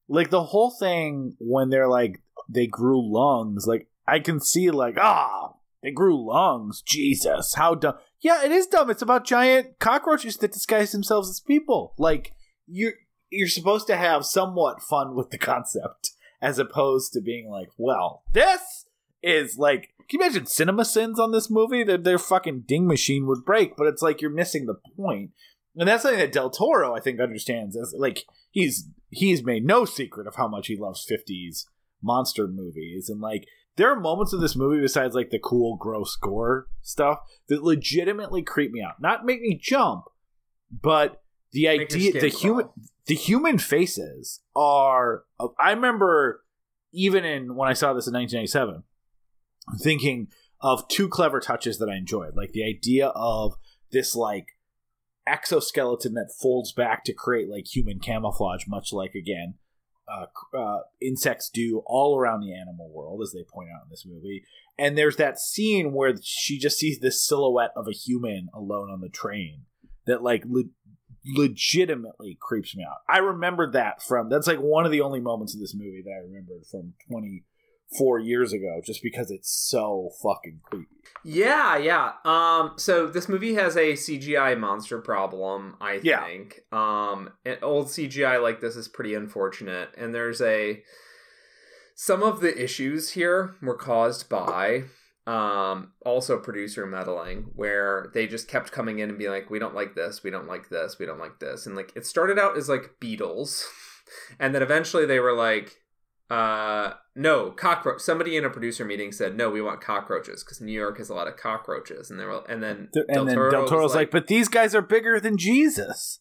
S1: like the whole thing when they're like they grew lungs. Like I can see like ah. they grew lungs. Jesus, how dumb! Yeah, it is dumb. It's about giant cockroaches that disguise themselves as people. Like you're you're supposed to have somewhat fun with the concept as opposed to being like, well, this is like, can you imagine CinemaSins on this movie? That their fucking ding machine would break, but it's like you're missing the point. And that's something that Del Toro, I think, understands. As like he's he's made no secret of how much he loves '50s monster movies, and like there are moments of this movie besides like the cool, gross gore stuff that legitimately creep me out. Not make me jump, but the idea, the human,
S2: crawl.
S1: the human faces are. I remember even in when I saw this in 1997, thinking of two clever touches that I enjoyed, like the idea of this like exoskeleton that folds back to create like human camouflage, much like again uh, uh, insects do all around the animal world, as they point out in this movie. And there's that scene where she just sees this silhouette of a human alone on the train that like le- legitimately creeps me out. I remember that from that's like one of the only moments of this movie that I remembered from 24 years ago, just because it's so fucking creepy.
S2: Yeah, yeah. Um, so this movie has a CGI monster problem, I
S1: Yeah.
S2: think. Um, and old CGI like this is pretty unfortunate, and there's a some of the issues here were caused by um also producer meddling where they just kept coming in and being like we don't like this we don't like this we don't like this and like it started out as like beetles. and then eventually they were like uh no cockroach somebody in a producer meeting said no we want cockroaches because new york has a lot of cockroaches and they were and then
S1: and then Del Toro's like, but these guys are bigger than Jesus.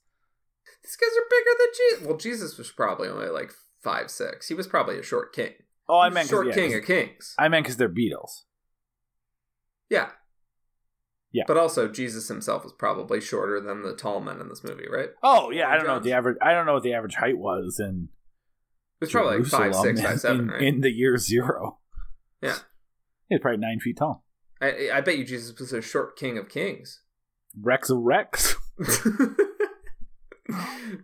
S2: these guys are bigger than jesus well jesus was probably only like five six he was probably a short king
S1: Oh, I meant
S2: short
S1: yeah,
S2: king of kings
S1: I meant because they're Beatles.
S2: Yeah
S1: Yeah.
S2: but also jesus himself was probably shorter than the tall men in this movie right
S1: Oh yeah, I don't know what the average. I don't know what the average height was in
S2: it was probably like five six five
S1: in- in,
S2: right
S1: in the year zero.
S2: Yeah.
S1: he's probably nine feet tall.
S2: I, I bet you jesus was a short king of kings
S1: Rex of Rex.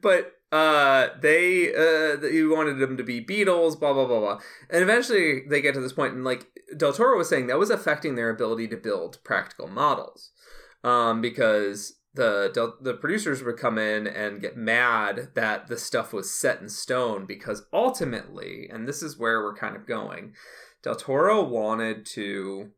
S2: but uh they uh they wanted them to be beetles blah blah blah blah. And eventually they get to this point and like del toro was saying that was affecting their ability to build practical models. Um because the Del- the producers would come in and get mad that the stuff was set in stone because ultimately and this is where we're kind of going del toro wanted to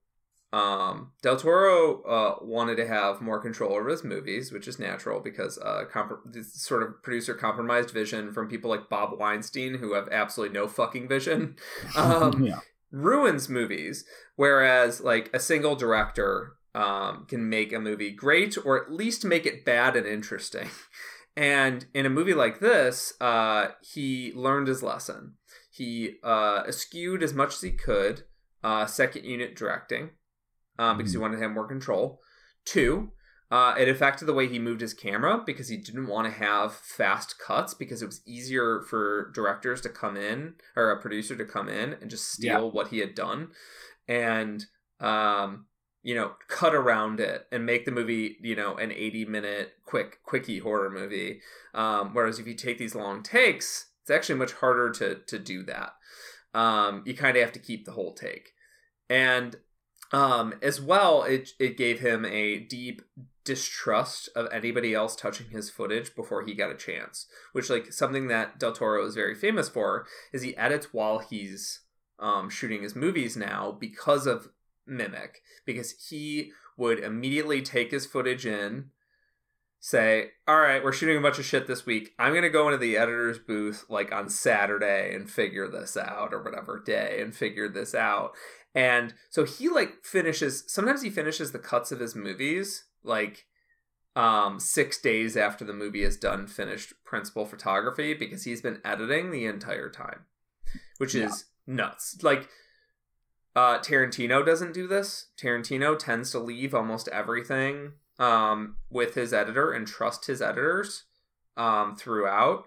S2: um, Del Toro uh, wanted to have more control over his movies, which is natural because uh, comp- this sort of producer compromised vision from people like Bob Weinstein, who have absolutely no fucking vision, um,
S1: yeah.
S2: ruins movies. Whereas, like, a single director um, can make a movie great or at least make it bad and interesting. And in a movie like this, uh, he learned his lesson. he uh, eschewed as much as he could uh, second unit directing um, because he wanted to have more control. Two, uh, it affected the way he moved his camera because he didn't want to have fast cuts because it was easier for directors to come in or a producer to come in and just steal what he had done and um, you know cut around it and make the movie you know an 80 minute quick quickie horror movie. Um, whereas if you take these long takes it's actually much harder to to do that. Um, you kind of have to keep the whole take. And um, as well it it gave him a deep distrust of anybody else touching his footage before he got a chance which like something that del toro is very famous for is he edits while he's um, shooting his movies now because of mimic because he would immediately take his footage in say all right we're shooting a bunch of shit this week i'm going to go into the editor's booth like on saturday and figure this out or whatever day and figure this out and so he like finishes sometimes he finishes the cuts of his movies like um 6 days after the movie is done finished principal photography because he's been editing the entire time which
S5: Yeah.
S2: is nuts like uh, Tarantino doesn't do this. Tarantino tends to leave almost everything um, with his editor and trust his editors um, throughout.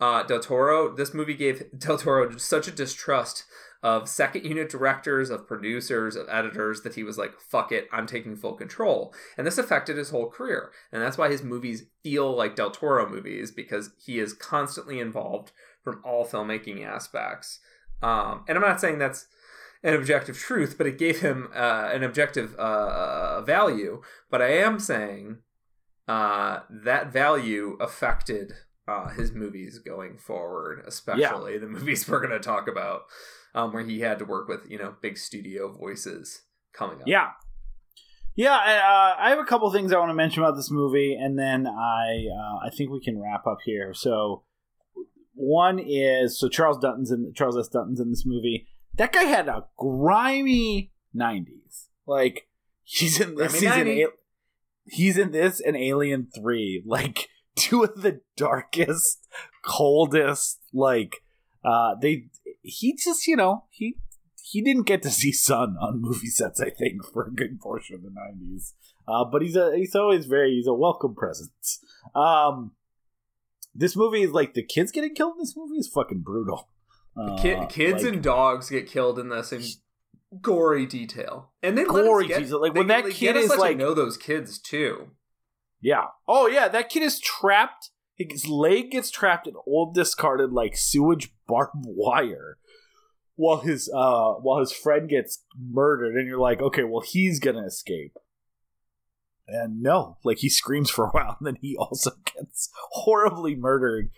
S2: Uh, Del Toro, this movie gave Del Toro such a distrust of second unit directors, of producers, of editors that he was like, fuck it, I'm taking full control. And this affected his whole career. And that's why his movies feel like Del Toro movies because he is constantly involved from all filmmaking aspects. Um, and I'm not saying that's an objective truth, but it gave him uh, an objective uh, value. But I am saying uh, that value affected uh, his movies going forward, especially the movies we're going to talk about, um, where he had to work with you know big studio voices coming up.
S1: Yeah. Yeah, I- uh, I have a couple things I want to mention about this movie, and then I uh, I think we can wrap up here. So, one is so Charles Dutton's in Charles S. Dutton's in this movie. That guy had a grimy '90s. Like he's in this.
S2: Grimy
S1: He's
S2: 90.
S1: A- he's in this and Alien Three. Like two of the darkest, coldest. Like uh, they. He just you know he he didn't get to see sun on movie sets, I think, for a good portion of the '90s. Uh, but he's a he's always very he's a welcome presence. Um, this movie is like the kids getting killed in this movie is fucking brutal. Uh,
S2: Ki- kids
S1: like,
S2: and dogs get killed in this in gory detail, and they let us
S1: Gory
S2: get-
S1: detail. Like, when that kid is, like-
S2: know those kids too.
S1: yeah. Oh yeah, that kid is trapped. His leg gets trapped in old discarded like sewage barbed wire. While his uh while his friend gets murdered, and you're like, okay, well he's gonna escape. And no, like he screams for a while, and then he also gets horribly murdered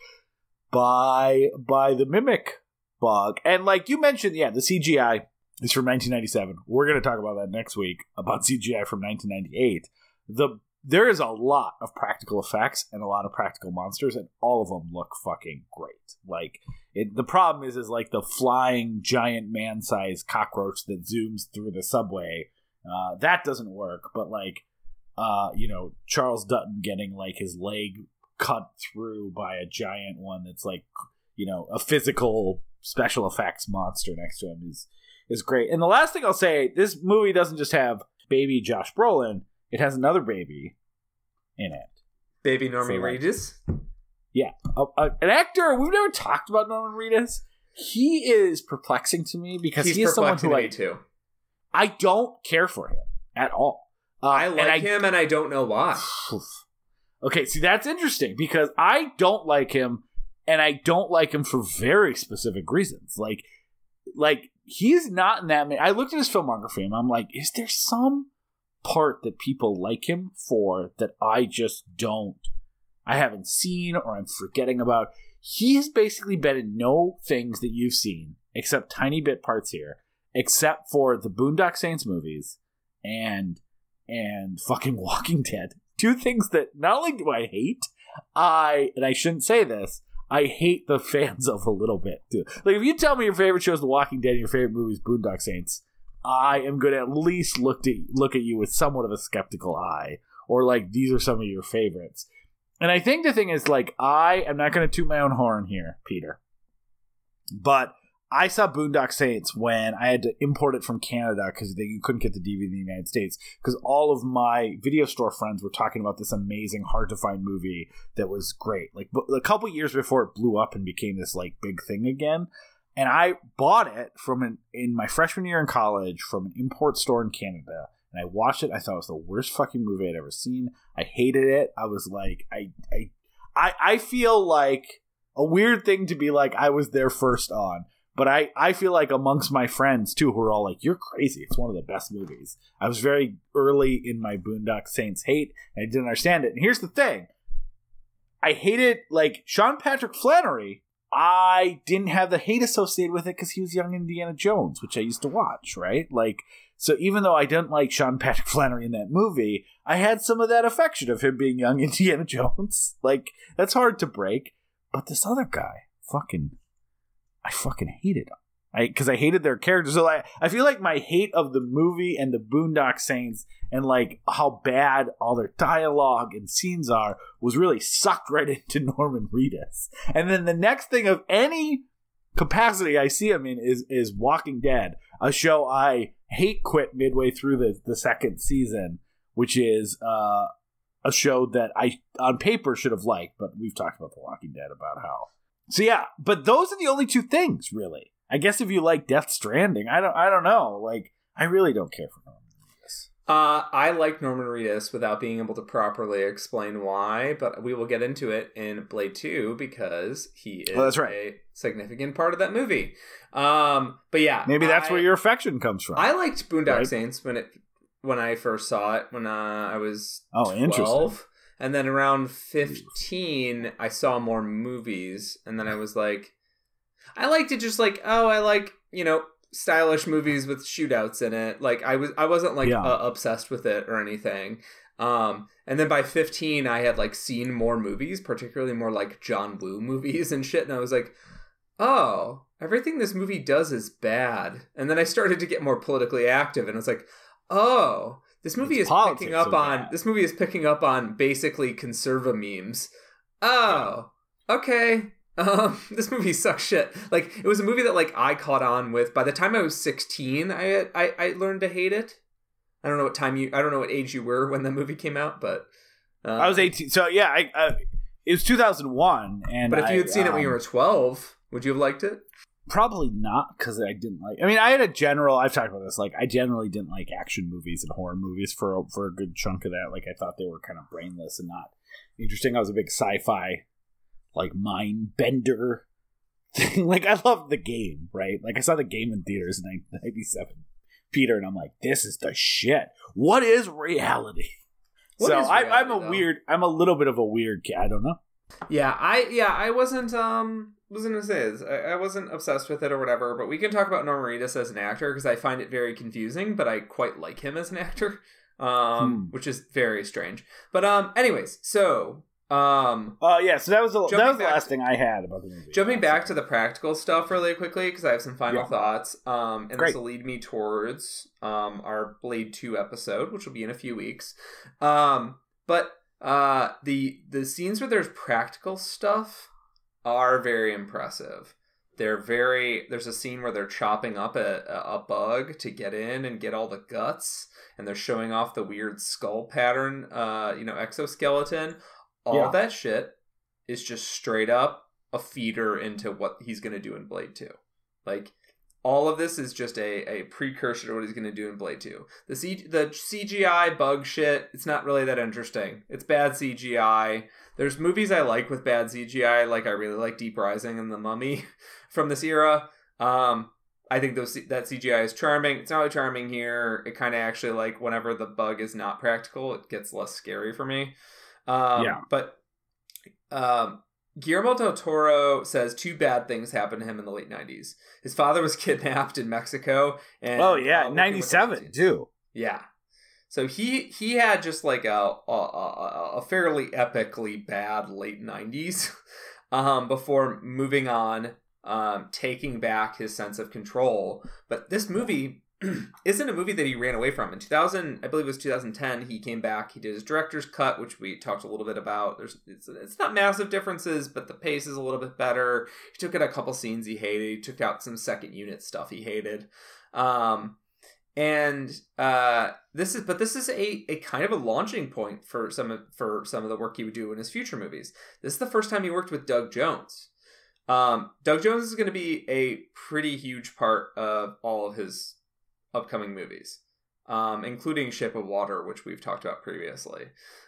S1: by by the mimic bug. And like you mentioned, yeah, the CGI is from 1997. We're gonna talk about that next week about CGI from 1998. The there is a lot of practical effects and a lot of practical monsters, and all of them look fucking great. Like it, the problem is, is like the flying giant man-sized cockroach that zooms through the subway. Uh, that doesn't work, but like, uh, you know, Charles Dutton getting like his leg cut through by a giant one that's like, you know, a physical special effects monster next to him is is great. And the last thing I'll say, this movie doesn't just have baby Josh Brolin; it has another baby in it.
S2: Baby Norman
S1: So, like,
S2: Reedus.
S1: a, a- an actor we've never talked about Norman Reedus. He is perplexing to me because
S2: He's
S1: he is someone who
S2: to
S1: I,
S2: too.
S1: I don't care for him at all. Uh,
S2: I
S1: and
S2: like him, and I don't know why.
S1: Okay, see that's interesting because I don't like him, and I don't like him for very specific reasons. Like, like he's not in that. Many, I looked at his filmography, and I'm like, is there some part that people like him for that I just don't? I haven't seen or I'm forgetting about. He has basically been in no things that you've seen except tiny bit parts here, except for the Boondock Saints movies and and fucking Walking Dead. Two things that not only do I hate, I and I shouldn't say this, I hate the fans of a little bit too. Like if you tell me your favorite show is The Walking Dead and your favorite movie is Boondock Saints, I am going to at least look at look at you with somewhat of a skeptical eye, or like these are some of your favorites. And I think the thing is like I am not going to toot my own horn here, Peter, but I saw Boondock Saints when I had to import it from Canada because you couldn't get the DVD in the United States. Because all of my video store friends were talking about this amazing, hard to find movie that was great. Like a couple years before it blew up and became this like big thing again. And I bought it from an in my freshman year in college from an import store in Canada. And I watched it. I thought it was the worst fucking movie I'd ever seen. I hated it. I was like, I, I, I, I feel like a weird thing to be like I was there first on but I, I feel like amongst my friends too, who are all like, "You're crazy! It's one of the best movies." I was very early in my Boondock Saints hate, and I didn't understand it. And here's the thing: I hated like Sean Patrick Flanery. I didn't have the hate associated with it because he was young Indiana Jones, which I used to watch, right? Like, so even though I didn't like Sean Patrick Flanery in that movie, I had some of that affection of him being young Indiana Jones. Like, that's hard to break. But this other guy, fucking I fucking hated them. I because I hated their characters. So I, I feel like my hate of the movie and the Boondock Saints and like how bad all their dialogue and scenes are was really sucked right into Norman Reedus. And then the next thing of any capacity I see him in is is Walking Dead, a show I hate quit midway through the the second season, which is uh, a show that I on paper should have liked, but we've talked about The Walking Dead about how so yeah, but those are the only two things really. I guess if you like Death Stranding, I don't I don't know. Like I really don't care for Norman Reedus.
S2: Uh, I like Norman Reedus without being able to properly explain why, but we will get into it in Blade 2 because he is
S1: oh, that's right.
S2: a significant part of that movie. Um, but yeah,
S1: maybe that's
S2: I,
S1: where your affection comes from.
S2: I liked Boondock right? Saints when it when I first saw it when uh, I was
S1: oh 12. interesting.
S2: And then around 15, I saw more movies. And then I was like, I liked it just like, oh, I like, you know, stylish movies with shootouts in it. Like I was, I wasn't like yeah. uh, obsessed with it or anything. Um, and then by 15, I had like seen more movies, particularly more like John Woo movies and shit. And I was like, oh, everything this movie does is bad. And then I started to get more politically active and it's like, oh, this movie it's is picking up on bad. this movie is picking up on basically conserva memes. Oh, okay. Um, this movie sucks shit. Like it was a movie that like I caught on with. By the time I was sixteen, I I, I learned to hate it. I don't know what time you. I don't know what age you were when the movie came out, but
S1: uh, I was eighteen. So yeah, I, I it was two thousand one. And
S2: but if you had seen um, it when you um, were twelve, would you have liked it?
S1: Probably not because I didn't like. I mean, I had a general. I've talked about this. Like, I generally didn't like action movies and horror movies for a, for a good chunk of that. Like, I thought they were kind of brainless and not interesting. I was a big sci-fi, like mind bender thing. like, I loved the game, right? Like, I saw the game in theaters in '97, Peter, and I'm like, this is the shit. What is reality? What so is reality, I, I'm a though? weird. I'm a little bit of a weird kid. I don't know.
S2: Yeah, I yeah I wasn't um was gonna say is I, I wasn't obsessed with it or whatever, but we can talk about Norman Reedus as an actor because I find it very confusing, but I quite like him as an actor, um, hmm. which is very strange. But um, anyways, so um,
S1: uh, yeah, so that was the, that was the last to, thing I had about the movie.
S2: Jumping back to the practical stuff really quickly because I have some final yeah. thoughts. Um, and
S1: Great.
S2: this will lead me towards um our Blade Two episode, which will be in a few weeks. Um, but uh, the the scenes where there's practical stuff are very impressive. They're very. There's a scene where they're chopping up a, a bug to get in and get all the guts, and they're showing off the weird skull pattern, uh, you know, exoskeleton. All yeah. that shit is just straight up a feeder into what he's gonna do in Blade Two. Like all of this is just a, a precursor to what he's going to do in Blade 2. The, C, the CGI bug shit, it's not really that interesting. It's bad CGI. There's movies I like with bad CGI, like I really like Deep Rising and The Mummy from this era. Um, I think those that CGI is charming. It's not really charming here. It kind of actually like whenever the bug is not practical, it gets less scary for me. Um, yeah. But um, Guillermo del Toro says two bad things happened to him in the late '90s. His father was kidnapped in Mexico, and
S1: oh yeah, '97 too.
S2: Yeah, so he he had just like a a, a fairly epically bad late '90s um, before moving on, um, taking back his sense of control. But this movie isn't a movie that he ran away from. In 2000, I believe it was 2010, he came back. He did his director's cut, which we talked a little bit about. There's it's, it's not massive differences, but the pace is a little bit better. He took out a couple scenes he hated. He took out some second unit stuff he hated. Um, and uh, this is but this is a, a kind of a launching point for some of, for some of the work he would do in his future movies. This is the first time he worked with Doug Jones. Um, Doug Jones is going to be a pretty huge part of all of his upcoming movies, um, including Shape of Water, which we've talked about previously.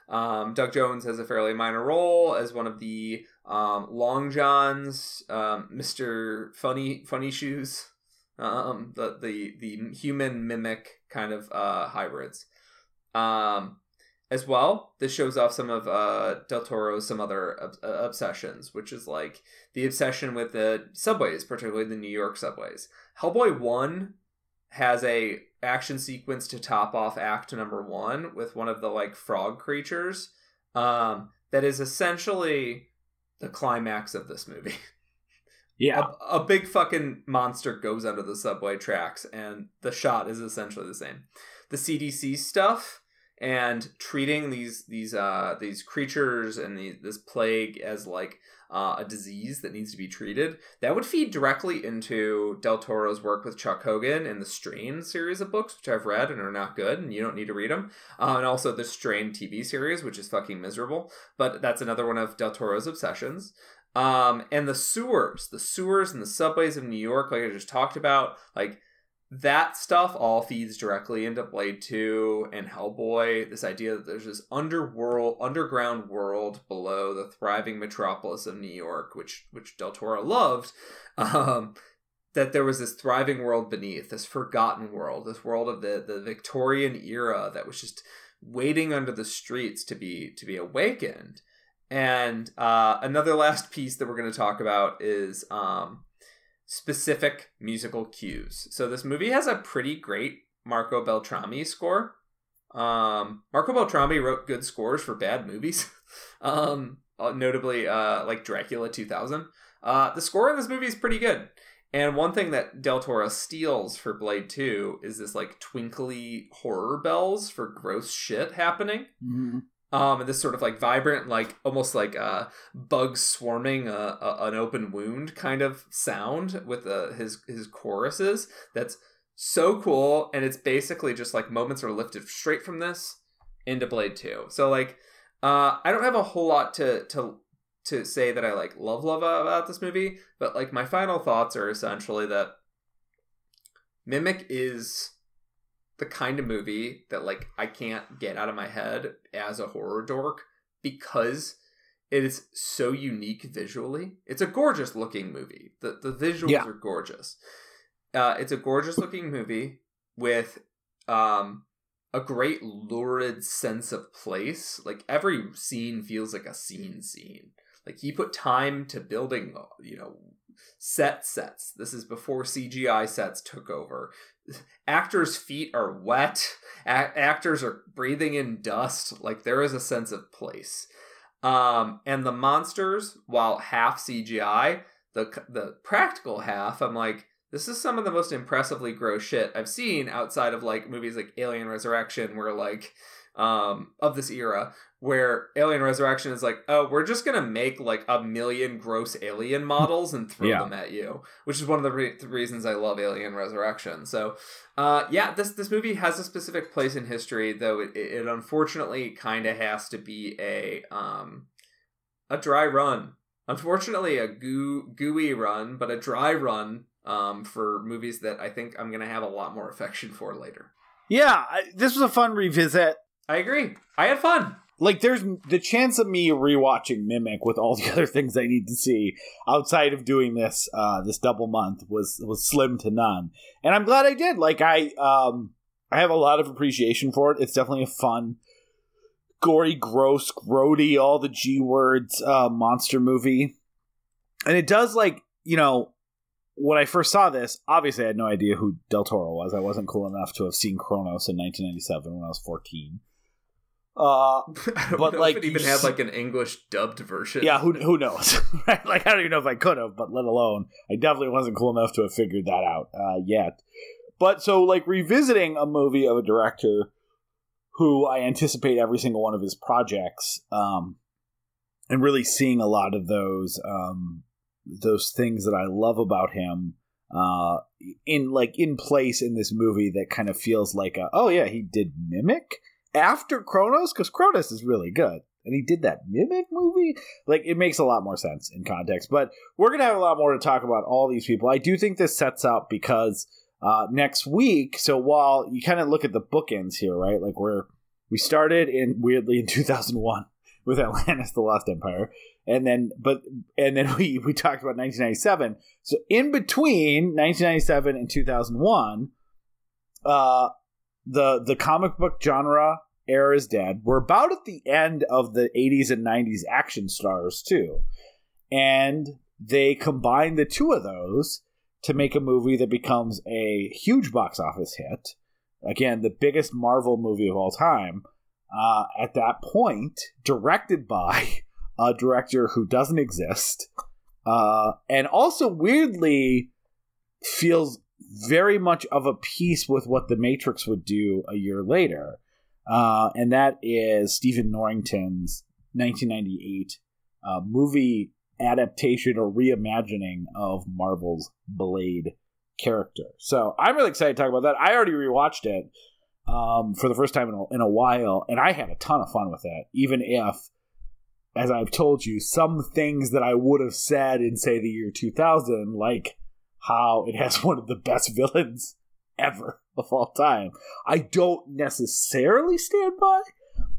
S2: Um, Doug Jones has a fairly minor role as one of the um, Long Johns, um, Mister Funny Funny Shoes, um, the the the human mimic kind of uh, hybrids. Um, as well, this shows off some of uh, Del Toro's some other ob- uh, obsessions, which is like the obsession with the subways, particularly the New York subways. Hellboy One has a action sequence to top off Act Number One with one of the like frog creatures. Um, that is essentially the climax of this movie.
S6: Yeah.
S2: a, a big fucking monster goes under the subway tracks and the shot is essentially the same. The cdc stuff and treating these these uh these creatures and the, this plague as like uh, a disease that needs to be treated that would feed directly into del toro's work with chuck hogan and the strain series of books which i've read and are not good and you don't need to read them uh, and also the strain tv series which is fucking miserable. But that's another one of del toro's obsessions um, and the sewers, the sewers and the subways of New York, like I just talked about, like that stuff all feeds directly into Blade 2 and Hellboy. This idea that there's this underworld, underground world below the thriving metropolis of New York, which which Del Toro loved. Um, that there was this thriving world beneath, this forgotten world, this world of the the Victorian era that was just waiting under the streets to be to be awakened. And uh, another last piece that we're going to talk about is um, specific musical cues. So this movie has a pretty great Marco Beltrami score. Um, Marco Beltrami wrote good scores for bad movies, um, uh, notably uh, like Dracula 2000. Uh, the score in this movie is pretty good. And one thing that Del Toro steals for Blade 2 is this like twinkly horror bells for gross shit happening
S6: Mm-hmm.
S2: Um, and this sort of like vibrant, like almost like uh, bugs swarming a, a, an open wound kind of sound with uh, his his choruses. That's so cool, and it's basically just like moments are lifted straight from this into Blade Two. So like, uh, I don't have a whole lot to to to say that I like love love about this movie, but like my final thoughts are essentially that Mimic is the kind of movie that like I can't get out of my head as a horror dork because it is so unique visually. It's a gorgeous looking movie. The the visuals
S6: Yeah.
S2: are gorgeous. Uh, it's a gorgeous looking movie with um a great lurid sense of place. Like every scene feels like a scene scene. Like he put time to building, you know, set sets. This is before CGI sets took over actors' feet are wet. A- actors are breathing in dust. Like there is a sense of place. Um, and the monsters, while half CGI, the the practical half, I'm like, this is some of the most impressively gross shit I've seen outside of like movies like Alien Resurrection, where like um of this era where Alien Resurrection is like, oh, we're just gonna make like a million gross alien models and throw
S6: Yeah.
S2: them at you, which is one of the, re- the reasons I love Alien Resurrection. So, uh, yeah, this this movie has a specific place in history, though it, it unfortunately kind of has to be a um a dry run. Unfortunately, a goo gooey run, but a dry run um for movies that I think I'm gonna have a lot more affection for later.
S6: Yeah, I, this was a fun revisit.
S2: I agree. I had fun.
S6: Like, there's the chance of me rewatching Mimic with all the other things I need to see outside of doing this uh, this double month was was slim to none, and I'm glad I did. Like, I um I have a lot of appreciation for it. It's definitely a fun, gory, gross, grody, all the G words uh, monster movie, and it does like you know when I first saw this, obviously I had no idea who Del Toro was. I wasn't cool enough to have seen Cronos in 1997 when I was 14. Uh, But, like,
S2: it even had like an English dubbed version.
S6: yeah, who who knows? right? Like I don't even know if I could have, but let alone I definitely wasn't cool enough to have figured that out uh, yet.
S1: but so like revisiting a movie of a director who I anticipate every single one of his projects, um, and really seeing a lot of those um, those things that I love about him uh, in like in place in this movie that kind of feels like a, oh yeah he did Mimic after Cronos because Cronos is really good and he did that Mimic movie. Like it makes a lot more sense in context. But we're gonna have a lot more to talk about all these people. I do think this sets up because uh, next week. So while you kind of look at the bookends here, right? Like we're we started in weirdly in 2001 with Atlantis: The Lost Empire, and then but and then we we talked about 1997. So in between 1997 and 2001, uh, the the comic book genre era is dead. We're about at the end of the 80s and 90s action stars too, and they combine the two of those to make a movie that becomes a huge box office hit. Again, the biggest Marvel movie of all time. Uh, at that point, directed by a director who doesn't exist, uh, and also weirdly feels very much of a piece with what The Matrix would do a year later, uh, and that is Stephen Norrington's 1998 uh, movie adaptation or reimagining of Marvel's Blade character. So I'm really excited to talk about that. I already rewatched it um, for the first time in a, in a while, and I had a ton of fun with it, even if as I've told you, some things that I would have said in, say, the year 2000, like how it has one of the best villains ever of all time, I don't necessarily stand by,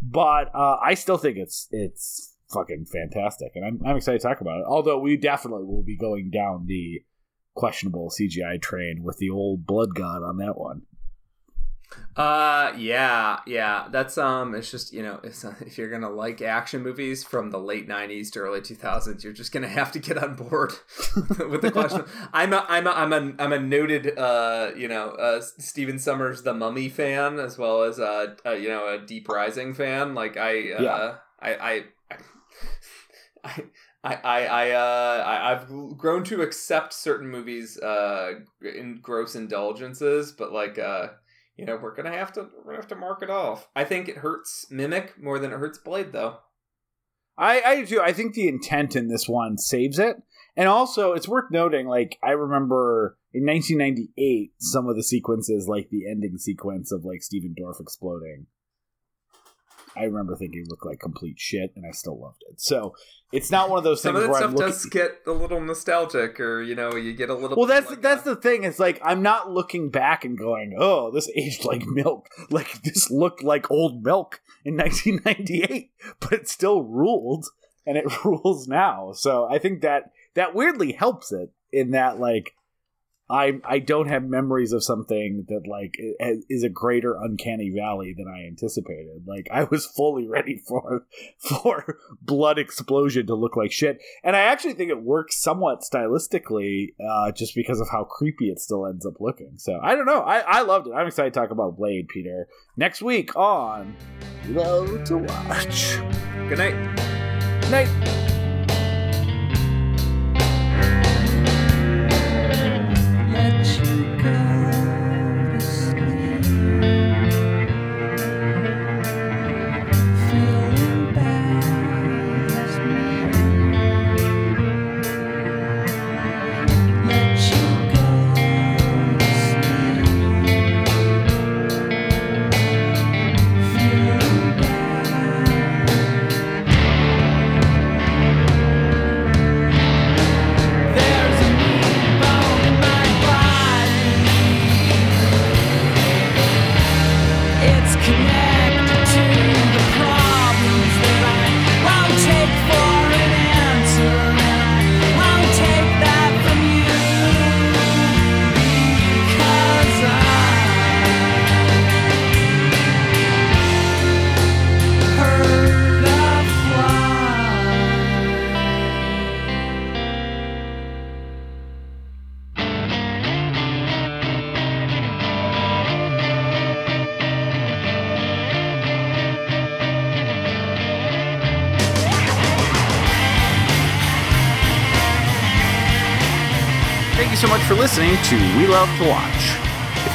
S1: but uh, I still think it's it's fucking fantastic, and I'm, I'm excited to talk about it. Although we definitely will be going down the questionable CGI train with the old blood god on that one.
S2: Uh, yeah, yeah. That's um. It's just you know, if if you're gonna like action movies from the late '90s to early 2000s, you're just gonna have to get on board with the question. I'm a I'm a I'm a I'm a noted uh you know uh Stephen Sommers the Mummy fan as well as uh, uh you know a Deep Rising fan. Like I uh, yeah. I I. I, I, I, I, uh, I, I've grown to accept certain movies, uh, in gross indulgences, but like, uh, you know, we're gonna have to we're gonna have to mark it off. I think it hurts Mimic more than it hurts Blade, though.
S1: I I do. I think the intent in this one saves it, and also it's worth noting. Like I remember in 1998, some of the sequences, like the ending sequence of like Stephen Dorff exploding, I remember thinking it looked like complete shit, and I still loved it. So it's not one of those
S2: Some
S1: things
S2: of that
S1: where
S2: stuff
S1: I'm looking.
S2: does get a little nostalgic, or you know, you get a little.
S1: Well, that's
S2: like
S1: that's the thing. It's like I'm not looking back and going, "Oh, this aged like milk." Like this looked like old milk in 1998, but it still ruled, and it rules now. So I think that that weirdly helps it in that like I I don't have memories of something that like is a greater uncanny valley than I anticipated. Like I was fully ready for for blood explosion to look like shit, and I actually think it works somewhat stylistically, uh, just because of how creepy it still ends up looking. So I don't know. I I loved it. I'm excited to talk about Blade, Peter, next week on Love to Watch.
S2: Good night.
S1: Night. Love to Watch.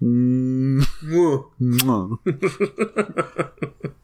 S1: Mm. Mwah.